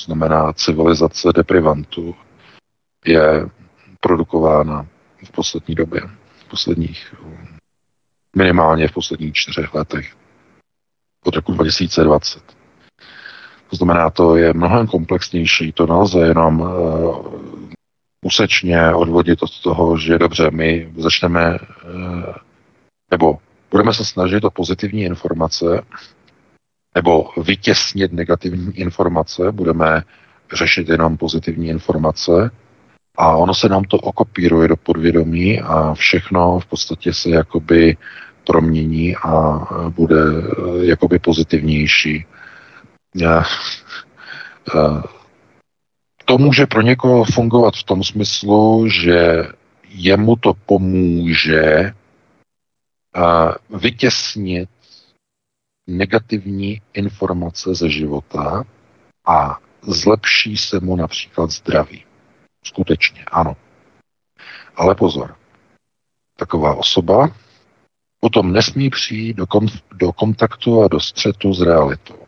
znamená civilizace deprivantů, je produkována v poslední době, v posledních Minimálně v posledních čtyřech letech. Od roku 2020. To znamená, to je mnohem komplexnější, to nelze jenom uh, úsečně odvodit od toho, že dobře, my začneme, uh, nebo budeme se snažit o pozitivní informace, nebo vytěsnit negativní informace, budeme řešit jenom pozitivní informace a ono se nám to okopíruje do podvědomí a všechno v podstatě se jakoby promění a bude eh, jakoby pozitivnější. Eh, to může pro někoho fungovat v tom smyslu, že jemu to pomůže eh, vytěsnit negativní informace ze života a zlepší se mu například zdraví. Skutečně, ano. Ale pozor, taková osoba potom nesmí přijít do, konf- do kontaktu a do střetu s realitou.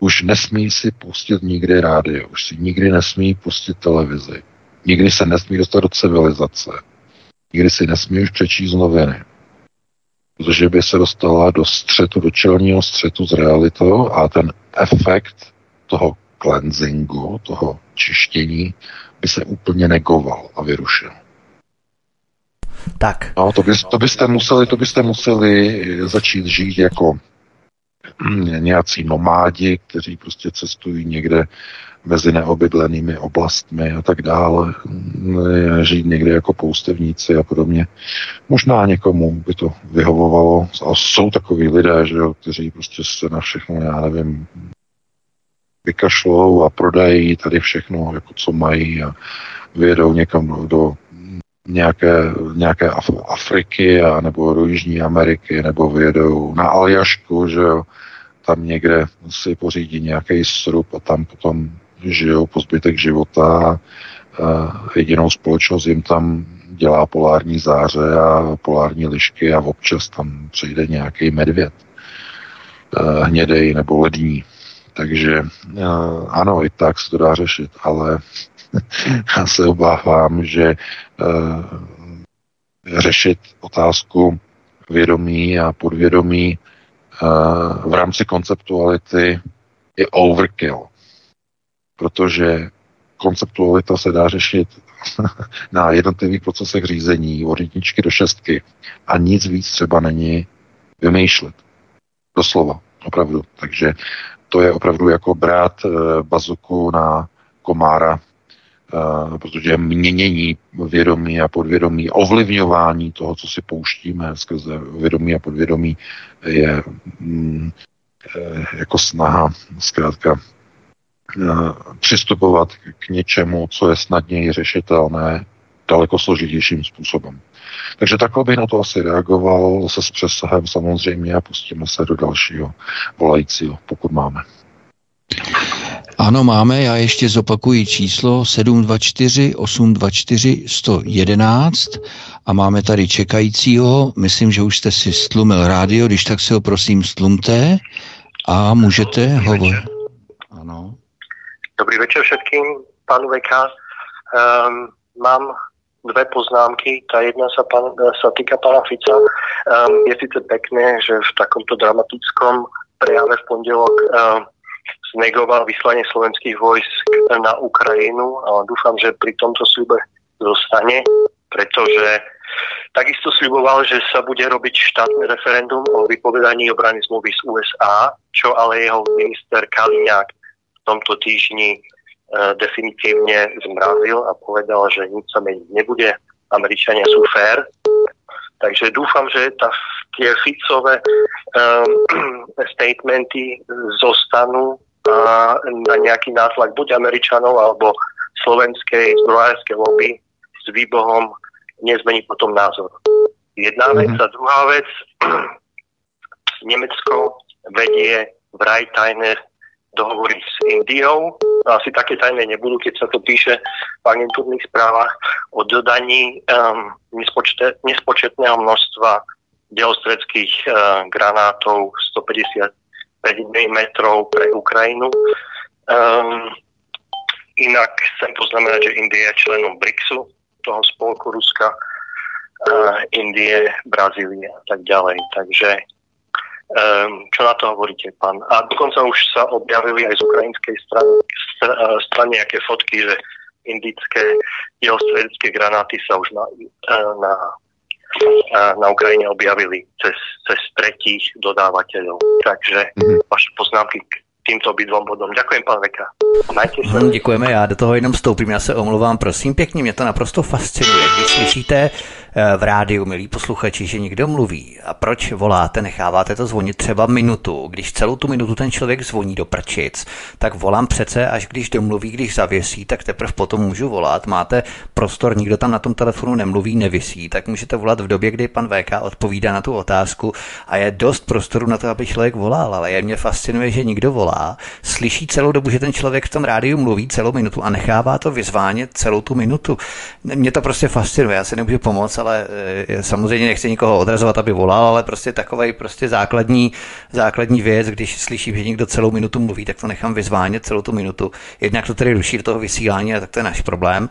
Už nesmí si pustit nikdy rádio, už si nikdy nesmí pustit televizi, nikdy se nesmí dostat do civilizace, nikdy si nesmí už přečíst noviny, protože by se dostala do střetu, do čelního střetu s realitou a ten efekt toho cleansingu, toho čištění, by se úplně negoval a vyrušil. Tak. No, to, by, to, byste museli, to byste museli začít žít jako nějací nomádi, kteří prostě cestují někde mezi neobydlenými oblastmi a tak dále, žít někde jako poustevníci a podobně. Možná někomu by to vyhovovalo, ale jsou takový lidé, že jo, kteří prostě se na všechno, já nevím, vykašlou a prodají tady všechno, jako co mají a vyjedou někam do nějaké, nějaké Af- Afriky a nebo do Jižní Ameriky, nebo vyjedou na Aljašku, že jo, tam někde si pořídí nějaký srub a tam potom žijou po zbytek života jedinou společnost jim tam dělá polární záře a polární lišky a občas tam přijde nějaký medvěd hnědej nebo lední. Takže ano, i tak se to dá řešit, ale [laughs] já se obávám, že řešit otázku vědomí a podvědomí v rámci konceptuality je overkill. Protože konceptualita se dá řešit [laughs] na jednotlivých procesech řízení od jedničky do šestky a nic víc třeba není vymýšlet. Doslova, opravdu. Takže to je opravdu jako brát e, bazuku na komára, e, protože měnění vědomí a podvědomí, ovlivňování toho, co si pouštíme skrze vědomí a podvědomí, je mm, e, jako snaha zkrátka přistupovat k něčemu, co je snadněji řešitelné, daleko složitějším způsobem. Takže takhle bych na to asi reagoval, zase s přesahem samozřejmě a pustíme se do dalšího volajícího, pokud máme. Ano, máme. Já ještě zopakuji číslo 724 824 111 a máme tady čekajícího. Myslím, že už jste si stlumil rádio, když tak si ho prosím stlumte a můžete hovořit. Dobrý večer všetkým, panu VK. Um, mám dve poznámky. Tá jedna sa, pan, sa týka pána Fica. Um, je síce pekné, že v takomto dramatickom prejave v pondelok um, znegoval vyslanie slovenských vojsk na Ukrajinu, ale dúfam, že pri tomto sľube zostane, pretože takisto sľuboval, že sa bude robiť štátne referendum o vypovedaní obrany zmluvy z USA, čo ale jeho minister Kaliňák tomto týždni definitívne zmrazil a povedal, že nič sa meniť nebude. Američania sú fér. Takže dúfam, že tá, tie Ficové um, statementy zostanú a na nejaký nátlak buď Američanov alebo slovenskej zbrojárskej lobby s výbohom nezmení potom názor. Jedna vec. A druhá vec, [clears throat] Nemecko vedie vraj tajné dohovory s Indiou. Asi také tajné nebudú, keď sa to píše v agentúrnych správach o dodaní um, nespočte, nespočetného množstva delostredských uh, granátov 155 mm pre Ukrajinu. Um, inak chcem poznamenať, že India je členom BRICSu, toho spolku Ruska, Indie, Brazílie a tak ďalej. Takže čo na to hovoríte, pán? A dokonca už sa objavili aj z ukrajinskej strany, strany nejaké fotky, že indické geostrelické granáty sa už na, na, na Ukrajine objavili cez, cez tretích dodávateľov. Takže mm-hmm. vaše poznámky k tímto obidvom bodom. Ďakujem, pán Veka. Majte se. Hmm, děkujeme, já do toho jenom vstoupím, já se omlouvám, prosím pěkně, mě to naprosto fascinuje. Když slyšíte Eh, v rádiu, milí posluchači, že někdo mluví. A proč voláte, necháváte to zvonit třeba minutu? Když celou tu minutu ten člověk zvoní do prčic, tak volám přece, až když domluví, když zavěsí, tak teprve potom můžu volat. Máte prostor, nikdo tam na tom telefonu nemluví, nevisí, tak můžete volat v době, kdy pan VK odpovídá na tu otázku a je dost prostoru na to, aby člověk volal, ale je mě fascinuje, že nikdo volá, slyší celou dobu, že ten člověk v tom rádiu mluví celou minutu a nechává to vyzvánět celou tu minutu. Mě to prostě fascinuje, já se nemůžu pomoct, ale e, samozřejmě nechci nikoho odrazovat, aby volal, ale prostě takový prostě základní, základní věc, když slyším, že někdo celou minutu mluví, tak to nechám vyzvánět celou tu minutu. Jednak to tedy ruší do toho vysílání, a tak to je náš problém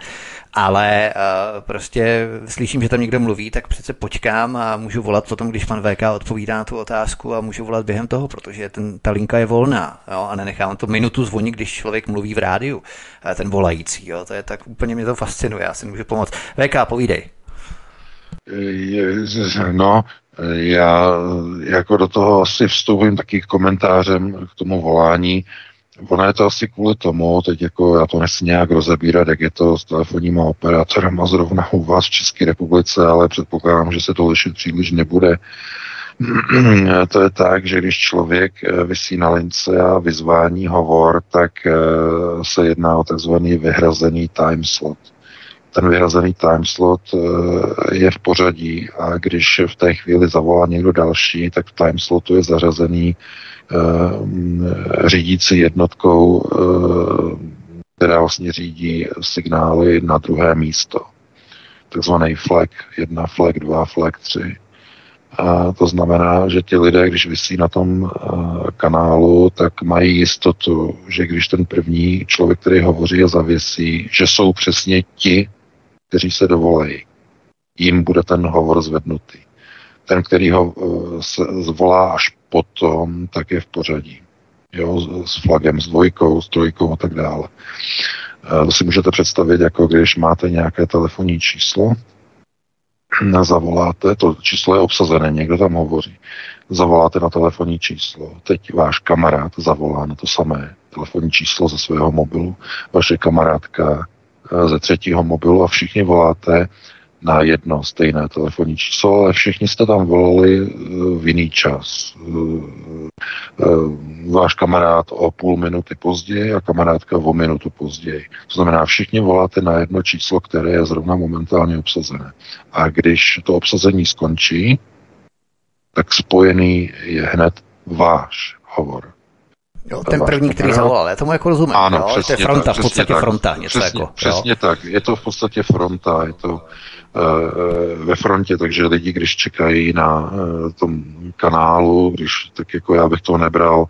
ale uh, prostě slyším, že tam někdo mluví, tak přece počkám a můžu volat potom, když pan VK odpovídá na tu otázku a můžu volat během toho, protože ten, ta linka je volná jo, a nenechám to minutu zvonit, když člověk mluví v rádiu, ten volající. Jo, to je tak úplně mě to fascinuje, já si můžu pomoct. VK, povídej. No, já jako do toho asi vstupím taky komentářem k tomu volání. Ono je to asi kvůli tomu, teď jako já to nechci nějak rozebírat, jak je to s telefonníma operátorem a zrovna u vás v České republice, ale předpokládám, že se to lišit příliš nebude. [clears throat] to je tak, že když člověk eh, vysí na lince a vyzvání hovor, tak eh, se jedná o takzvaný vyhrazený time slot ten vyhrazený timeslot eh, je v pořadí a když v té chvíli zavolá někdo další, tak v timeslotu je zařazený eh, řídící jednotkou, eh, která vlastně řídí signály na druhé místo. Takzvaný flag 1, flag 2, flag 3. A to znamená, že ti lidé, když vysí na tom kanálu, tak mají jistotu, že když ten první člověk, který hovoří a zavěsí, že jsou přesně ti, kteří se dovolají. Jim bude ten hovor zvednutý. Ten, který ho eh, se zvolá až potom, tak je v pořadí. Jo, s flagem, s dvojkou, s trojkou a tak dále. Eh, to si můžete představit, jako když máte nějaké telefonní číslo, zavoláte, to číslo je obsazené, někdo tam hovoří, zavoláte na telefonní číslo, teď váš kamarád zavolá na to samé telefonní číslo ze svého mobilu, vaše kamarádka ze třetího mobilu a všichni voláte na jedno stejné telefonní číslo, ale všichni jste tam volali eh, v jiný čas. Eh, váš kamarád o půl minuty později a kamarádka o minutu později. To znamená, všichni voláte na jedno číslo, které je zrovna momentálně obsazené. A když to obsazení skončí, tak spojený je hned váš hovor. Jo, ten první, který zavolal, já tomu jako rozumím. Ano, jo? přesně to je fronta, tak, v podstatě tak, fronta, něco přesně, jako. Přesně jo? tak, je to v podstatě fronta, je to uh, ve frontě, takže lidi, když čekají na uh, tom kanálu, když tak jako já bych to nebral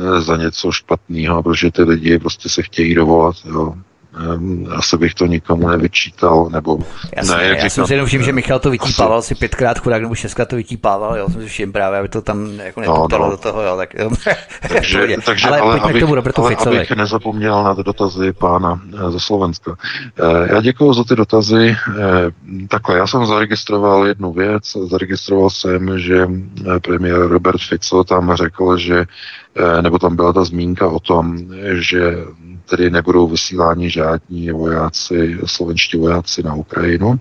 uh, za něco špatného, protože ty lidi prostě se chtějí dovolat, jo. Ehm, asi bych to nikomu nevyčítal, nebo Jasně, ne, jak já jsem si jenom všim, že Michal to vytípával asi pětkrát chudák, nebo šestkrát to vytípával, jo, jsem si všim právě, aby to tam jako no, no. do toho, jo, tak jo. [laughs] takže, takže, ale, ale pojďme abych, k tomu Robertu ale Ficovi. abych nezapomněl na ty dotazy pána eh, ze Slovenska. Eh, já děkuji za ty dotazy. Eh, takhle, já jsem zaregistroval jednu věc, zaregistroval jsem, že premiér Robert Fico tam řekl, že nebo tam byla ta zmínka o tom, že tedy nebudou vysíláni žádní vojáci, slovenští vojáci na Ukrajinu,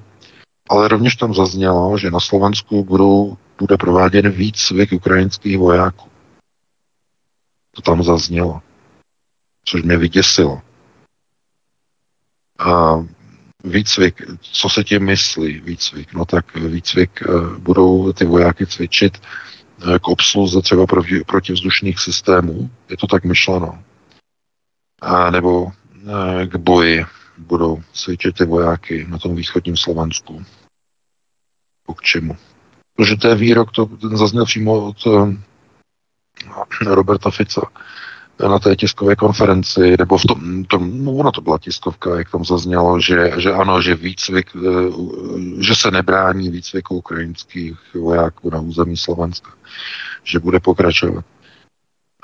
ale rovněž tam zaznělo, že na Slovensku budou, bude prováděn výcvik ukrajinských vojáků. To tam zaznělo, což mě vyděsilo. A výcvik, co se tím myslí výcvik? No tak výcvik eh, budou ty vojáky cvičit eh, k obsluze třeba proti, protivzdušných systémů. Je to tak myšleno a nebo e, k boji budou cvičit ty vojáky na tom východním Slovensku. K čemu? Protože to je výrok, to ten zazněl přímo od e, Roberta Fica. na té tiskové konferenci, nebo v tom, tom no ona to byla tiskovka, jak tam zaznělo, že, že ano, že výcvik, eh, že se nebrání výcviku ukrajinských vojáků na území Slovenska, že bude pokračovat.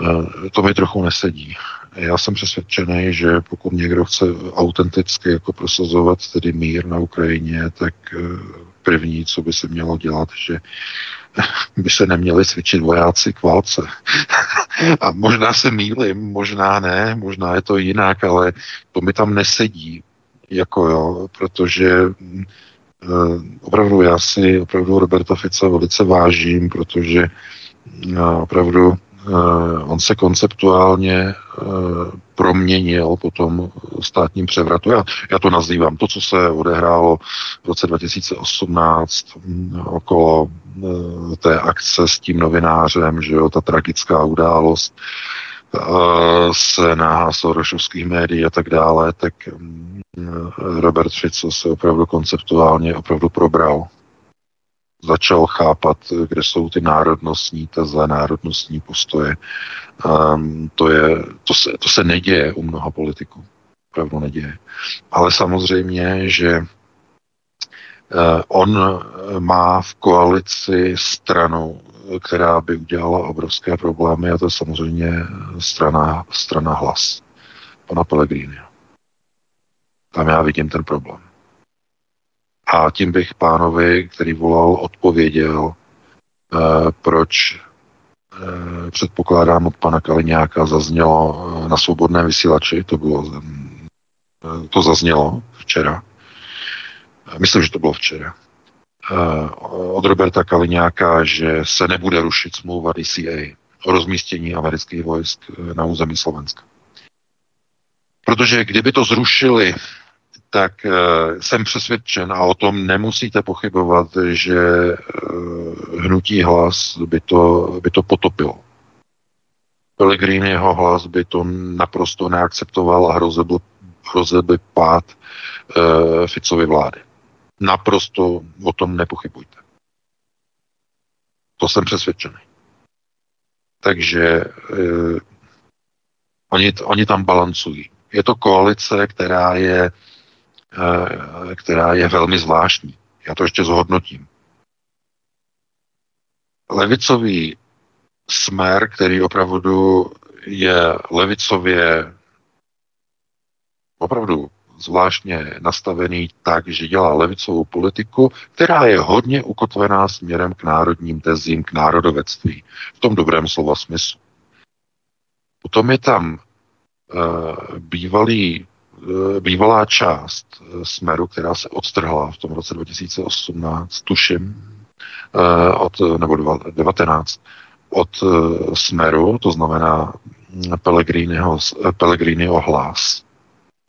Eh, to mi trochu nesedí. Já jsem přesvědčený, že pokud někdo chce autenticky jako prosazovat tedy mír na Ukrajině, tak eh, první, co by se mělo dělat, že [laughs] by se neměli cvičit vojáci k válce. [laughs] A možná se mýlim, možná ne, možná je to jinak, ale to mi tam nesedí, jako jo, protože uh, opravdu já si opravdu Roberta Fica velice vážím, protože opravdu on se konceptuálně uh, proměnil po tom státním převratu. Já, já to nazývám to, co se odehrálo v roce 2018 um, okolo uh, té akce s tím novinářem, že jo, ta tragická událost se na sorošovských médií a tak dále, tak um, Robert Fico se opravdu konceptuálně opravdu probral začal chápat, kde jsou ty národnostní teze, národnostní postoje. Um, to, je, to, se, to se neděje u mnoha politiků. Opravdu neděje. Ale samozřejmě, že uh, on má v koalici stranu, která by udělala obrovské problémy a to je samozřejmě strana, strana hlas pana Pellegrini. Tam já vidím ten problém. A tím bych pánovi, který volal, odpověděl, eh, proč eh, předpokládám od pana Kaliňáka zaznělo eh, na svobodné vysílači, to bylo to zaznělo včera. Myslím, že to bylo včera. Od Roberta Kaliňáka, že se nebude rušit smlouva DCA o rozmístění amerických vojsk na území Slovenska. Protože kdyby to zrušili tak eh, jsem přesvědčen, a o tom nemusíte pochybovat, že eh, hnutí hlas by to, by to potopilo. Pellegrini jeho hlas by to naprosto neakceptoval a hrozil hrozil by pád uh, Ficovy vlády. Naprosto o tom nepochybujte. To jsem přesvědčený. Takže uh, oni, oni tam balancují. Je to koalice, která je Eh, která je velmi zvláštní. Já to ještě zhodnotím. Levicový smer, který opravdu je levicově opravdu zvláštně nastavený tak, že dělá levicovou politiku, která je hodně ukotvená směrem k národním tezím, k národovectví. V tom dobrém slova smyslu. Potom je tam uh, bývalý Eh, bývalá část eh, Smeru, která se odstrhla v tom roce 2018, tuším, eh, od, nebo 19, od Smeru, to znamená Pellegriniho, Pellegriniho hlas.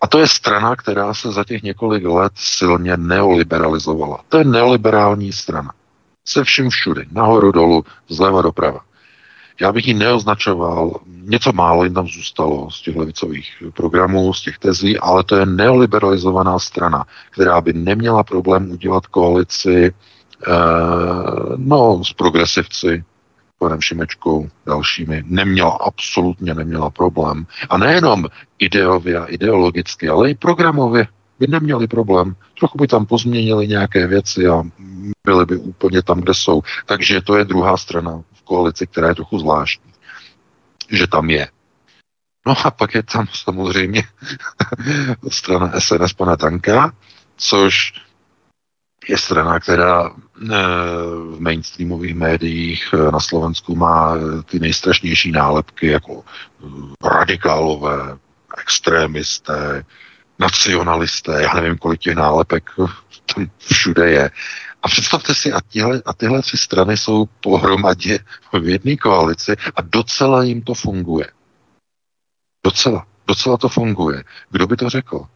A to je strana, která se za těch několik let silně neoliberalizovala. To je neoliberální strana. Se vším všude, nahoru, dolů, zleva doprava. Já bych ji neoznačoval, něco málo jim tam zůstalo z těch levicových programů, z těch tezí, ale to je neoliberalizovaná strana, která by neměla problém udělat koalici eh, no, s progresivci, panem Šimečkou, dalšími, neměla, absolutně neměla problém. A nejenom ideově a ideologicky, ale i programově by neměli problém. Trochu by tam pozměnili nějaké věci a byli by úplně tam, kde jsou. Takže to je druhá strana koalici, která je trochu zvláštní, že tam je. No a pak je tam samozřejmě [laughs] strana SNS pana Tanka, což je strana, která eh, v mainstreamových médiích eh, na Slovensku má eh, ty nejstrašnější nálepky jako radikálové, extrémisté, nacionalisté, já nevím, kolik těch nálepek [laughs] tam všude je. A představte si, a tyhle, a tyhle tři strany jsou pohromadě v jedné koalici a docela jim to funguje. Docela, docela to funguje. Kdo by to řekl?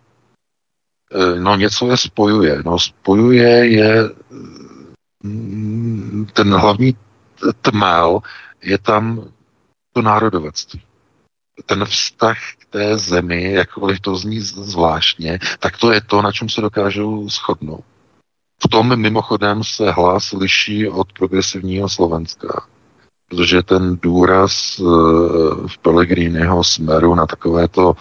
E, no něco je spojuje. No spojuje je mm, ten hlavní tmel, je tam to národovectví. Ten vztah k té zemi, jakkoliv to zní zvláštně, tak to je to, na čem se dokážou shodnout. V tom mimochodem se hlas liší od progresivního Slovenska. protože ten důraz v Pellegriniho smeru na takovéto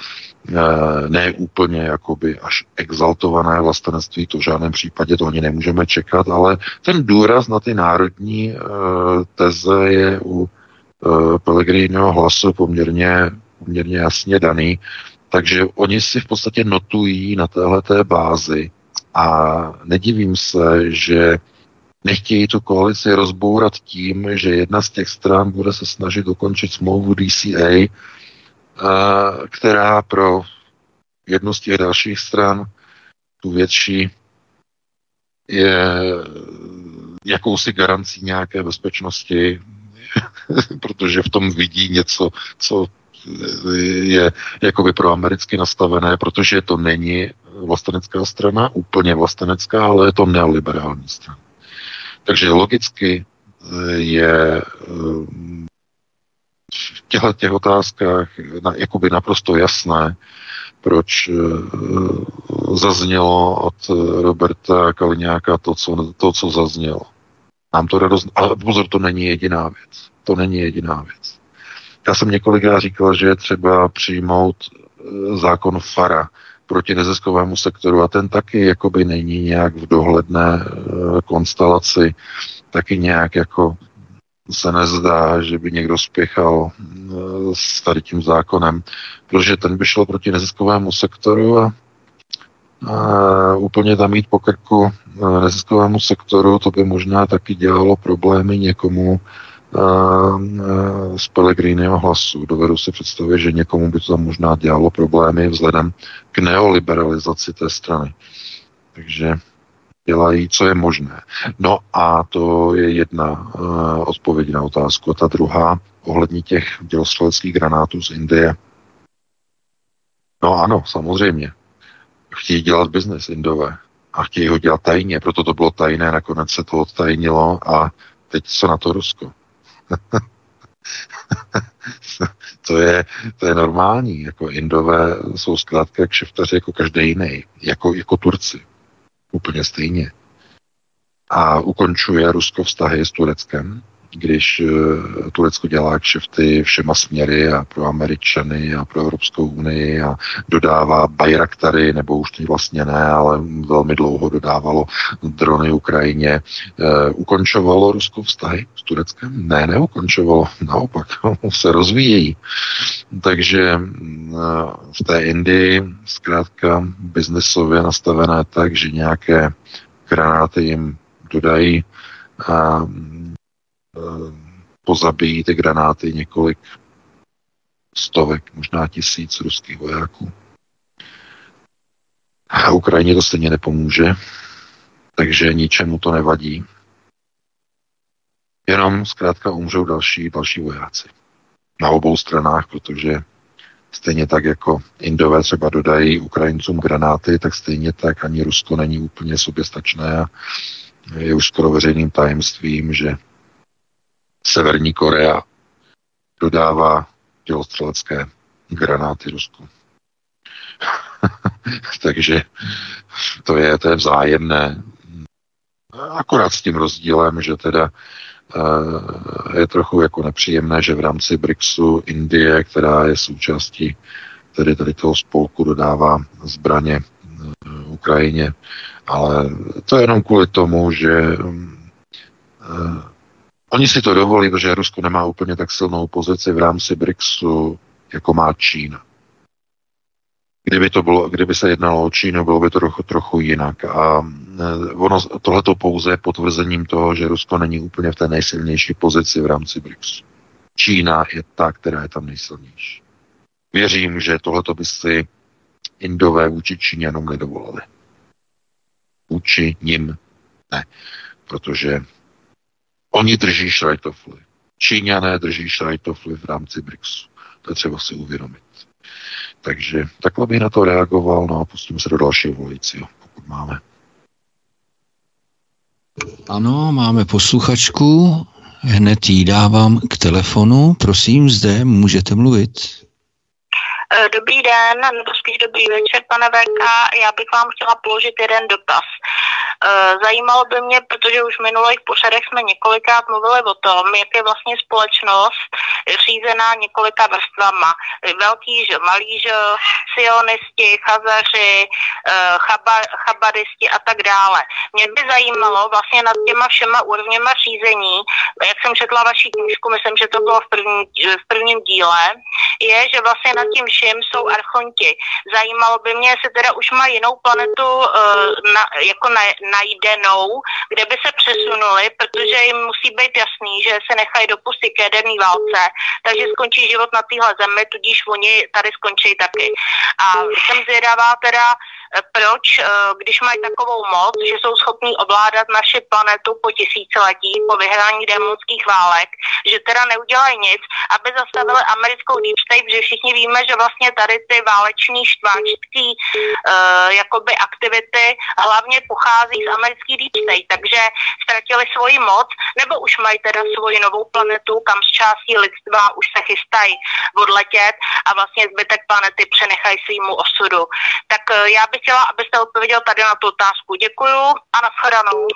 ne úplně jakoby až exaltované vlastenectví, to v žádném případě to ani nemůžeme čekat, ale ten důraz na ty národní teze je u Pellegriniho hlasu poměrně, poměrně jasně daný. Takže oni si v podstatě notují na téhleté bázi a nedivím se, že nechtějí tu koalici rozbourat tím, že jedna z těch stran bude se snažit dokončit smlouvu DCA, která pro jednu z těch dalších stran, tu větší, je jakousi garancí nějaké bezpečnosti, [laughs] protože v tom vidí něco, co je jakoby pro americky nastavené, protože to není vlastenecká strana, úplně vlastenecká, ale je to neoliberální strana. Takže logicky eh, je eh, v těchto těch otázkách jakoby naprosto jasné, proč eh, zaznělo od Roberta Kaliňáka to, co, to, co zaznělo. Nám to radost... Ale pozor, to není jediná věc. To není jediná věc. Já jsem několikrát říkal, že je třeba přijmout zákon FARA, proti neziskovému sektoru a ten taky jakoby není nějak v dohledné eh, konstelaci, taky nějak jako se nezdá, že by někdo spěchal eh, s tady tím zákonem, protože ten by šel proti neziskovému sektoru a, a úplně tam mít po krku eh, neziskovému sektoru, to by možná taky dělalo problémy někomu, z Pellegriniho hlasu. Dovedu si představit, že někomu by to tam možná dělalo problémy vzhledem k neoliberalizaci té strany. Takže dělají, co je možné. No a to je jedna uh, odpověď na otázku. A ta druhá, ohledně těch dělostřeleckých granátů z Indie. No ano, samozřejmě. Chtějí dělat biznes Indové a chtějí ho dělat tajně, proto to bylo tajné, nakonec se to odtajnilo a teď co na to Rusko? [laughs] to, je, to je normální. Jako Indové jsou zkrátka kšeftaři jako každý jiný. Jako, jako Turci. Úplně stejně. A ukončuje Rusko vztahy s Tureckem když eh, Turecko dělá kšefty všema směry a pro Američany a pro Evropskou unii a dodává Bayraktary, nebo už teď vlastně ne, ale velmi dlouho dodávalo drony Ukrajině. E, ukončovalo Rusko vztahy s Tureckem? Ne, neukončovalo, [laughs] naopak, [laughs] se rozvíjejí. Takže e, v té Indii zkrátka biznesově nastavené tak, že nějaké granáty jim dodají a pozabijí ty granáty několik stovek, možná tisíc ruských vojáků. A Ukrajině to stejně nepomůže, takže ničemu to nevadí. Jenom zkrátka umřou další, další vojáci. Na obou stranách, protože stejně tak jako Indové třeba dodají Ukrajincům granáty, tak stejně tak ani Rusko není úplně soběstačné a je už skoro veřejným tajemstvím, že Severní Korea dodává dělostřelecké granáty Rusku. [laughs] Takže to je, to je vzájemné. Akorát s tím rozdílem, že teda uh, je trochu jako nepříjemné, že v rámci BRICSu Indie, která je součástí tedy tady toho spolku, dodává zbraně uh, Ukrajině, ale to je jenom kvůli tomu, že uh, Oni si to dovolí, protože Rusko nemá úplně tak silnou pozici v rámci BRICSu, jako má Čína. Kdyby, to bylo, kdyby se jednalo o Čínu, bylo by to trochu, trochu jinak. A e, ono, tohleto pouze je potvrzením toho, že Rusko není úplně v té nejsilnější pozici v rámci BRICSu. Čína je ta, která je tam nejsilnější. Věřím, že tohleto by si Indové vůči Číňanům nedovolili. Vůči nim ne, protože Oni drží šrajtofly. Číňané drží šrajtofly v rámci BRICSu. To je třeba si uvědomit. Takže takhle bych na to reagoval, no a pustíme se do dalšího volajícího, pokud máme. Ano, máme posluchačku, hned jí dávám k telefonu. Prosím, zde můžete mluvit. Eh, dobrý den, nebo spíš dobrý večer, pane VK. Já bych vám chtěla položit jeden dotaz. Eh, zajímalo by mě, protože už v minulých pořadech jsme několikrát mluvili o tom, jak je vlastně společnost řízená několika vrstvama. Velký že malý že sionisti, chazaři, eh, chaba, chabaristi a tak dále. Mě by zajímalo vlastně nad těma všema úrovněma řízení, jak jsem četla vaši knížku, myslím, že to bylo v, první, v prvním díle, je, že vlastně nad tím vším jsou archonti. Zajímalo by mě, jestli teda už má jinou planetu uh, na, jako na, najdenou, kde by se přesunuli, protože jim musí být jasný, že se nechají dopustit k jaderné válce, takže skončí život na téhle zemi, tudíž oni tady skončí taky. A jsem zvědavá teda, proč, eh, když mají takovou moc, že jsou schopní ovládat naši planetu po tisíciletí, po vyhrání démonských válek, že teda neudělají nic, aby zastavili americkou deep state, že všichni víme, že vlastně tady ty váleční štváčský uh, jakoby aktivity hlavně pochází z americký deep state, takže ztratili svoji moc, nebo už mají teda svoji novou planetu, kam z částí lidstva už se chystají odletět a vlastně zbytek planety přenechají svýmu osudu. Tak já bych chtěla, abyste odpověděl tady na tu otázku. Děkuju a nashledanou.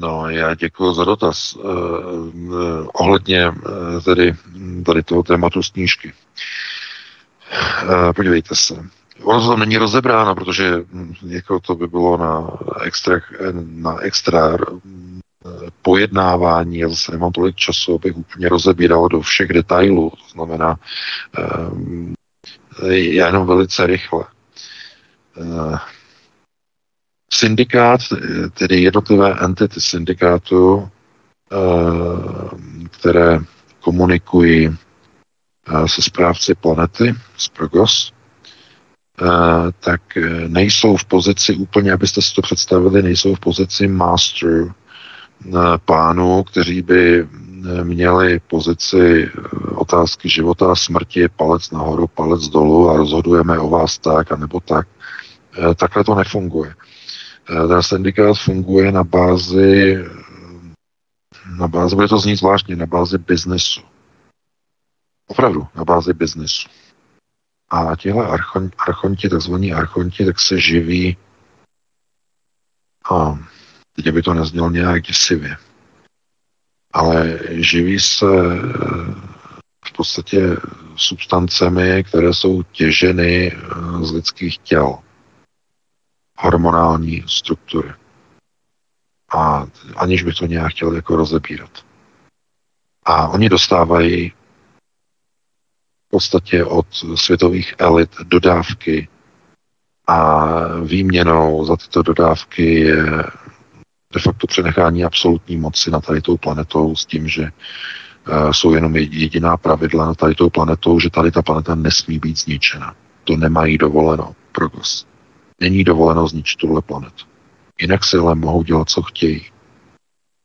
No, já děkuji za dotaz. Uh, uh, ohledně uh, tedy tady toho tématu snížky. Uh, podívejte se. Ono to tam není rozebráno, protože hm, jako to by bylo na extra, na extra pojednávání, já zase nemám tolik času, abych úplně rozebíral do všech detailů, to znamená, já jenom velice rychle. Eh, syndikát, tedy jednotlivé entity syndikátu, eh, které komunikují eh, se správci planety, z Progos, tak nejsou v pozici úplně, abyste si to představili, nejsou v pozici master pánů, kteří by měli pozici eh, otázky života a smrti, palec nahoru, palec dolů a rozhodujeme o vás tak a nebo tak. Eh, takhle to nefunguje. Eh, ten syndikát funguje na bázi, na bázi, bude to znít zvláštně, na bázi biznesu. Opravdu, na bázi biznesu. A tihle archon, archonti, takzvaní archonti, tak se živí a teď by to neznělo nějak děsivě ale živí se eh, v podstatě substancemi, které jsou těženy eh, z lidských těl, hormonální struktury. A aniž bych to nějak chtěl jako rozebírat. A oni dostávají v podstatě od světových elit dodávky a výměnou za tyto dodávky je de facto přenechání absolutní moci na tady tou planetou s tím, že uh, jsou jenom jediná pravidla na tady tou planetou, že tady ta planeta nesmí být zničena. To nemají dovoleno. Progos. Není dovoleno zničit tuhle planetu. Jinak si ale mohou dělat, co chtějí.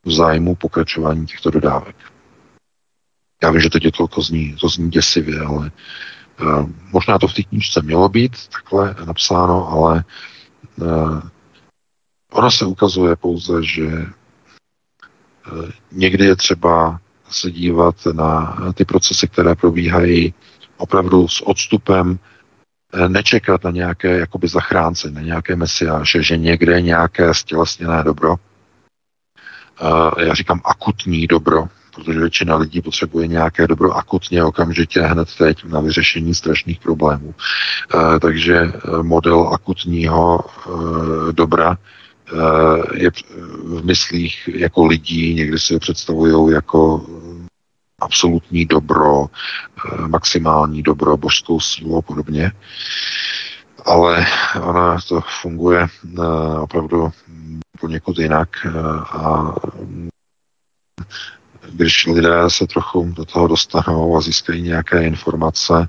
V zájmu pokračování těchto dodávek. Já vím, že teď je to, zní, to zní děsivě, ale uh, možná to v té knížce mělo být takhle napsáno, ale uh, Ono se ukazuje pouze, že eh, někdy je třeba se dívat na ty procesy, které probíhají opravdu s odstupem, eh, nečekat na nějaké jakoby zachránce, na nějaké mesiáše, že někde je nějaké stělesněné dobro. Eh, já říkám akutní dobro, protože většina lidí potřebuje nějaké dobro akutně, okamžitě, hned teď na vyřešení strašných problémů. Takže model akutního dobra je v myslích jako lidí, někdy si je představují jako absolutní dobro, eh, maximální dobro, božskou sílu a podobně. Ale ona to funguje eh, opravdu poněkud jinak a když lidé se trochu do toho dostanou a získají nějaké informace,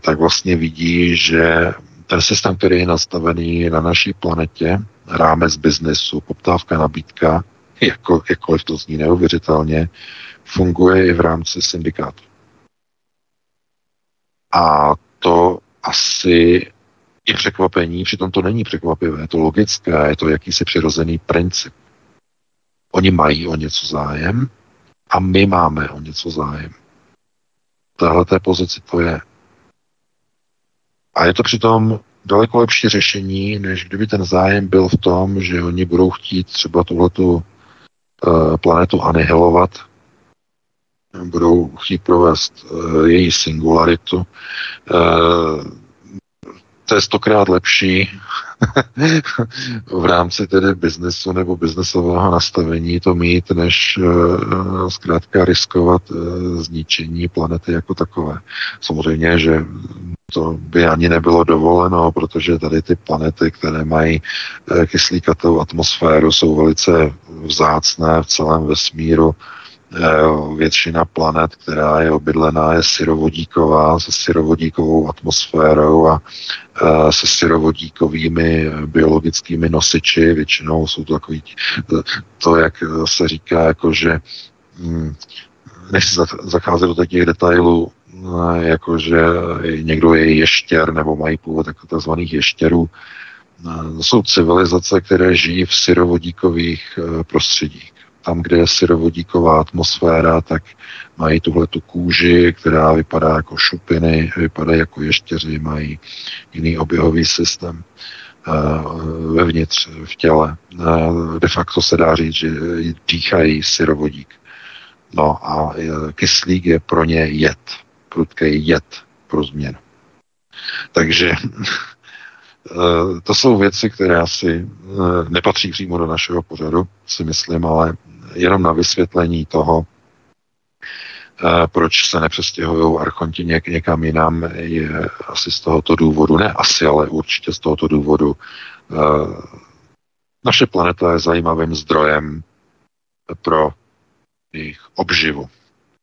tak vlastně vidí, že ten systém, který je nastavený na naší planetě, rámec biznesu, poptávka, nabídka, jako, jakkoliv to zní neuvěřitelně, funguje i v rámci syndikátu. A to asi je překvapení, přitom to není překvapivé, je to logické, je to jakýsi přirozený princip. Oni mají o něco zájem a my máme o něco zájem. téhleté pozici to je. A je to přitom daleko lepší řešení, než kdyby ten zájem byl v tom, že oni budou chtít třeba tuhletu uh, planetu anihilovat, budou chtít provést uh, její singularitu. Uh, to je stokrát lepší [laughs] v rámci tedy biznesu nebo biznesového nastavení to mít, než uh, zkrátka riskovat zničení planety jako takové. Samozřejmě, že to by ani nebylo dovoleno, protože tady ty planety, které mají uh, kyslíkatou atmosféru, jsou velice vzácné v celém vesmíru. Většina planet, která je obydlená, je syrovodíková, se syrovodíkovou atmosférou a se syrovodíkovými biologickými nosiči. Většinou jsou to takový, to, jak se říká, jako že hm, nechci zacházet do těch detailů, jakože někdo je ještěr nebo mají původ jako tzv. ještěrů. To jsou civilizace, které žijí v syrovodíkových eh, prostředích tam, kde je syrovodíková atmosféra, tak mají tuhle tu kůži, která vypadá jako šupiny, vypadá jako ještěři, mají jiný oběhový systém eh, vevnitř v těle. Eh, de facto se dá říct, že dýchají syrovodík. No a kyslík je pro ně jed, prudký jed pro změnu. Takže [laughs] to jsou věci, které asi nepatří přímo do našeho pořadu, si myslím, ale jenom na vysvětlení toho, eh, proč se nepřestěhují archonti něk, někam jinam, je asi z tohoto důvodu, ne asi, ale určitě z tohoto důvodu. Eh, naše planeta je zajímavým zdrojem pro jejich obživu,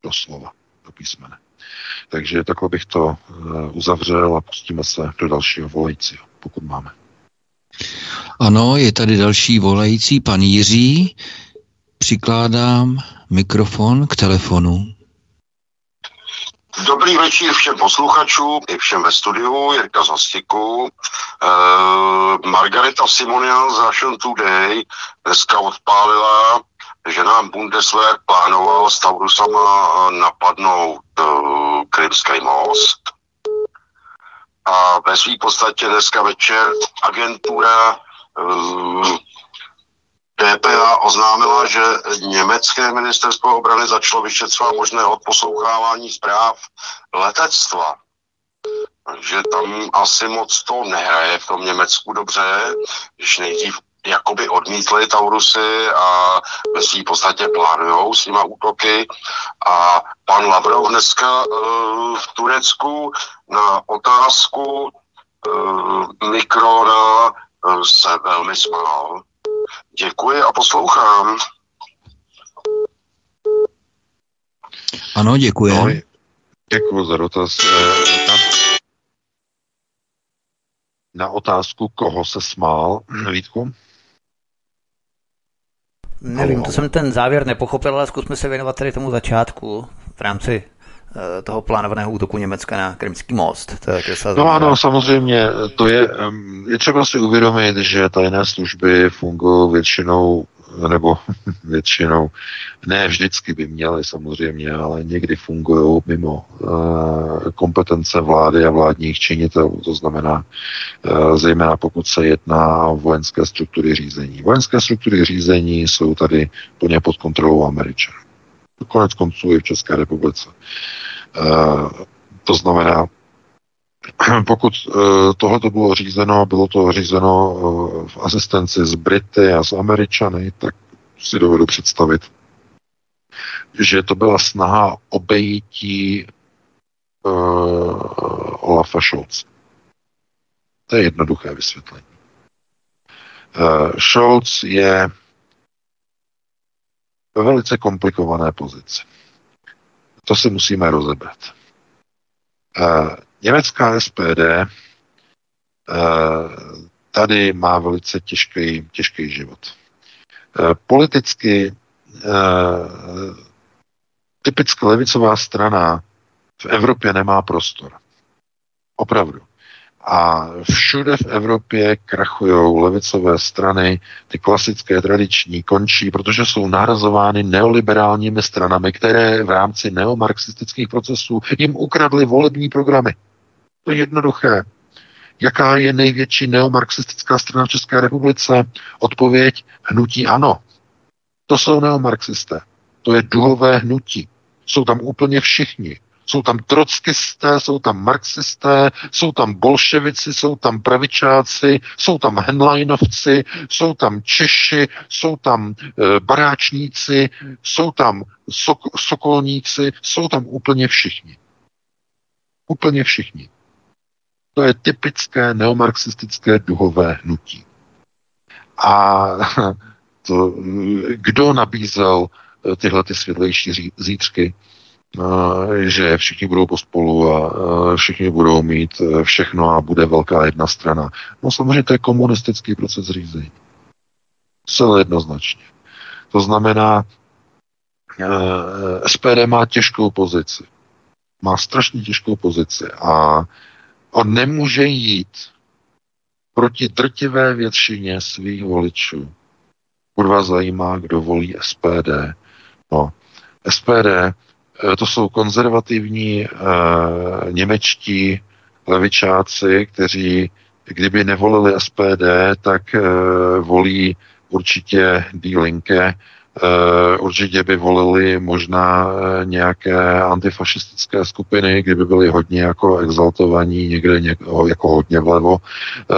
doslova, do písmene. Takže takhle bych to eh, uzavřel a pustíme se do dalšího volajícího, pokud máme. Ano, je tady další volající, pan Jiří. Přikládám mikrofon k telefonu. Dobrý večer všem posluchačům i všem ve studiu, Jirka z Hostiku. E, Margareta Simonian z Russian Today dneska odpálila, že nám Bundeswehr plánoval s Taurusama napadnout e, Krymský most. A ve své podstatě dneska večer agentura e, DPA oznámila, že německé ministerstvo obrany začalo vyšetřovat možné odposlouchávání zpráv letectva. Takže tam asi moc to nehraje v tom Německu dobře, když nejdřív jakoby odmítli Taurusy a ve svým podstatě plánujou s nima útoky. A pan Lavrov dneska uh, v Turecku na otázku uh, Mikrona uh, se velmi smál Děkuji a poslouchám. Ano, děkuji. No, děkuji za dotaz. Eh, na, na otázku, koho se smál, Vítku? Nevím, to jsem ten závěr nepochopil, ale zkusme se věnovat tady tomu začátku v rámci Eh, toho plánovaného útoku Německa na Krymský most. To je no ano, samozřejmě, to je, je třeba si uvědomit, že tajné služby fungují většinou nebo [laughs] většinou, ne vždycky by měly samozřejmě, ale někdy fungují mimo uh, kompetence vlády a vládních činitelů, to znamená uh, zejména pokud se jedná o vojenské struktury řízení. Vojenské struktury řízení jsou tady plně pod kontrolou Američanů. Konec konců i v České republice. Eh, to znamená, [clears throat] pokud eh, tohle to bylo řízeno, bylo to řízeno eh, v asistenci s Brity a s Američany, tak si dovedu představit, že to byla snaha obejítí uh, Olafa Scholz. To je jednoduché vysvětlení. Uh, Scholz je ve velice komplikované pozici. To si musíme rozebrat. Německá SPD uh, tady má velice těžký, těžký život. Uh, politicky typická levicová strana v Evropě nemá prostor. Opravdu. A všude v Evropě krachují levicové strany, ty klasické, tradiční, končí, protože jsou nahrazovány neoliberálními stranami, které v rámci neomarxistických procesů jim ukradly volební programy. To je jednoduché. Jaká je největší neomarxistická strana v České republice? Odpověď hnutí ano. To jsou neomarxisté. To je duhové hnutí. Jsou tam úplně všichni. Jsou tam trockisté, jsou tam marxisté, jsou tam bolševici, jsou tam pravičáci, jsou tam henleinovci, jsou tam Češi, jsou tam e, baráčníci, jsou tam sok, sokolníci, jsou tam úplně všichni. Úplně všichni. To je typické neomarxistické duhové hnutí. A [laughs] to, kdo nabízel eh, tyhle ty světlejší zítřky? že všichni budou pospolu a všichni budou mít všechno a bude velká jedna strana. No samozřejmě to je komunistický proces řízení. Celé jednoznačně. To znamená, SPD má těžkou pozici. Má strašně těžkou pozici a on nemůže jít proti drtivé většině svých voličů. Kurva zajímá, kdo volí SPD. No, SPD Eh, to jsou konzervativní e, němečtí levičáci, kteří kdyby nevolili SPD, tak e, volí určitě Die Linke, určitě by volili možná nějaké antifašistické skupiny, kdyby byly hodně jako exaltovaní, někde něko, jako hodně vlevo e,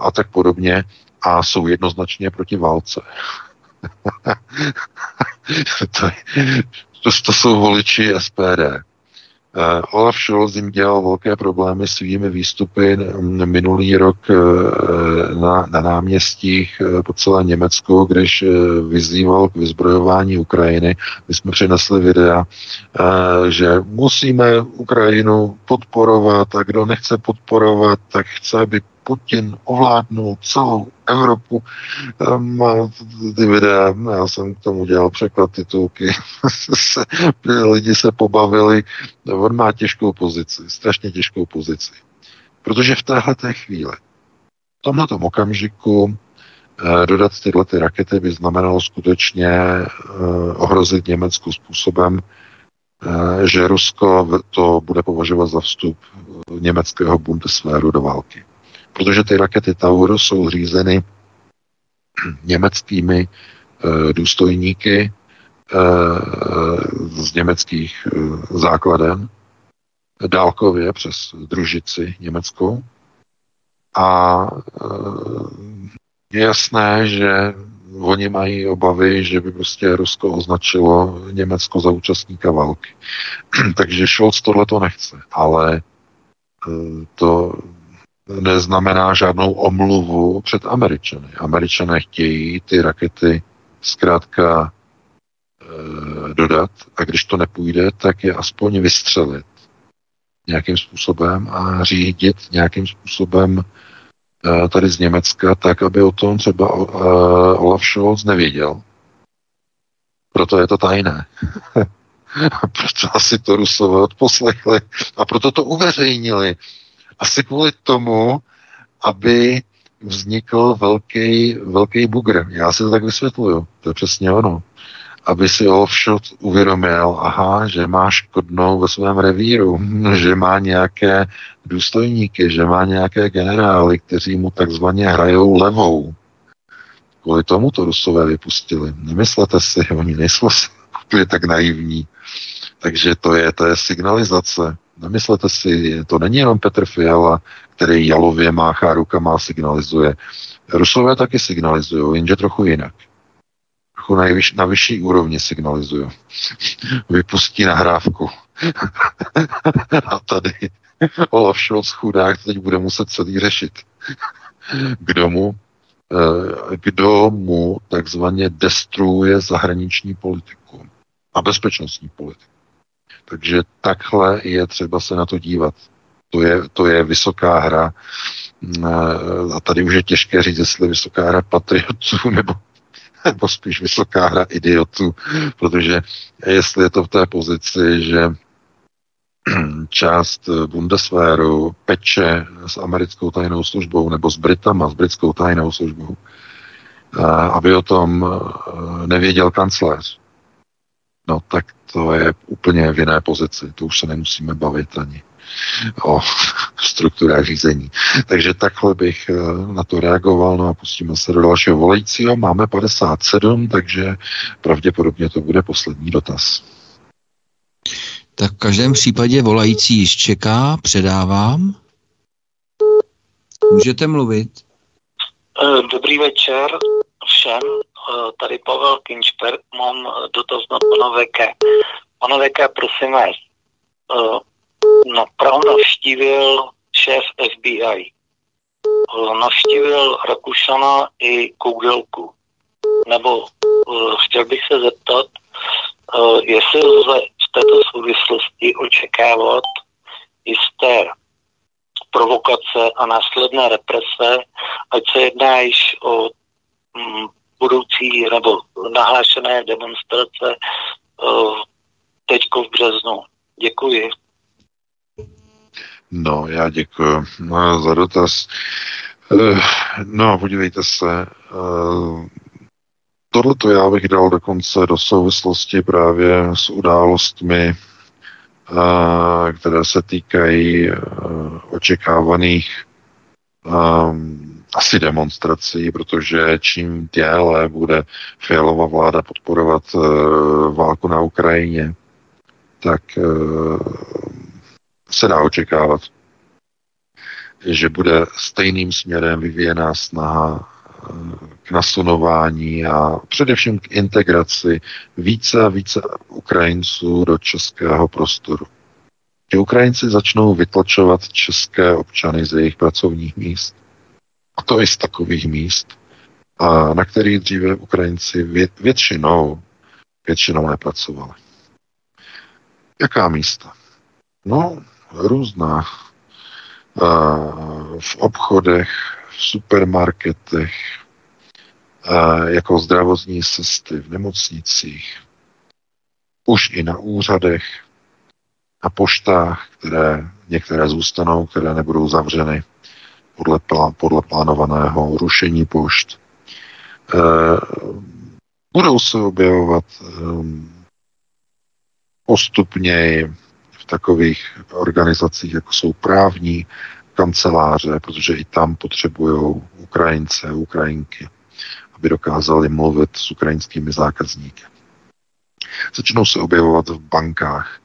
a tak podobně a jsou jednoznačně proti válce. [laughs] to, to, to jsou voliči SPD. Uh, Olaf Scholz jim dělal velké problémy svými výstupy minulý rok uh, na, na náměstích uh, po celé Německu, když vyzýval k vyzbrojování Ukrajiny. My jsme přinesli videa, že musíme Ukrajinu podporovat a kdo nechce podporovat, tak chce, aby Putin ovládnul celou Evropu. Má ty videa, já jsem k tomu dělal překlad titulky, [laughs] lidi se pobavili, on má těžkou pozici, strašně těžkou pozici. Protože v téhle té chvíli, v tomhle okamžiku eh, dodat tyhle ty rakety by znamenalo skutečně eh, ohrozit Německu způsobem, eh, že Rusko to bude považovat za vstup německého Bundeswehru do války protože ty rakety Taurus jsou řízeny německými e, důstojníky e, z německých e, základen dálkově přes družici německou. A je jasné, že oni mají obavy, že by prostě Rusko označilo Německo za účastníka války. [clears throat] Takže Scholz tohle to nechce, ale to neznamená žádnou omluvu před Američany. Američané chtějí ty rakety zkrátka e, dodat a když to nepůjde, tak je aspoň vystřelit nějakým způsobem a řídit nějakým způsobem e, tady z Německa, tak aby o tom třeba e, Olaf Scholz nevěděl. Proto je to tajné. [laughs] proto asi to Rusové odposlechli a proto to uveřejnili asi kvůli tomu, aby vznikl velký, velký bugr. Já si to tak vysvětluju. To je přesně ono. Aby si Olfshot uvědomil, aha, že má škodnou ve svém revíru, [laughs] že má nějaké důstojníky, že má nějaké generály, kteří mu takzvaně hrajou levou. Kvůli tomu to Rusové vypustili. Nemyslete si, [laughs] oni nejsou [laughs] tak naivní. Takže to je, to je signalizace. Nemyslete si, to není jenom Petr Fiala, který jalově máchá rukama a signalizuje. Rusové taky signalizují, jenže trochu jinak. Trochu na, vyš, na vyšší úrovni signalizují. [laughs] Vypustí nahrávku. [laughs] a tady Olaf Scholz chudák teď bude muset celý řešit. [laughs] Kdo mu, eh, kdo mu takzvaně destruuje zahraniční politiku a bezpečnostní politiku. Takže takhle je třeba se na to dívat. To je, to je vysoká hra. A tady už je těžké říct, jestli vysoká hra patriotů [laughs] nebo, nebo spíš vysoká hra idiotů, protože jestli je to v té pozici, že [clears throat] část Bundeswehru peče s americkou tajnou službou nebo s Britama, s britskou tajnou službou, aby o tom nevěděl kancléř. No tak to je úplně v jiné pozici. To už se nemusíme bavit ani o [laughs] strukturách řízení. Takže takhle bych eh, na to reagoval, no a pustíme se do dalšího volajícího. Máme 57, takže pravděpodobně to bude poslední dotaz. Tak v každém případě volající již čeká, předávám. Můžete mluvit. Eh, dobrý večer všem. Eh, tady Pavel Kinčper. Mám dotaz na pana Veke. Pana Veke, prosím vás, na Prahu navštívil šéf FBI. Navštívil Rakušana i Kougelku. Nebo chtěl bych se zeptat, jestli lze v této souvislosti očekávat jisté provokace a následné represe, ať se jedná již o mm, budoucí nebo nahlášené demonstrace uh, teďko v březnu. Děkuji. No, já děkuji no, za dotaz. Eh, no, podívejte se, eh, tohleto já bych dal dokonce do souvislosti právě s událostmi, eh, které se týkají očekávaných asi demonstrací, protože čím déle bude Fialová vláda podporovat válku na Ukrajině, tak se dá očekávat, že bude stejným směrem vyvíjená snaha eh, k nasunování a především k integraci více a více Ukrajinců do českého prostoru. Že Ukrajinci začnou vytlačovat české občany z jejich pracovních míst. A to i z takových míst, a na kterých dříve Ukrajinci většinou, většinou nepracovali. Jaká místa? No, různá. V obchodech, v supermarketech, jako zdravotní sesty v nemocnicích, už i na úřadech, na poštách, které některé zůstanou, které nebudou zavřeny podle, plán, podle plánovaného rušení pošt. E, budou se objevovat e, postupněji takových organizacích, jako jsou právní kanceláře, protože i tam potřebují Ukrajince, Ukrajinky, aby dokázali mluvit s ukrajinskými zákazníky. Začnou se objevovat v bankách,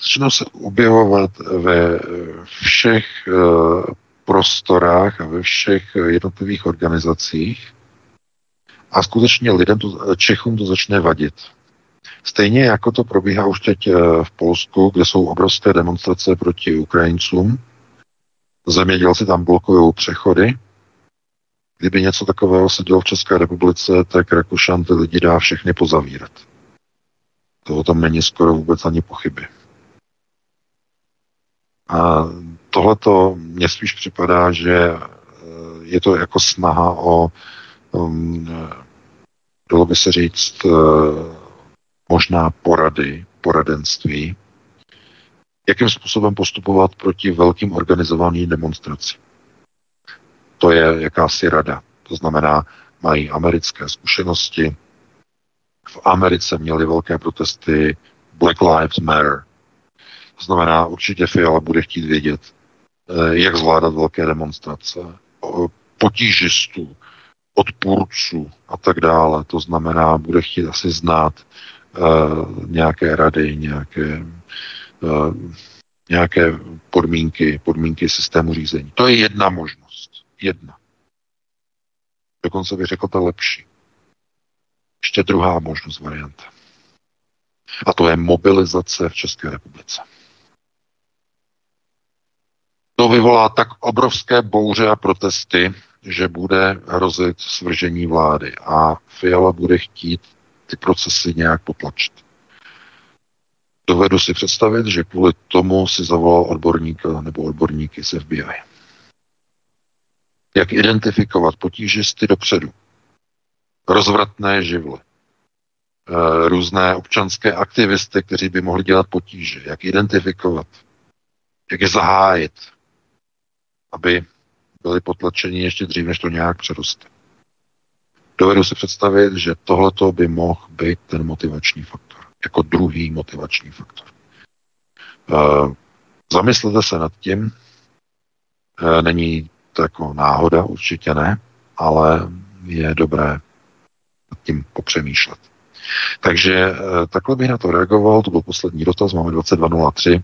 začnou se objevovat ve všech eh, prostorách a ve všech jednotlivých organizacích a skutečně lidem to, Čechům to začne vadit. Stejně jako to probíhá už teď eh, v Polsku, kde jsou obrovské demonstrace proti Ukrajincům. Zemědělci tam blokují přechody. Kdyby něco takového se dělo v České republice, tak Rakušan ty lidi dá všechny pozavírat. To tam není skoro vůbec ani pochyby. A tohleto mně spíš připadá, že eh, je to jako snaha o, um, dalo by se říct, uh, možná porady, poradenství, jakým způsobem postupovat proti velkým organizovaným demonstracím. To je jakási rada. To znamená, mají americké zkušenosti. V Americe měli velké protesty Black Lives Matter. To znamená, určitě Fiala bude chtít vědět, eh, jak zvládat velké demonstrace, potížistů, odpůrců a tak dále. To znamená, bude chtít asi znát uh, nějaké rady, nějaké, nějaké podmínky, podmínky systému řízení. To je jedna možnost. Jedna. Dokonce bych řekl to lepší. Ještě druhá možnost varianta. A to je mobilizace v České republice. To vyvolá tak obrovské bouře a protesty, že bude hrozit svržení vlády a Fiala bude chtít ty procesy nějak potlačit. Dovedu si představit, že kvůli tomu si zavolal odborníka nebo odborníky z FBI. Jak identifikovat potížisty dopředu? Rozvratné živly. Eh, různé občanské aktivisty, kteří by mohli dělat potíže. Jak identifikovat? jak je zahájit, aby byli potlačeni ještě dřív, než to nějak přeroste. Dovedu si představit, že tohleto by mohl být ten motivační faktor, jako druhý motivační faktor. Uh, zamyslete se nad tím, uh, není to jako náhoda, určitě ne, ale je dobré nad tím popřemýšlet. Takže uh, takhle bych na to reagoval, to byl poslední dotaz, máme 22.03.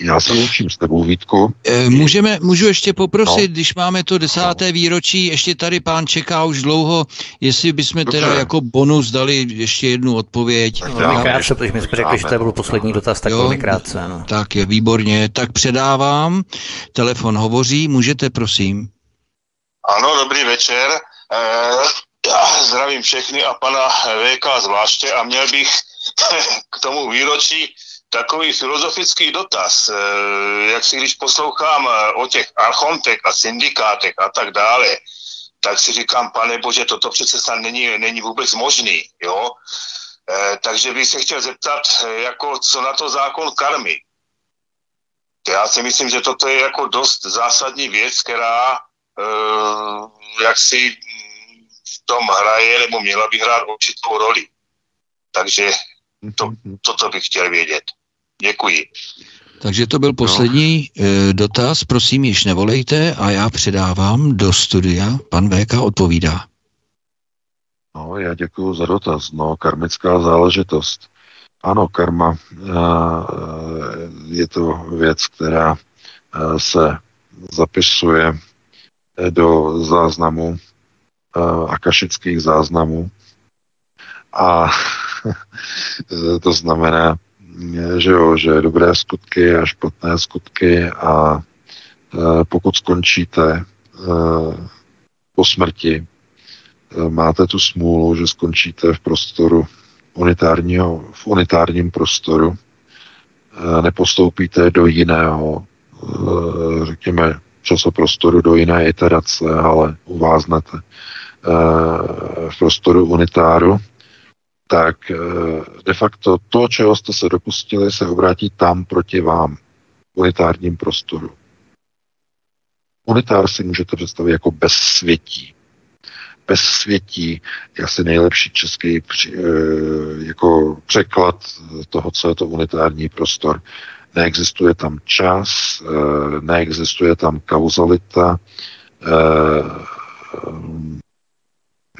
Já se loučím s tebou, Vítku. E, můžeme, můžu ještě poprosit, no. když máme to desáté výročí, ještě tady pán čeká už dlouho, jestli bychom Dobře. teda jako bonus dali ještě jednu odpověď. Tak velmi krátce, protože my jsme řekli, že to byl poslední dotaz, tak velmi krátce. No. Tak je, výborně. Tak předávám, telefon hovoří, můžete, prosím. Ano, dobrý večer. E, já zdravím všechny a pana VK zvláště a měl bych [laughs] k tomu výročí takový filozofický dotaz, eh, jak si když poslouchám eh, o těch archontech a syndikátech a tak dále, tak si říkám, pane bože, toto přece snad není, není vůbec možný, jo? E, takže bych se chtěl zeptat, jako co na to zákon karmy. Já si myslím, že toto je jako dost zásadní věc, která jak si v tom hraje, nebo měla by hrát určitou roli. Takže to, toto bych chtěl vědět. Děkuji. Takže to byl poslední no. dotaz, prosím, již nevolejte a já předávám do studia. Pan VK odpovídá. No, já děkuji za dotaz. No, karmická záležitost. Ano, karma eh, je to věc, která eh, se zapisuje do záznamu akašických záznamů. A [laughs] to znamená, že jo, že dobré skutky a špatné skutky a e, pokud skončíte e, po smrti, e, máte tu smůlu, že skončíte v prostoru unitárního, v unitárním prostoru, nepostoupíte do jiného, řekněme, časoprostoru, do jiné iterace, ale uváznete v prostoru unitáru, tak eh, de facto to, čeho jste se dopustili, se obrátí tam proti vám, v unitárním prostoru. Unitár si můžete představit jako bezsvětí. Bezsvětí je asi nejlepší český eh, jako překlad toho, co je to unitární prostor. Neexistuje tam čas, eh, neexistuje tam kauzalita,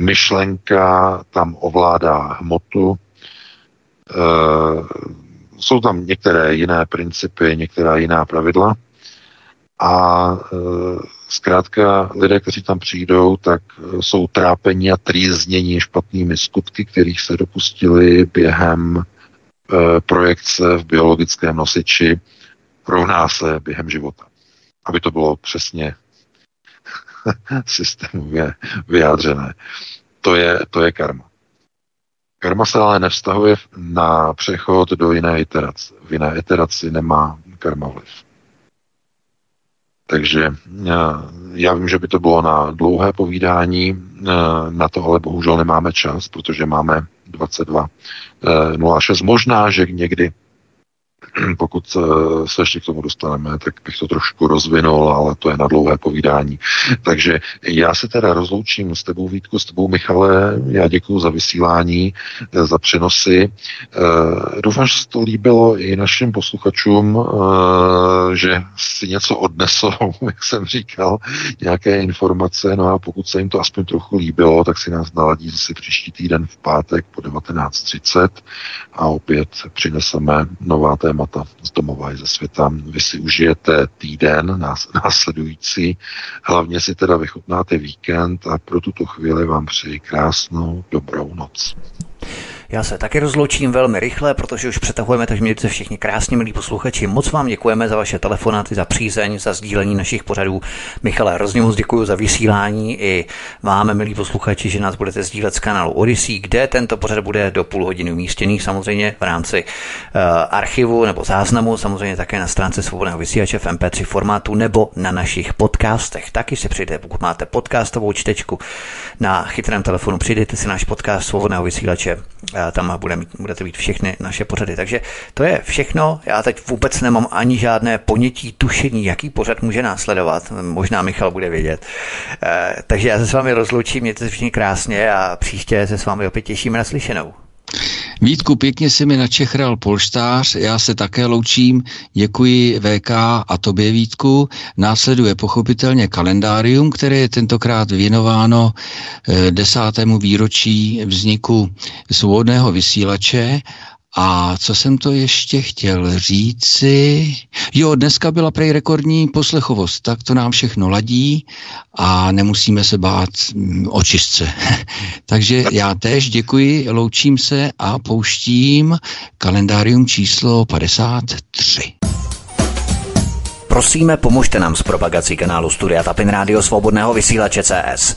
myšlenka tam ovládá hmotu. E, jsou tam některé jiné principy, některá jiná pravidla. A e, zkrátka lidé, kteří tam přijdou, tak jsou trápeni a trýzněni špatnými skutky, kterých se dopustili během e, projekce v biologickém nosiči, rovná se během života. Aby to bylo přesně [laughs] systémově vyjádřené. To je, to je karma. Karma se ale nevztahuje na přechod do jiné iterace. V jiné iteraci nemá karma vliv. Takže já vím, že by to bylo na dlouhé povídání, na to ale bohužel nemáme čas, protože máme 22.06. Možná, že někdy [clears throat] pokud se ještě k tomu dostaneme, tak bych to trošku rozvinul, ale to je na dlouhé povídání. Takže já se teda rozloučím s tebou, Vítku, s tebou, Michale. Já děkuji za vysílání, za přenosy. Eh, doufám, že se to líbilo i našim posluchačům, eh, že si něco odnesou, [laughs] jak jsem říkal, nějaké informace. No a pokud se jim to aspoň trochu líbilo, tak si nás naladí zase příští týden v pátek po 19.30 a opět přineseme nová téma témata z domova i ze světa. Vy si užijete týden nás, následující, hlavně si teda vychutnáte víkend a pro tuto chvíli vám přeji krásnou dobrou noc. Já se taky rozloučím velmi rychle, protože už přetahujeme, takže mějte se všichni krásně, milí posluchači. Moc vám děkujeme za vaše telefonáty, za přízeň, za sdílení našich pořadů. Michale, hrozně moc děkuji za vysílání i vám, milí posluchači, že nás budete sdílet z kanálu Odyssey, kde tento pořad bude do půl hodiny umístěný, samozřejmě v rámci uh, archivu nebo záznamu, samozřejmě také na stránce svobodného vysílače v MP3 formátu nebo na našich podcastech. Taky si přijde, pokud máte podcastovou čtečku na chytrém telefonu, přijdete si náš podcast svobodného vysílače uh, tam bude mít, budete mít všechny naše pořady. Takže to je všechno. Já teď vůbec nemám ani žádné ponětí, tušení, jaký pořad může následovat. Možná Michal bude vědět. Eh, takže já se s vámi rozloučím, mějte se všichni krásně a příště se s vámi opět těšíme na slyšenou. Vítku, pěkně si mi načechral polštář, já se také loučím, děkuji VK a tobě Vítku. Následuje pochopitelně kalendárium, které je tentokrát věnováno eh, desátému výročí vzniku svobodného vysílače a co jsem to ještě chtěl říci? Jo, dneska byla prej rekordní poslechovost, tak to nám všechno ladí a nemusíme se bát mm, očistce. [laughs] Takže já též děkuji, loučím se a pouštím kalendárium číslo 53. Prosíme, pomožte nám s propagací kanálu Studia Tapin Rádio Svobodného vysílače CS.